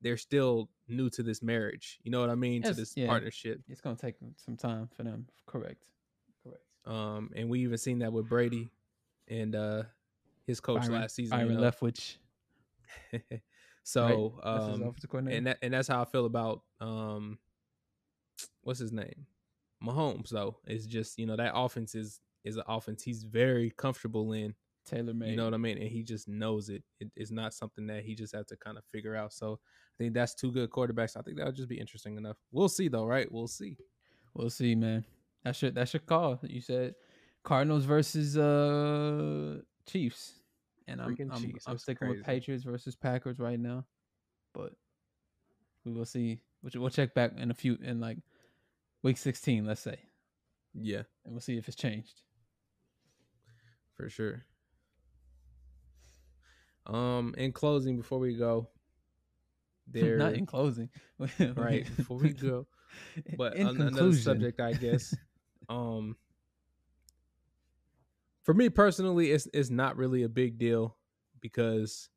they're still new to this marriage. You know what I mean? Yes, to this yeah. partnership. It's gonna take some time for them. Correct. Correct. Um, and we even seen that with Brady and uh his coach Byron, last season. Byron you know? Leftwich. so That's his um, and that and that's how I feel about um, what's his name, Mahomes. Though it's just you know that offense is is an offense he's very comfortable in. Taylor made. You know what I mean? And he just knows it. it. It's not something that he just have to kind of figure out. So I think that's two good quarterbacks. I think that would just be interesting enough. We'll see though, right? We'll see. We'll see, man. That's your that's your call. You said Cardinals versus uh Chiefs, and I'm Freaking I'm, Chiefs, I'm that's sticking with. Patriots versus Packers right now, but we will see. We'll, we'll check back in a few in like week 16, let's say, Yeah, and we'll see if it's changed. for sure. Um, in closing, before we go, there Not in closing, right before we go, but in on another conclusion, subject, I guess. um, for me personally, it's it's not really a big deal because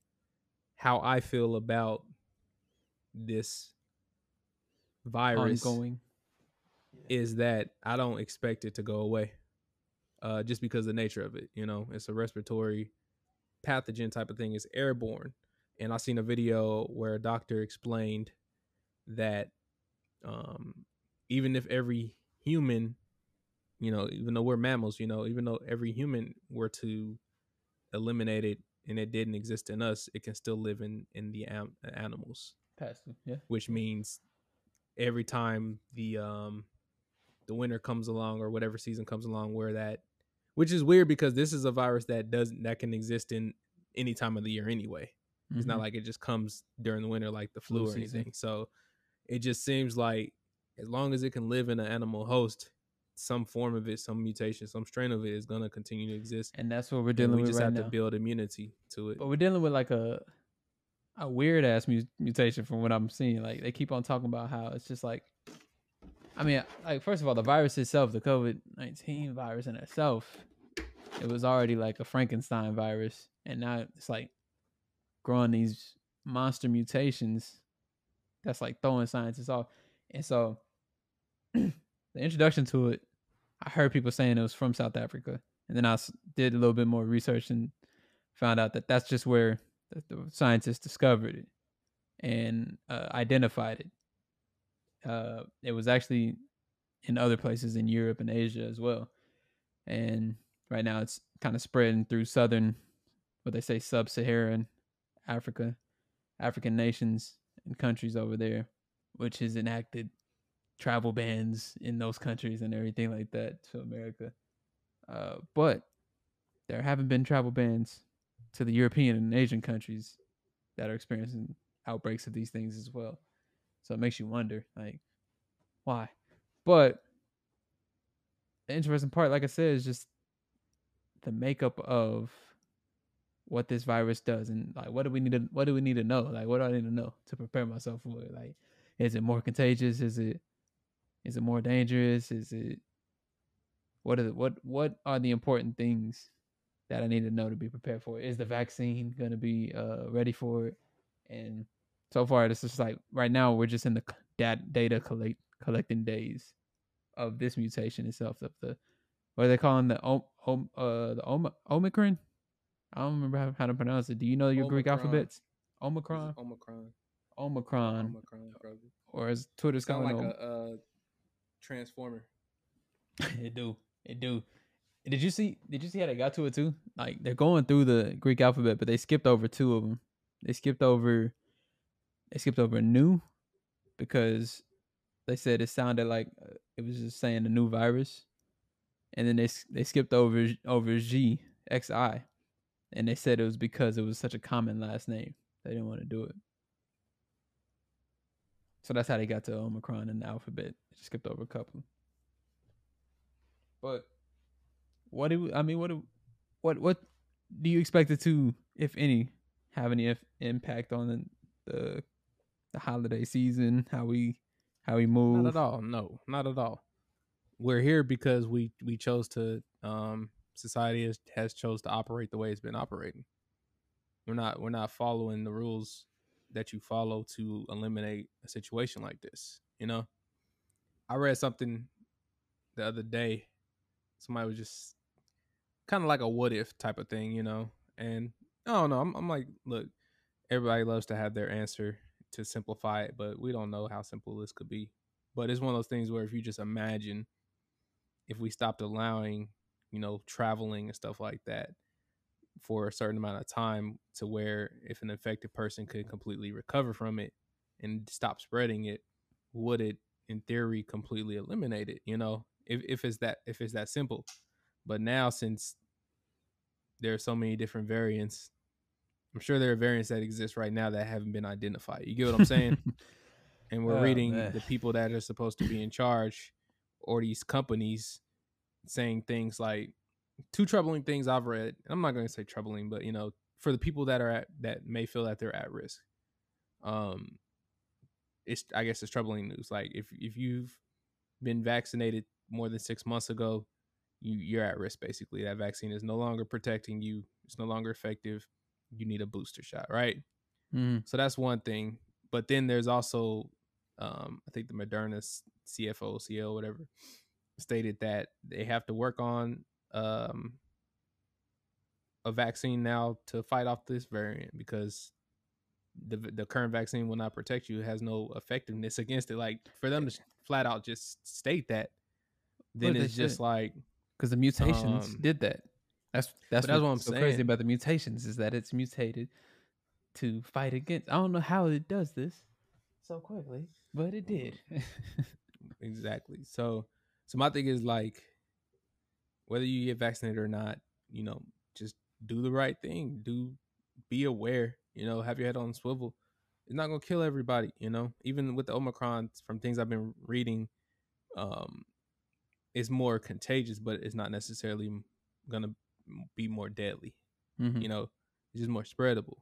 how I feel about this virus ongoing. is that I don't expect it to go away. Uh, just because of the nature of it, you know, it's a respiratory pathogen type of thing. is airborne, and I seen a video where a doctor explained that um, even if every human, you know, even though we're mammals, you know, even though every human were to eliminate it and it didn't exist in us, it can still live in in the am- animals Passive, yeah. which means every time the um the winter comes along or whatever season comes along where that which is weird because this is a virus that doesn't that can exist in any time of the year anyway. It's not Mhm. like it just comes during the winter like the flu, Flu or anything. So it just seems like as long as it can live in an animal host, some form of it, some mutation, some strain of it is gonna continue to exist. and that's what we're dealing we with We just right have now. to build immunity to it. But we're dealing with like a a weird ass mutation from what I'm seeing. Like they keep on talking about how it's just like, I mean, like first of all, the virus itself, the COVID nineteen virus in itself, it was already like a Frankenstein virus, and now it's like growing these monster mutations. That's like throwing scientists off, and so the introduction to it, I heard people saying it was from South Africa, and then I did a little bit more research and found out that that's just where the, the scientists discovered it and uh, identified it. Uh, it was actually in other places in Europe and Asia as well, and right now it's kind of spreading through southern, what they say, sub-Saharan Africa, African nations and countries over there, which has enacted travel bans in those countries and everything like that to America. Uh, but there haven't been travel bans to the European and Asian countries that are experiencing outbreaks of these things as well. So it makes you wonder, like, why? But the interesting part, like I said, is just the makeup of what this virus does and like what do we need to what do we need to know? Like what do I need to know to prepare myself for it? Like is it more contagious? Is it is it more dangerous? Is it what are the, what what are the important things that I need to know to be prepared for? Is the vaccine to be uh, ready for it? And so far, this is like right now we're just in the dat- data collect collecting days of this mutation itself of the what are they calling the om, om uh the om- omicron. I don't remember how, how to pronounce it. Do you know your Greek alphabets? Omicron, Omicron. Omicron, Omicron, brother. or as Twitter's Sound calling like it, a uh, transformer. it do. It do. Did you see? Did you see how they got to it too? Like they're going through the Greek alphabet, but they skipped over two of them. They skipped over. They skipped over new, because they said it sounded like uh, it was just saying a new virus, and then they they skipped over over G X I, and they said it was because it was such a common last name. They didn't want to do it. So that's how they got to Omicron in the alphabet. They just skipped over a couple. But what do I mean? What do, what what do you expect it to, if any, have any if, impact on the, the the holiday season? How we how we move? Not at all. No, not at all. We're here because we we chose to. Um, society has has chose to operate the way it's been operating. We're not we're not following the rules that you follow to eliminate a situation like this. You know, I read something the other day. Somebody was just kind of like a what if type of thing, you know. And I don't know. I'm, I'm like, look, everybody loves to have their answer to simplify it, but we don't know how simple this could be. But it's one of those things where if you just imagine if we stopped allowing, you know, traveling and stuff like that for a certain amount of time to where if an infected person could completely recover from it and stop spreading it, would it in theory completely eliminate it, you know? If if it's that if it's that simple. But now since there are so many different variants, I'm sure there are variants that exist right now that haven't been identified. You get what I'm saying? and we're Oh, reading man. the people that are supposed to be in charge or these companies saying things like two troubling things I've read. I'm not going to say troubling, but you know, for the people that are at that may feel that they're at risk. Um it's I guess it's troubling news. Like if if you've been vaccinated more than 6 months ago, you you're at risk basically. That vaccine is no longer protecting you. It's no longer effective. You need a booster shot, right? Mhm. So that's one thing. But then there's also, um, I think the Moderna CFO, CL, whatever, stated that they have to work on um, a vaccine now to fight off this variant because the the current vaccine will not protect you. It has no effectiveness against it. Like for them to flat out just state that, then it's just like because the mutations Um, did that. That's that's, that's what, I'm so crazy about the mutations is that it's mutated to fight against. I don't know how it does this so quickly, but it did. exactly. So so my thing is like whether you get vaccinated or not, you know, just do the right thing. Do be aware, you know, have your head on swivel. It's not gonna kill everybody, you know. Even with the Omicron, from things I've been reading, um, it's more contagious, but it's not necessarily gonna be more deadly. Mhm. You know, it's just more spreadable.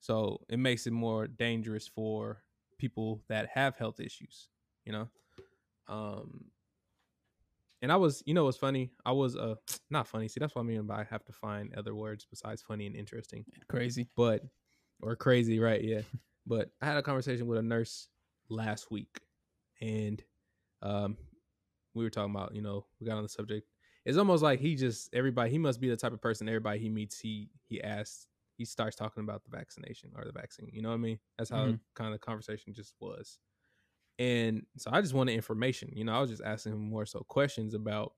So it makes it more dangerous for people that have health issues, you know. Um and I was, you know, what's funny? I was uh not funny. See, that's what I mean by I have to find other words besides funny and interesting. Crazy. But or crazy, right? Yeah. but I had a conversation with a nurse last week and um we were talking about, you know, we got on the subject. It's almost like he just everybody he must be the type of person everybody he meets he he asks he starts talking about the vaccination or the vaccine. You know what I mean? That's how Mhm. kind of the conversation just was. And so I just wanted information. You know, I was just asking him more so questions about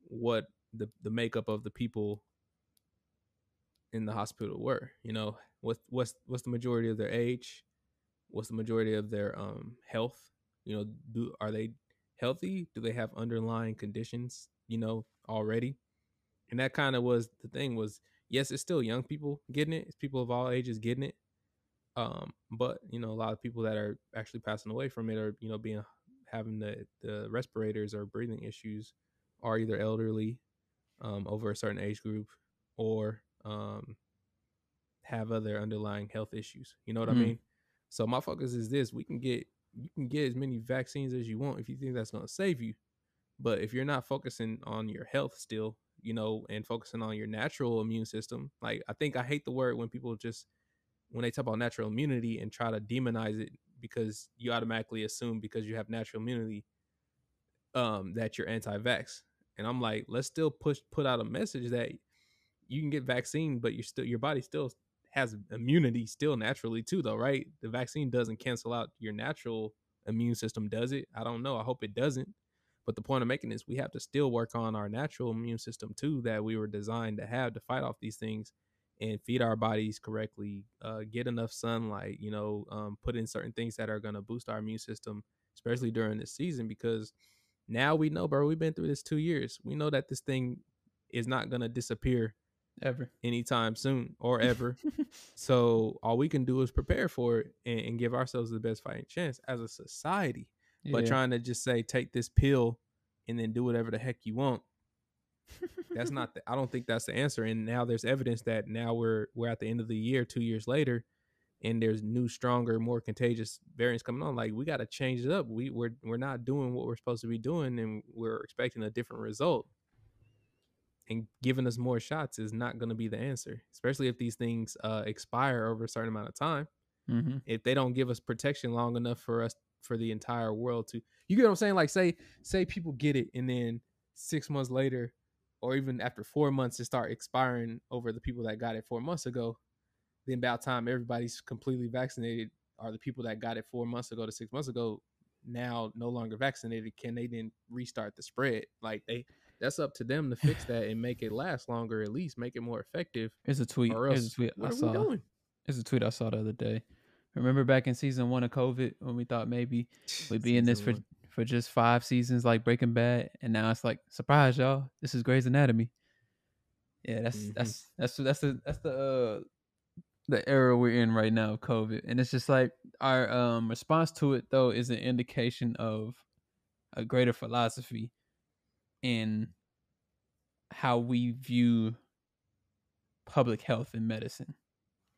what the the makeup of the people in the hospital were. You know, what what's what's the majority of their age? What's the majority of their um health? You know, do are they healthy? Do they have underlying conditions, you know, already? And that kind of was the thing was yes, it's still young people getting it. It's people of all ages getting it. Um, but you know, a lot of people that are actually passing away from it are, you know, being having the the respirators or breathing issues are either elderly, um, over a certain age group, or um, have other underlying health issues. You know what Mm. I mean? So my focus is this: we can get you can get as many vaccines as you want if you think that's going to save you, but if you're not focusing on your health still, you know, and focusing on your natural immune system, like I think I hate the word when people just when they talk about natural immunity and try to demonize it because you automatically assume because you have natural immunity um that you're anti-vax. And i'm like let's still push put out a message that you can get vaccine but you're still your body still has immunity still naturally too though right? The vaccine doesn't cancel out your natural immune system does it? I don't know. I hope it doesn't But the point of making is we have to still work on our natural immune system too, that we were designed to have to fight off these things and feed our bodies correctly, uh, get enough sunlight, you know, um, put in certain things that are going to boost our immune system, especially during this season, because now we know, bro, we've been through this two years. We know that this thing is not going to disappear Ever. anytime soon or ever. so all we can do is prepare for it and, and give ourselves the best fighting chance as a society. But Yeah. trying to just say take this pill and then do whatever the heck you want, that's not. The, I don't think that's the answer. And now there's evidence that now we're we're at the end of the year, two years later, and there's new, stronger, more contagious variants coming on. Like we got to change it up. We we're we're not doing what we're supposed to be doing, and we're expecting a different result. And giving us more shots is not going to be the answer, especially if these things uh, expire over a certain amount of time. hmm If they don't give us protection long enough for us for the entire world to, you get what I'm saying? Like say say people get it, and then six months later, or even after four months, it start expiring over the people that got it four months ago. Then about time everybody's completely vaccinated, are the people that got it four months ago to six months ago now no longer vaccinated? Can they then restart the spread? Like they, that's up to them to fix that and make it last longer, at least make it more effective. It's a tweet. Or else, a tweet what I are saw. we doing? Here's a tweet I saw the other day. Remember back in season one of COVID when we thought maybe we'd be in this for one. for just five seasons like Breaking Bad, and now it's like surprise, y'all. This is Grey's Anatomy. Yeah, that's Mhm. that's that's that's the that's the uh the era we're in right now of COVID, and it's just like our um response to it though is an indication of a greater philosophy in how we view public health and medicine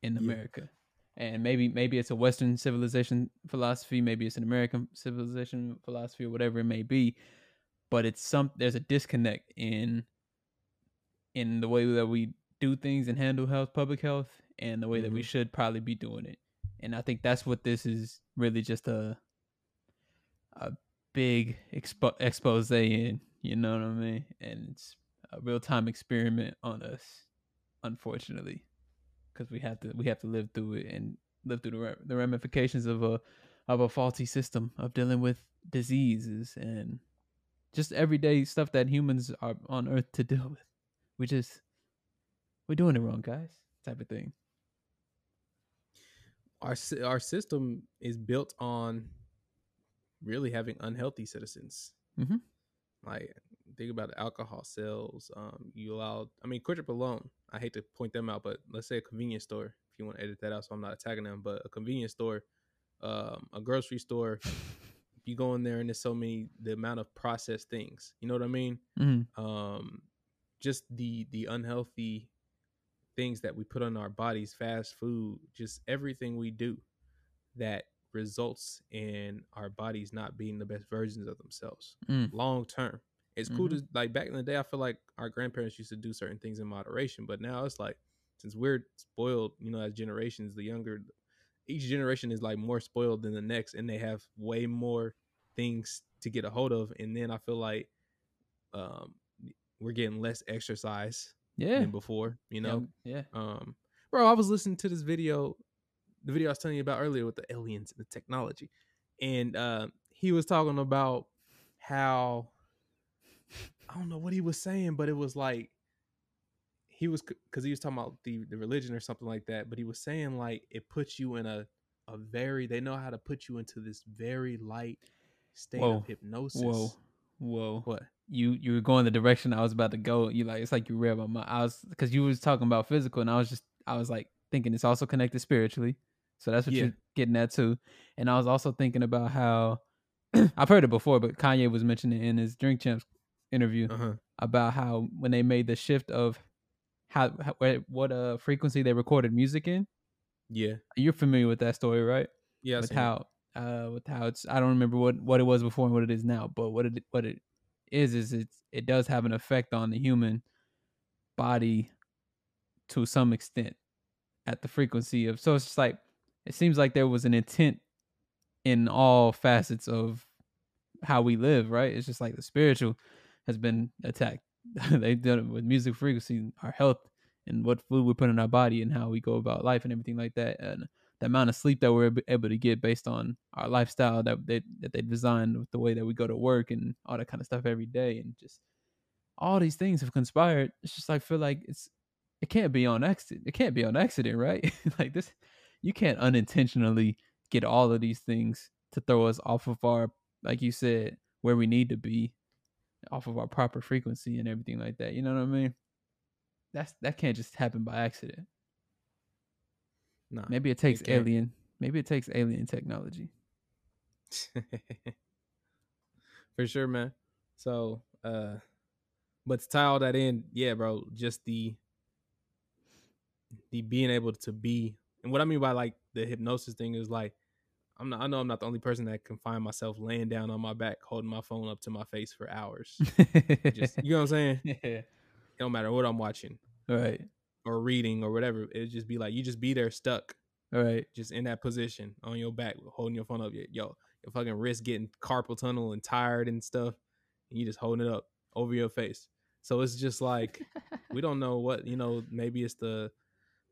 in Yeah. America. And maybe maybe it's a Western civilization philosophy, maybe it's an American civilization philosophy or whatever it may be. But it's some there's a disconnect in in the way that we do things and handle health, public health, and the way that we Mhm. should probably be doing it. And I think that's what this is really just a a big expo- expose in, you know what I mean? And it's a real time experiment on us, unfortunately, because we have to we have to live through it and live through the the ramifications of a of a faulty system of dealing with diseases and just everyday stuff that humans are on Earth to deal with. We just we're doing it wrong, guys. Type of thing. our our system is built on really having unhealthy citizens. Mhm. Like think about the alcohol sales. Um, you allow. I mean, QuikTrip alone. I hate to point them out, but let's say a convenience store. If you want to edit that out, so I'm not attacking them, but a convenience store, um, a grocery store. If you go in there and there's so many the amount of processed things. You know what I mean? Mm-hmm. um just the the unhealthy things that we put on our bodies fast food just everything we do that results in our bodies not being the best versions of themselves Mm. long term it's cool Mhm. to like back in the day i feel like our grandparents used to do certain things in moderation but now it's like since we're spoiled you know as generations the younger each generation is like more spoiled than the next and they have way more things to get a hold of and then i feel like um we're getting less exercise Yeah. than before you know Yeah. um bro i was listening to this video the video i was telling you about earlier with the aliens and the technology and uh he was talking about how i don't know what he was saying but it was like he was because he was talking about the the religion or something like that but he was saying like it puts you in a a very they know how to put you into this very light state Whoa. of hypnosis Whoa. Whoa. what you you were going the direction I was about to go. You like it's like you read my mind. I was because you was talking about physical, and I was just I was like thinking it's also connected spiritually. So that's what Yeah. you're getting at too. And I was also thinking about how I've heard it before, but Kanye was mentioning in his Drink Champs interview uh-huh about how when they made the shift of how, how what uh frequency they recorded music in. yeah You're familiar with that story, right? yeah with seen it. how uh with how it's I don't remember what what it was before and what it is now, but what it what it is is it's it does have an effect on the human body to some extent at the frequency of so it's just like it seems like there was an intent in all facets of how we live, right? It's just like the spiritual has been attacked. They've done it with music frequency, our health, and what food we put in our body, and how we go about life, and everything like that. And the amount of sleep that we're able to get based on our lifestyle that they that they designed with the way that we go to work and all that kind of stuff every day and just all these things have conspired. It's just like feel like it's it can't be on accident. It can't be on accident, right? like this you can't unintentionally get all of these things to throw us off of our like you said where we need to be off of our proper frequency and everything like that. You know what I mean? That's that can't just happen by accident. Nah, Maybe it takes can't. alien. Maybe it takes alien technology. for sure, man. So, uh, but to tie all that in, yeah, bro, just the the being able to be, and what I mean by like the hypnosis thing is like, I'm not, I know I'm not the only person that can find myself laying down on my back, holding my phone up to my face for hours. Just, you know what I'm saying? Yeah. It don't matter what I'm watching Right. or reading or whatever. It just be like you just be there stuck, Right. just in that position on your back, holding your phone up. Yo, your fucking wrist getting carpal tunnel and tired and stuff, and you just holding it up over your face. So it's just like we don't know what you know. Maybe it's the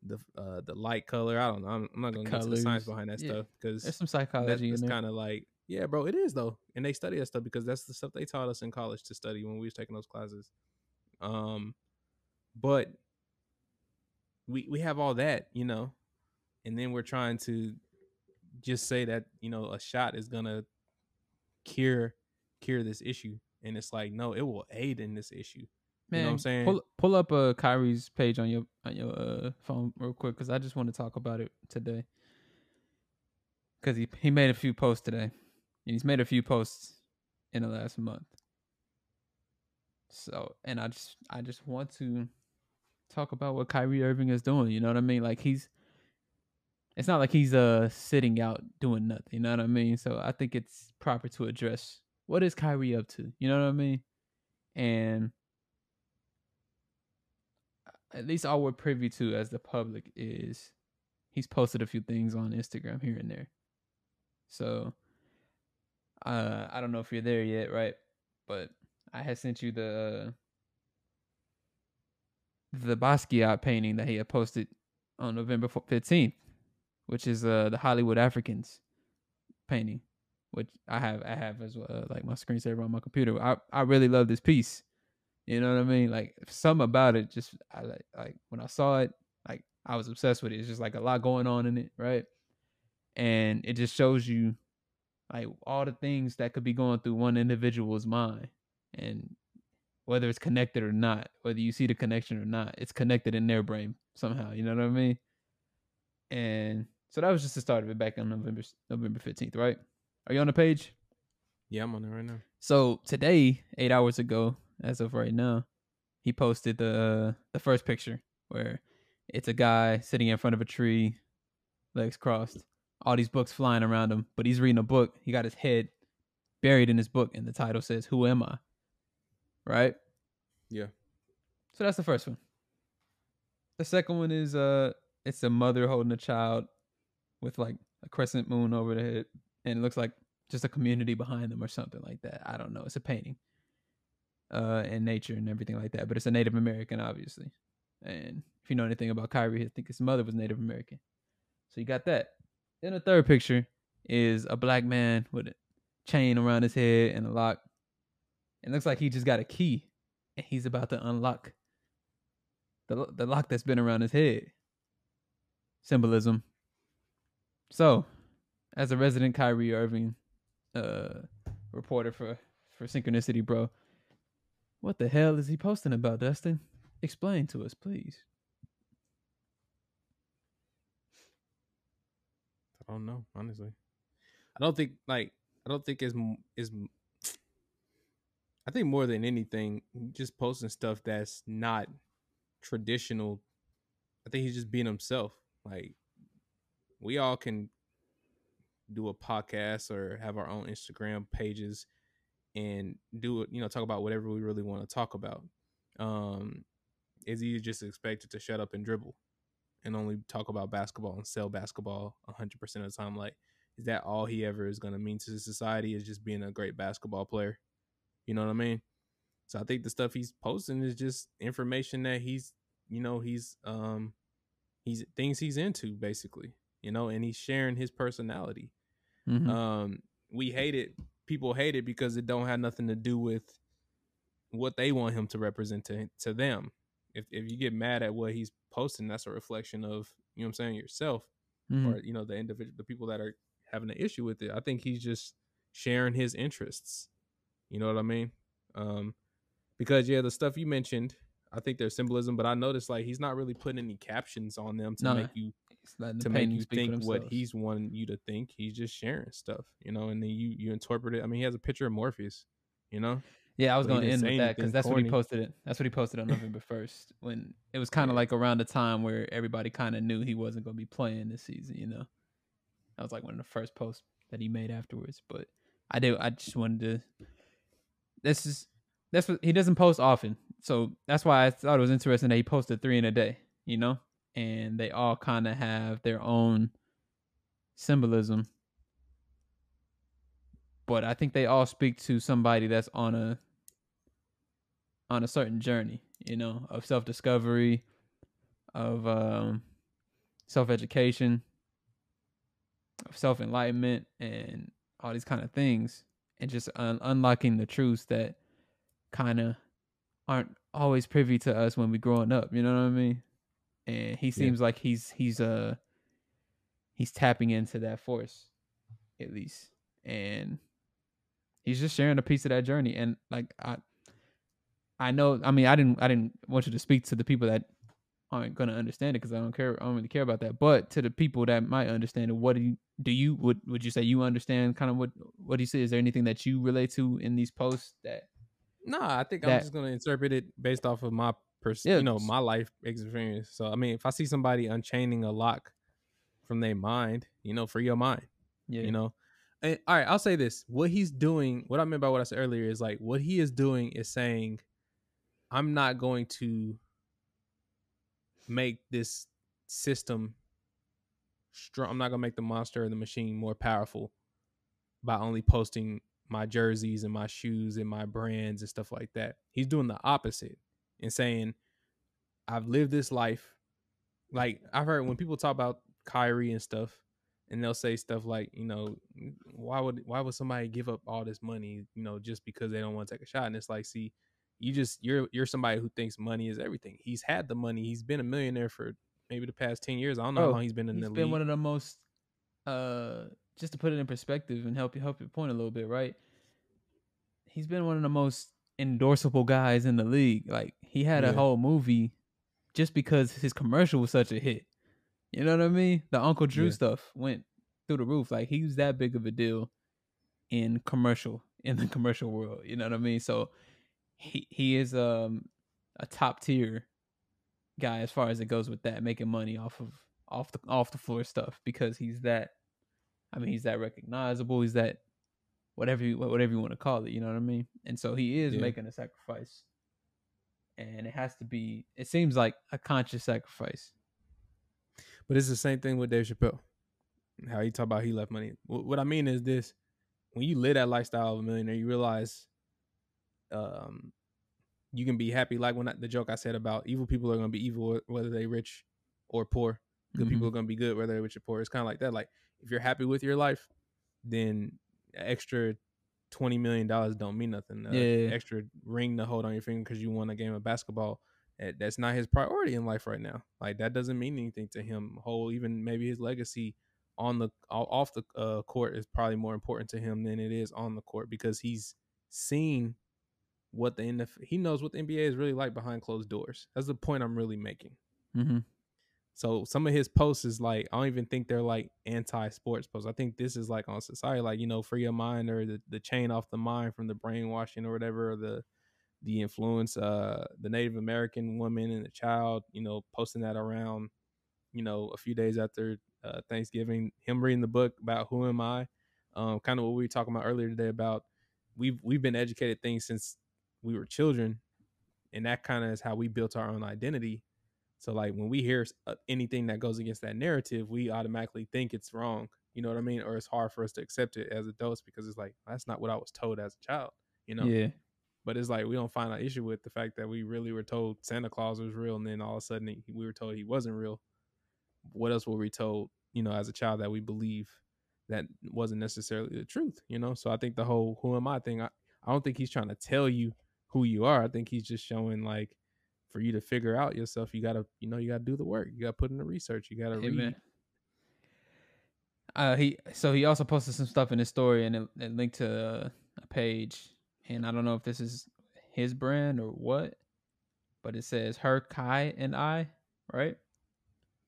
the uh the light color. I don't know. I'm, I'm not gonna get to the science behind that Yeah. stuff because There's some psychology It's kind of like yeah, bro. It is though, and they study that stuff because that's the stuff they taught us in college to study when we was taking those classes. Um, but we we have all that, you know, and then we're trying to just say that you know a shot is gonna cure cure this issue, and it's like no, it will aid in this issue. Man, you know what I'm saying? Pull pull up uh Kyrie's page on your on your uh phone real quick because I just want to talk about it today. Because he he made a few posts today, and he's made a few posts in the last month. So, and I just I just want to talk about what Kyrie Irving is doing. You know what I mean? Like he's, it's not like he's uh sitting out doing nothing. You know what I mean? So I think it's proper to address what is Kyrie up to. You know what I mean? And at least all we're privy to as the public is he's posted a few things on Instagram here and there. So uh I don't know if you're there yet, right? But I had sent you the the Basquiat painting that he had posted on November fifteenth, which is uh the Hollywood Africans painting, which I have I have as well, uh, like my screensaver on my computer. I I really love this piece. You know what I mean? Like something about it, just I like like when I saw it, like I was obsessed with it. It's just like a lot going on in it, right? And it just shows you like all the things that could be going through one individual's mind, and whether it's connected or not, whether you see the connection or not, it's connected in their brain somehow. You know what I mean? And so that was just the start of it back on November November fifteenth, right? Are you on the page? Yeah, I'm on it right now. So today, eight hours ago, as of right now, he posted the the first picture where it's a guy sitting in front of a tree, legs crossed, all these books flying around him, but he's reading a book. He got his head buried in his book, and the title says, "Who am I?" Right? Yeah. So that's the first one. The second one is uh, it's a mother holding a child with like a crescent moon over the head, and it looks like just a community behind them or something like that. I don't know. It's a painting, uh, and nature and everything like that. But it's a Native American, obviously. And if you know anything about Kyrie, I think his mother was Native American. So you got that. Then the third picture is a black man with a chain around his head and a lock. It looks like he just got a key, and he's about to unlock the the lock that's been around his head. Symbolism. So, as a resident Kyrie Irving uh reporter for for Synchronicity, bro, what the hell is he posting about, Dustin? Explain to us, please. I don't know, honestly. I don't think like I don't think is is I think more than anything, just posting stuff that's not traditional. I think he's just being himself. Like we all can do a podcast or have our own Instagram pages and do it, you know, talk about whatever we really want to talk about. Um is he just expected to shut up and dribble and only talk about basketball and sell basketball 100% of the time like is that all he ever is going to mean to society is just being a great basketball player you know what i mean so i think the stuff he's posting is just information that he's you know he's um he's things he's into basically you know, and he's sharing his personality. Mhm. Um, we hate it. People hate it because it don't have nothing to do with what they want him to represent to to them. If if you get mad at what he's posting, that's a reflection of you know what I'm saying yourself Mhm. or you know the individual the people that are having an issue with it. I think he's just sharing his interests. You know what I mean? Um, because yeah, the stuff you mentioned, I think there's symbolism, but I noticed like he's not really putting any captions on them to No, make you He's letting the to make you think what he's wanting you to think. He's just sharing stuff, you know, and then you you interpret it. I mean, he has a picture of Morpheus, you know. Yeah, I was going to end with that because that's what he posted it. That's what he posted on November first when it was kind of Yeah. like around the time where everybody kind of knew he wasn't going to be playing this season. You know, that was like one of the first posts that he made afterwards. But I did. I just wanted to. This is that's what he doesn't post often, so that's why I thought it was interesting that he posted three in a day. You know, and they all kind of have their own symbolism but I think they all speak to somebody that's on a on a certain journey, you know, of self discovery, of um, self education, of self enlightenment, and all these kind of things, and just un- unlocking the truths that kind of aren't always privy to us when we growing up. You know what I mean? And he seems like he's he's uh he's tapping into that force, at least, and he's just sharing a piece of that journey. And like I, I know. I mean, I didn't I didn't want you to speak to the people that aren't gonna understand it because I don't care. I don't really care about that. But to the people that might understand it, what do you do? You would would you say you understand kind of what what do you say? Is there anything that you relate to in these posts that? Nah, I think I'm just gonna interpret it based off of my pers- Yeah, you know, my life experience. So I mean, if I see somebody unchaining a lock from their mind, you know, free your mind. Yeah, You know. And, all right, I'll say this: what he's doing, what I meant by what I said earlier, is like what he is doing is saying, "I'm not going to make this system strong. I'm not gonna make the monster or the machine more powerful by only posting my jerseys and my shoes and my brands and stuff like that. He's doing the opposite and saying, I've lived this life. Like I've heard when people talk about Kyrie and stuff, and they'll say stuff like, you know, why would why would somebody give up all this money, you know, just because they don't want to take a shot? And it's like, see, you just you're you're somebody who thinks money is everything. He's had the money. He's been a millionaire for maybe the past ten years. I don't know how long he's been in he's the been league. one of the most uh just to put it in perspective and help you help your point a little bit right he's been one of the most endorsable guys in the league. Like he had a whole movie just because his commercial was such a hit. You know what i mean? The uncle drew Yeah. stuff went through the roof. Like he was that big of a deal in commercial in the commercial world. You know what i mean? So he he is um a top tier guy as far as it goes with that making money off of off the off the floor stuff because he's that I mean he's that recognizable. He's that whatever you whatever you want to call it you know what I mean and so he is Yeah. making a sacrifice and it has to be it seems like a conscious sacrifice But it's the same thing with Dave Chappelle. How he talk about he left money. What I mean is this: when you live that lifestyle of a millionaire, you realize, um, you can be happy. Like when I, the joke I said about evil people are going to be evil whether they rich or poor. Good Mhm. people are going to be good whether they're rich or poor. It's kind of like that. Like if you're happy with your life, then extra twenty million dollars don't mean nothing. Uh, Yeah. Extra ring to hold on your finger because you won a game of basketball. That's not his priority in life right now. Like that doesn't mean anything to him. Whole even maybe his legacy on the off the uh, court is probably more important to him than it is on the court because he's seen what the NFL he knows what the NBA is really like behind closed doors. That's the point I'm really making. mm-hmm. So some of his posts is like I don't even think they're like anti-sports posts. I think this is like on society, like you know, free your mind or the, the chain off the mind from the brainwashing or whatever, or the the influence, uh, the Native American woman and the child, you know, posting that around, you know, a few days after uh, Thanksgiving. Him reading the book about who am I, um, kind of what we were talking about earlier today about we've we've been educated things since we were children, and that kind of is how we built our own identity. So like when we hear uh, anything that goes against that narrative, we automatically think it's wrong. You know what I mean? Or it's hard for us to accept it as adults because it's like that's not what I was told as a child. You know. yeah But it's like we don't find an issue with the fact that we really were told Santa Claus was real, and then all of a sudden he- we were told he wasn't real. What else were we told you know, as a child that we believe that wasn't necessarily the truth, you know. So I think the whole "who am I" thing, I, I don't think he's trying to tell you who you are. I think he's just showing like for you to figure out yourself, you gotta, you know, you gotta do the work. You gotta put in the research. You gotta read. Uh, he so he also posted some stuff in his story and it, it linked to uh, a page, and I don't know if this is his brand or what, but it says her Kai and I, right?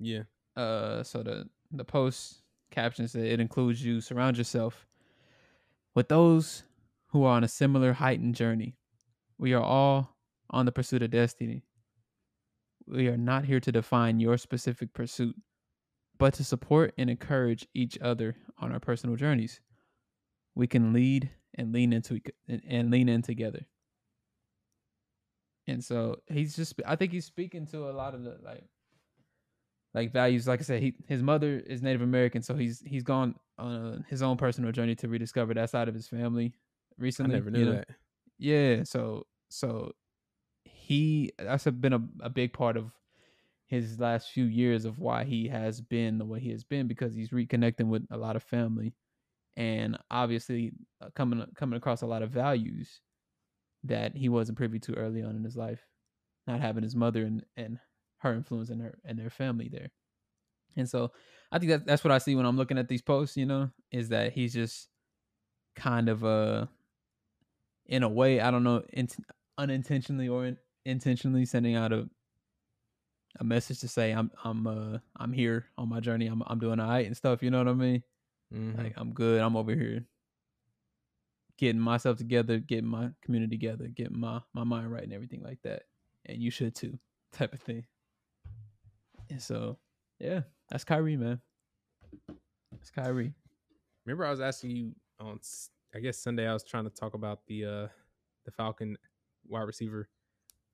Yeah. Uh, so the the post caption said it includes you. Surround yourself with those who are on a similar heightened journey. We are all on the pursuit of destiny. We are not here to define your specific pursuit, but to support and encourage each other on our personal journeys. We can lead and lean into and lean in together. And so he's just I think he's speaking to a lot of the like like values. Like I said, he his mother is Native American, so he's he's gone on his own personal journey to rediscover that side of his family recently. I never knew you know? that. Yeah, so so he that's a, been a, a big part of his last few years of why he has been the way he has been because he's reconnecting with a lot of family. And obviously uh, coming coming across a lot of values that he wasn't privy to early on in his life not having his mother and, and her influence and her and their family there. And so i think that that's what i see when i'm looking at these posts you know is that he's just kind of uh in a way i don't know in, unintentionally or in, intentionally sending out a a message to say I'm I'm uh I'm here on my journey. I'm I'm doing all right and stuff. You know what I mean? Mhm. Like I'm good. I'm over here getting myself together, getting my community together, getting my my mind right and everything like that. And you should too, type of thing. And so, yeah, that's Kyrie, man. That's Kyrie. Remember, I was asking you on, I guess Sunday, I was trying to talk about the uh the Falcon wide receiver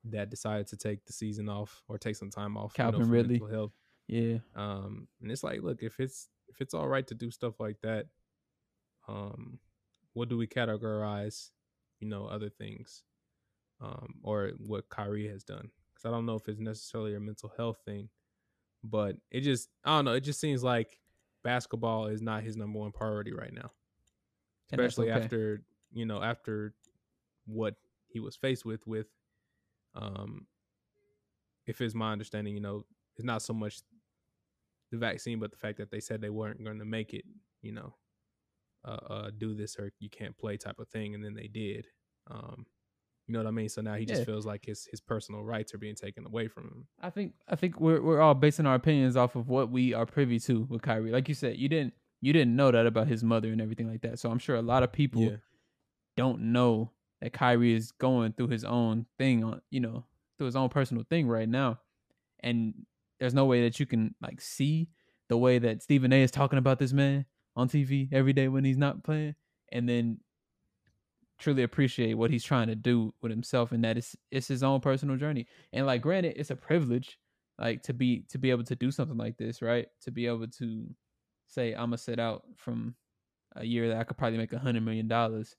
that decided to take the season off or take some time off. you know, Calvin Ridley. health. Yeah, Um, and it's like, look, if it's if it's all right to do stuff like that, um, what do we categorize? You know, other things, um, or what Kyrie has done? Because I don't know if it's necessarily a mental health thing, but it just I don't know. It just seems like basketball is not his number one priority right now, especially okay. after you know after what he was faced with with um if it's my understanding you know it's not so much the vaccine but the fact that they said they weren't going to make it you know uh, uh do this or you can't play type of thing and then they did um you know what i mean so now he just Yeah. feels like his his personal rights are being taken away from him I think I think we're we're all basing our opinions off of what we are privy to with Kyrie. Like you said, you didn't you didn't know that about his mother and everything like that. So I'm sure a lot of people yeah don't know that Kyrie is going through his own thing on you know through his own personal thing right now, and there's no way that you can like see the way that Stephen A. is talking about this man on TV every day when he's not playing, and then truly appreciate what he's trying to do with himself, and that it's it's his own personal journey. And like, granted, it's a privilege like to be to be able to do something like this, right? To be able to say I'm gonna sit out from a year that I could probably make a hundred million dollars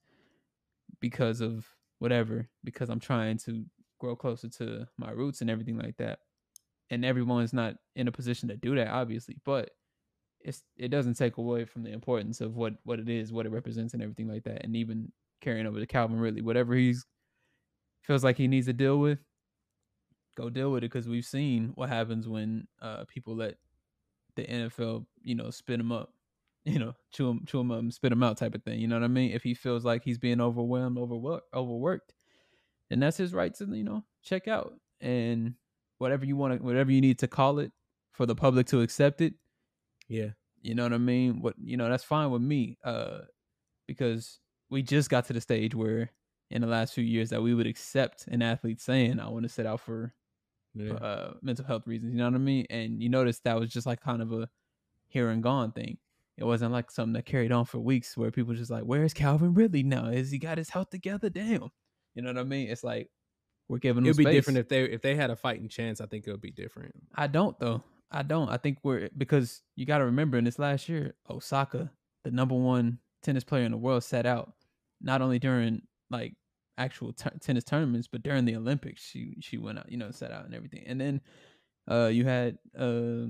because of whatever because i'm trying to grow closer to my roots and everything like that. And everyone's not in a position to do that obviously but it's it doesn't take away from the importance of what what it is what it represents and everything like that. And even carrying over to calvin ridley whatever he's feels like he needs to deal with go deal with it. Because we've seen what happens when uh people let the nfl you know spin him up you know, chew him, chew him up and spit him out type of thing. You know what I mean? If he feels like he's being overwhelmed, overworked, overworked, then that's his right to, you know, check out and whatever you want to, whatever you need to call it for the public to accept it. yeah You know what I mean? What you know, that's fine with me. Uh, because we just got to the stage where in the last few years that we would accept an athlete saying, "I want to sit out for yeah uh, mental health reasons. You know what I mean? And you notice that was just like kind of a here and gone thing. It wasn't like something that carried on for weeks where people just like, where's Calvin Ridley now? Is he got his health together? Damn. You know what I mean? It's like we're giving it'd be space. different if they if they had a fighting chance i think it would be different I don't though. I don't. I think we're because you got to remember in this last year, Osaka, the number one tennis player in the world, sat out not only during like actual t- tennis tournaments, but during the Olympics, she she went out, you know, sat out and everything. And then uh you had uh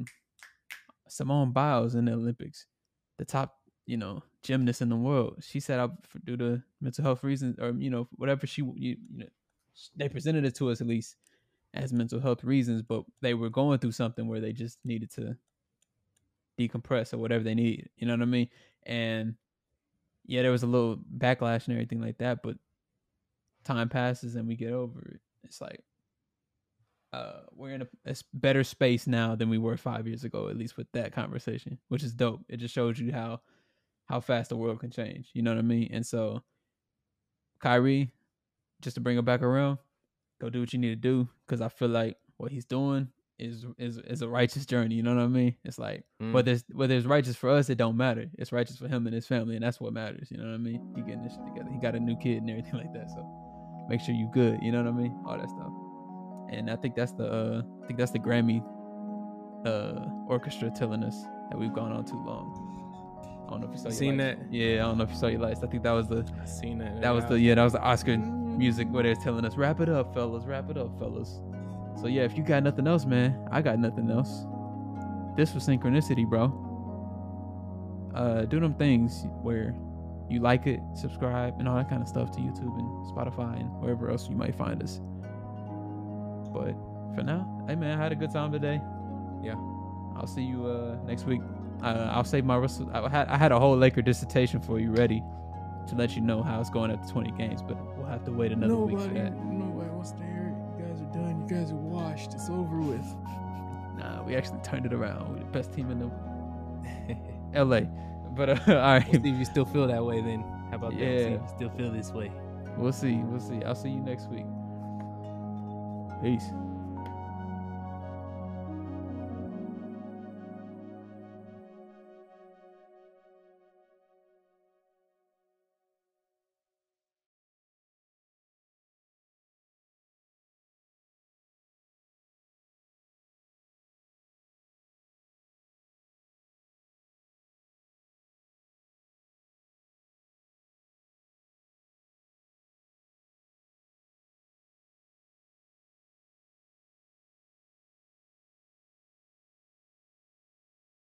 Simone Biles in the Olympics, the top, you know, gymnast in the world. She said out for, due to mental health reasons or you know whatever she you, you know they presented it to us at least as mental health reasons, but they were going through something where they just needed to decompress or whatever they need. You know what I mean? And yeah, there was a little backlash and everything like that, but time passes and we get over it. It's like uh, we're in a, a better space now than we were five years ago, at least with that conversation, which is dope. It just shows you how how fast the world can change. You know what I mean? And so, Kyrie, just to bring it back around, go do what you need to do because I feel like what he's doing is is is a righteous journey. You know what I mean? It's like mm. whether it's whether it's righteous for us, it don't matter. It's righteous for him and his family, and that's what matters. You know what I mean? He getting this shit together. He got a new kid and everything like that. So make sure you good. You know what I mean? All that stuff. And I think that's the uh, I think that's the Grammy uh, orchestra telling us that we've gone on too long. I don't know if you saw. Seen that? Yeah, I don't know if you saw your lights. I think that was the. I seen that. That was the yeah. That was the Oscar music where they're telling us wrap it up, fellas, wrap it up, fellas. So yeah, if you got nothing else, man, I got nothing else. This was synchronicity, bro. Uh, do them things where you like it, subscribe, and all that kind of stuff to YouTube and Spotify and wherever else you might find us. But for now, hey man, I had a good time today. Yeah, I'll see you uh next week. Uh, I'll save my Russell. I had I had a whole Laker dissertation for you ready to let you know how it's going after 20 games, but we'll have to wait another nobody, week for that. Nobody wants to hear it. You guys are done. You guys are washed. It's over with. Nah, we actually turned it around. We're the best team in the LA. But uh, all right. We'll see if you still feel that way then. How about yeah. that? You still feel this way. We'll see. We'll see. I'll see you next week. Peace.